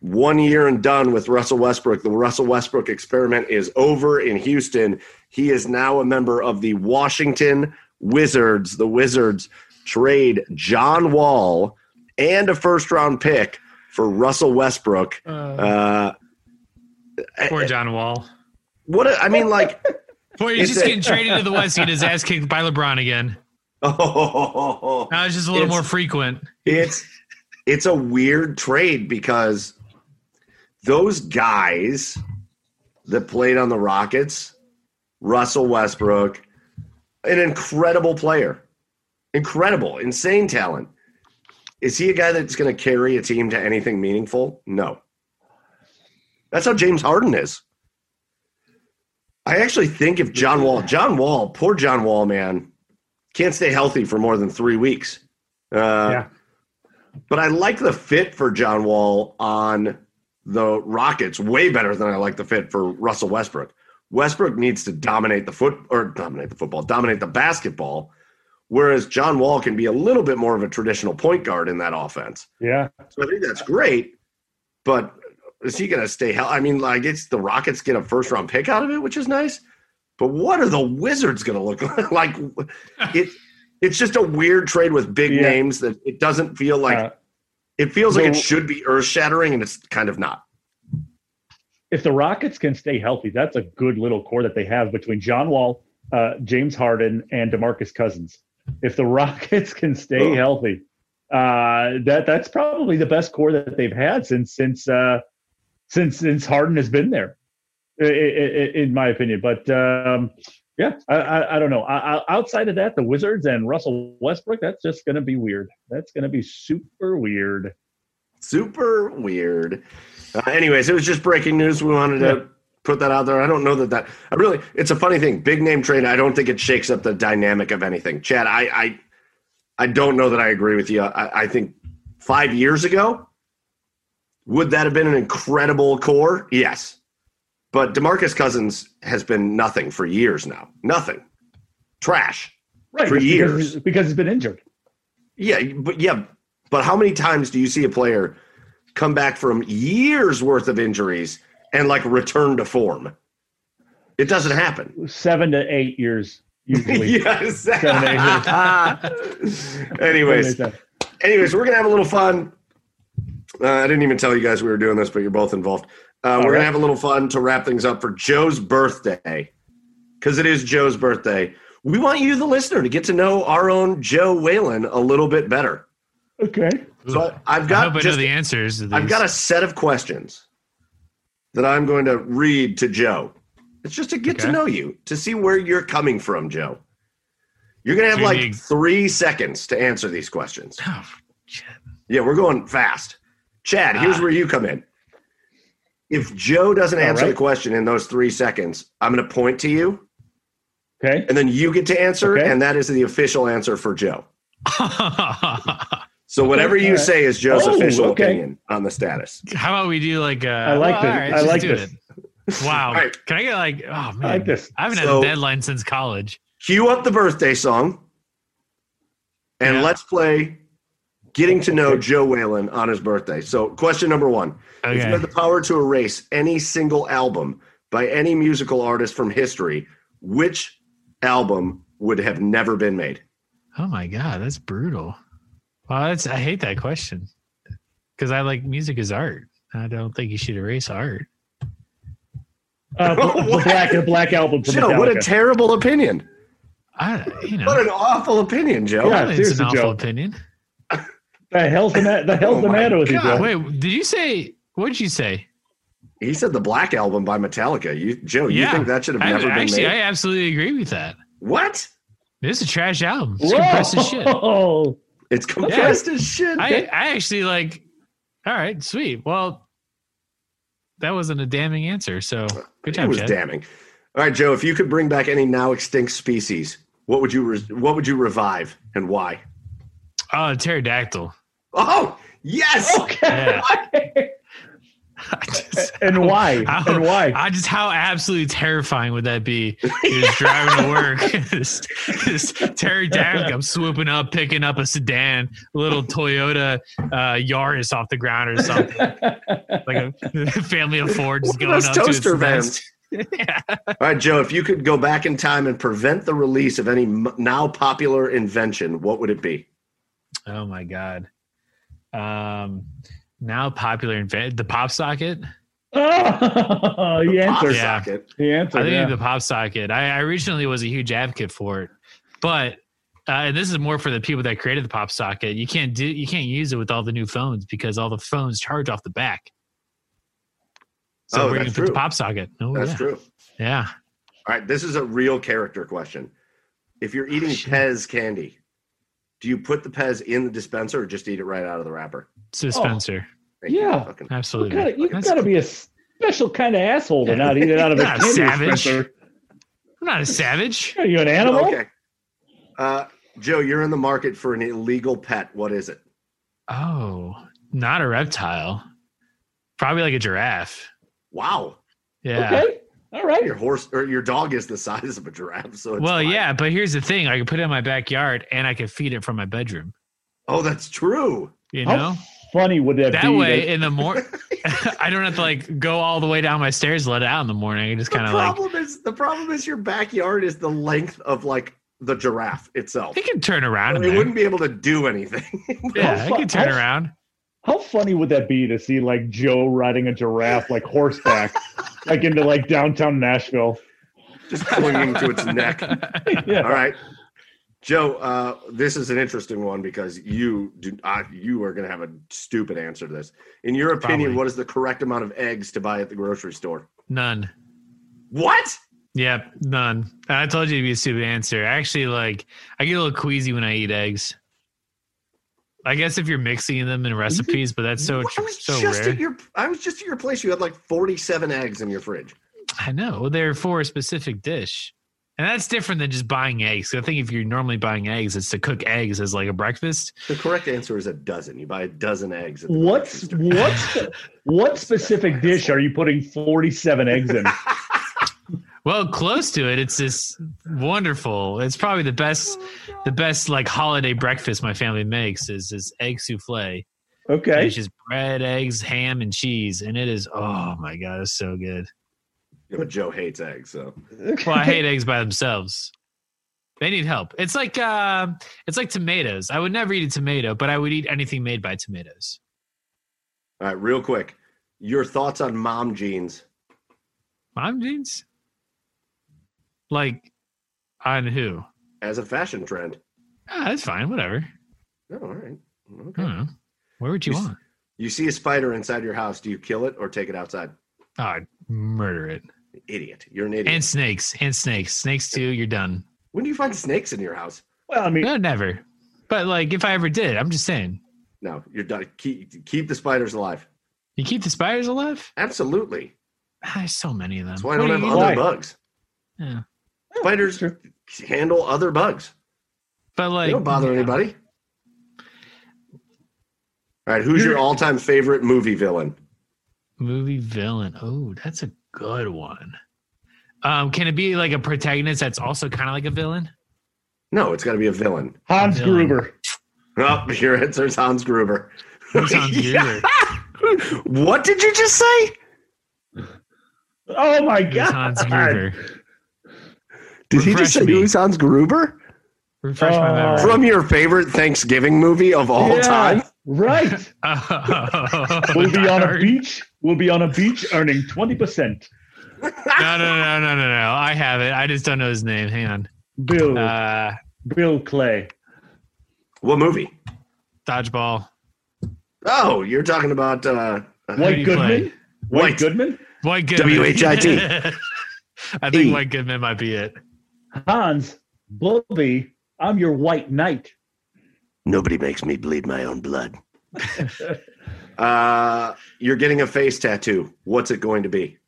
one year and done with Russell Westbrook. The Russell Westbrook experiment is over in Houston. He is now a member of the Washington Wizards. The Wizards trade John Wall and a first round pick for Russell Westbrook. Uh, Poor John Wall. what a, I mean, like, Boy, he's just getting traded to the West, getting his ass kicked by LeBron again. oh, Now it's just a little It's- more frequent. it's it's a weird trade because those guys that played on the Rockets, Russell Westbrook, an incredible player, incredible, insane talent. Is he a guy that's going to carry a team to anything meaningful? No. That's how James Harden is. I actually think if John Wall, John Wall, poor John Wall, man, can't stay healthy for more than three weeks. Uh, Yeah. But I like the fit for John Wall on the Rockets way better than I like the fit for Russell Westbrook. Westbrook needs to dominate the foot or dominate the football, dominate the basketball, whereas John Wall can be a little bit more of a traditional point guard in that offense. Yeah. So I think that's great, but is he going to stay healthy? I mean, like it's the Rockets get a first round pick out of it, which is nice. But what are the Wizards going to look like? like it, it's just a weird trade with big Yeah. names that it doesn't feel like Uh, it feels like it should be earth shattering, and it's kind of not. if the Rockets can stay healthy, that's a good little core that they have between John Wall, uh, James Harden, and Demarcus Cousins. If the Rockets can stay Oh. healthy, uh, that that's probably the best core that they've had since since uh, since since Harden has been there, in my opinion. But um, yeah, I, I, I don't know. I, I, outside of that, the Wizards and Russell Westbrook, that's just going to be weird. That's going to be super weird. Super weird. Uh, anyways, it was just breaking news. We wanted to put that out there. I don't know that that I really. It's a funny thing. Big name trade. I don't think it shakes up the dynamic of anything. Chad, I I, I don't know that I agree with you. I, I think five years ago, would that have been an incredible core? Yes, but Demarcus Cousins has been nothing for years now. Nothing. Trash. Right. For because- years. because he's been injured. Yeah, but yeah, but how many times do you see a player come back from years worth of injuries and like return to form? It doesn't happen. Seven to eight years usually. yes. Seven to eight years. anyways, to anyways, we're gonna have a little fun. Uh, I didn't even tell you guys we were doing this, but you're both involved. Uh, we're right. gonna have a little fun to wrap things up for Joe's birthday, because it is Joe's birthday. We want you, the listener, to get to know our own Joe Whalen a little bit better. Okay. So I've I got hope I know the answers. To I've got a set of questions that I'm going to read to Joe. It's just to get to know you, to see where you're coming from, Joe. You're going to have So like need- three seconds to answer these questions. Oh, shit. Yeah, we're going fast. Chad, here's Ah. where you come in. If Joe doesn't All answer right. the question in those three seconds, I'm going to point to you, Okay. and then you get to answer, Okay. and that is the official answer for Joe. So whatever you say is Joe's Oh, official okay. opinion on the status. How about we do like? Uh, I like well, this. all right, I like this. it. Wow. All right. Can I get like? Oh man, I, like this. I haven't So- had a deadline since college. cue up the birthday song and Yeah. let's play getting to know Joe Whalen on his birthday. So, question number one If you Okay. had the power to erase any single album by any musical artist from history, which album would have never been made? Oh my god, that's brutal. Well, that's I hate that question because I like music is art. I don't think you should erase art. Uh, the, the What? black the black album from Joe, what a terrible opinion. I, you know, What an awful opinion, Joe. Yeah. It's an awful Joe. opinion. The hell's the ma- the hell's Oh the matter with you, Joe? Wait, did you say? What did you say? He said the Black Album by Metallica. You, Joe, you think that should have I, never been actually, made? I absolutely agree with that. what? It's a trash album. It's compressed as shit. It's compressed as shit. I, I actually like. All right, sweet. Well, that wasn't a damning answer. So good it was Chad. damning. All right, Joe. If you could bring back any now extinct species, what would you re- what would you revive and why? Oh, pterodactyl. Oh, yes. Okay. I just- and why? How, and why? I just how absolutely terrifying would that be? He was driving to work. this, this pterodactyl comes swooping up, picking up a sedan, a little Toyota uh, Yaris off the ground or something, like a family of four just One going those up to its toaster nest. yeah. All right, Joe. If you could go back in time and prevent the release of any m- now popular invention, what would it be? Oh my god. Um, now popular in the pop socket. Oh, he Pop answered. Yeah. socket. He I think yeah. the pop socket. I, I originally was a huge advocate for it, but uh, and this is more for the people that created the pop socket. You can't do you can't use it with all the new phones because all the phones charge off the back. So Oh, we're gonna put the pop socket. Oh That's yeah, true. yeah. All right, this is a real character question. If you're eating shit. Pez candy, do you put the Pez in the dispenser or just eat it right out of the wrapper? Dispenser, Thank you. Yeah. Fucking- You absolutely. gotta, you've gotta be a special kind of asshole to not eat it out of a Not candy savage. dispenser. I'm not a savage. Are you an animal? Okay. Uh, Joe, you're in the market for an illegal pet. What is it? Oh, not a reptile. Probably like a giraffe. Wow. Yeah. Okay. All right. Your horse or your dog is the size of a giraffe, so it's Well, fine. yeah, but here's the thing: I can put it in my backyard, and I can feed it from my bedroom. Oh, that's true. You How know, funny would that, that be? way that- way, in the morning, I don't have to like go all the way down my stairs, let it out in the morning. I just kind of like problem is the problem is your backyard is the length of like the giraffe itself. it can turn around. It in there. wouldn't be able to do anything. Yeah, How it can turn fu- around. How funny would that be to see like Joe riding a giraffe like horseback, like into like downtown Nashville? Just clinging to its neck. Yeah. All right. Joe, uh, this is an interesting one because you do uh, you are going to have a stupid answer to this. In your opinion, Probably. what is the correct amount of eggs to buy at the grocery store? None. What? Yep, none. I told you to be a stupid answer. Actually, like I get a little queasy when I eat eggs. I guess if you're mixing them in recipes, but that's so I was so just rare. at your I was just at your place. You had like 47 eggs in your fridge. I know they're for a specific dish, and that's different than just buying eggs. I think if you're normally buying eggs, it's to cook eggs as like a breakfast. The correct answer is a dozen. You buy a dozen eggs. At the What's what's what specific dish are you putting forty seven eggs in? Well, close to it. It's this wonderful. It's probably the best, the best like holiday breakfast my family makes is this egg souffle. Okay, it's just bread, eggs, ham, and cheese, and it is oh my god, it's so good. Yeah, but Joe hates eggs, so well, I hate eggs by themselves. They need help. It's like uh, it's like tomatoes. I would never eat a tomato, but I would eat anything made by tomatoes. All right, real quick, your thoughts on mom jeans? Mom jeans? Like on who? As a fashion trend. Ah, that's fine. Whatever. Oh, all right. Okay. I don't know. Where would you, You s- want? You see a spider inside your house. Do you kill it or take it outside? Oh, I'd murder it. Idiot. You're an idiot. And snakes. And snakes. Snakes too. You're done. when do you find snakes in your house? Well, I mean, No, never. But like, if I ever did, I'm just saying. No, you're done. Keep keep the spiders alive. You keep the spiders alive? Absolutely. Ah, There's so many of them. That's why I don't do have other eat? bugs. Yeah. Spiders handle other bugs. But like, They don't bother yeah. anybody. All right, who's your You're- all-time favorite movie villain? Movie villain. Oh, that's a good one. Um, can it be like a protagonist that's also kind of like a villain? No, it's got to be a villain. Hans Villain. Gruber. Oh, your answer is Hans Gruber. Hans Gruber? What did you just say? Oh my Who's god! Hans Gruber? Did he just say me. who's Hans Gruber? Refresh my memory. From your favorite Thanksgiving movie of all Yeah, time? Right. Oh, We'll be on a darn. beach. We'll be on a beach earning twenty percent. No, no, no, no, no, no. I have it. I just don't know his name. Hang on. Bill Uh, Bill Clay. What movie? dodgeball. Oh, you're talking about uh, do White you Goodman. play? White, White. Goodman. White Goodman. W.H.I.T.. I think E. White Goodman might be it. Hans Bobby. I'm your white knight. Nobody makes me bleed my own blood. uh, you're getting a face tattoo. What's it going to be?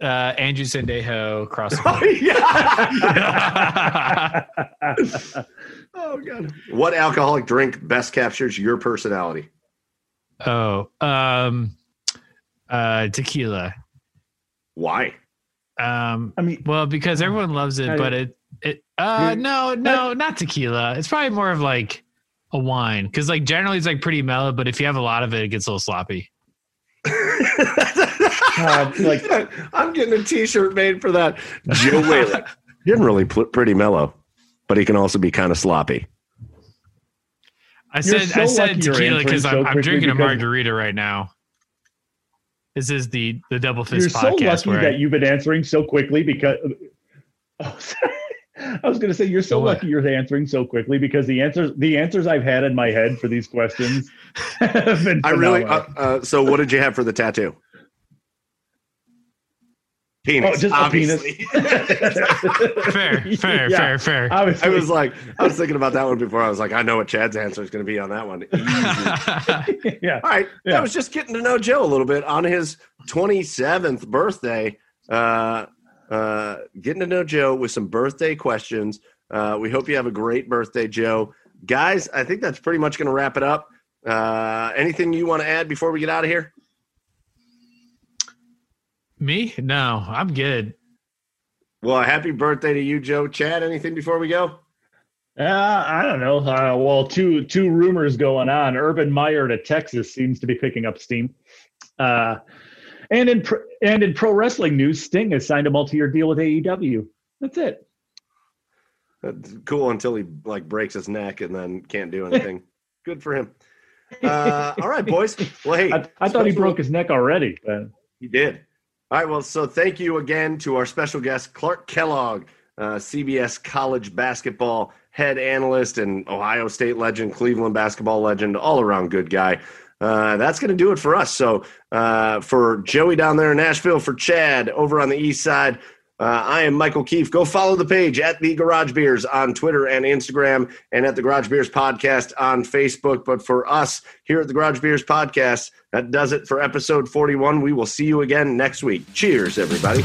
Uh, Andrew Sendejo cross. Oh, yeah. oh, God. What alcoholic drink best captures your personality? oh, um, uh, tequila. Why? Um, I mean, well, because everyone loves it, but it, it, uh, no, no, not tequila. It's probably more of like a wine. Cause like generally it's like pretty mellow, but if you have a lot of it, it gets a little sloppy. God, like- I'm getting a T-shirt made for that. Joe Whalen. Generally pl- pretty mellow, but he can also be kind of sloppy. I said, so I said tequila because I'm, I'm quickly drinking a margarita right now. This is the, the double Fist. You're fist so lucky where I- that you've been answering so quickly because. Oh. I was going to say you're so Go lucky you're answering so quickly because the answers the answers I've had in my head for these questions have been I really. Uh, uh, so, what did you have for the tattoo? Penis. oh, just obviously. a penis. fair, fair, Yeah, fair, fair. Obviously. I was like, I was thinking about that one before. I was like, I know what Chad's answer is going to be on that one. Yeah. All right. Yeah. I was just getting to know Joe a little bit on his 27th birthday. Uh, uh, getting to know Joe with some birthday questions. Uh, we hope you have a great birthday, Joe. Guys, I think that's pretty much going to wrap it up. Uh, anything you want to add before we get out of here? Me? No, I'm good. Well, happy birthday to you, Joe. Chad, anything before we go? Uh, I don't know. Uh, well, two two rumors going on. Urban Meyer to Texas seems to be picking up steam. Uh, and in pro, and in pro wrestling news, Sting has signed a multi-year deal with AEW. That's it. That's cool until he like breaks his neck and then can't do anything. Good for him. Uh, all right, boys. Well, hey, I, I thought he broke his neck already. But He did. All right. Well, so thank you again to our special guest, Clark Kellogg, uh, CBS college basketball head analyst and Ohio State legend, Cleveland basketball legend, all around good guy. Uh, that's going to do it for us. So uh, for Joey down there in Nashville, for Chad over on the east side, Uh, I am Michael Keefe. Go follow the page at the Garage Beers on Twitter and Instagram, and at the Garage Beers Podcast on Facebook. But for us here at the Garage Beers Podcast, that does it for episode 41. We will see you again next week. Cheers, everybody.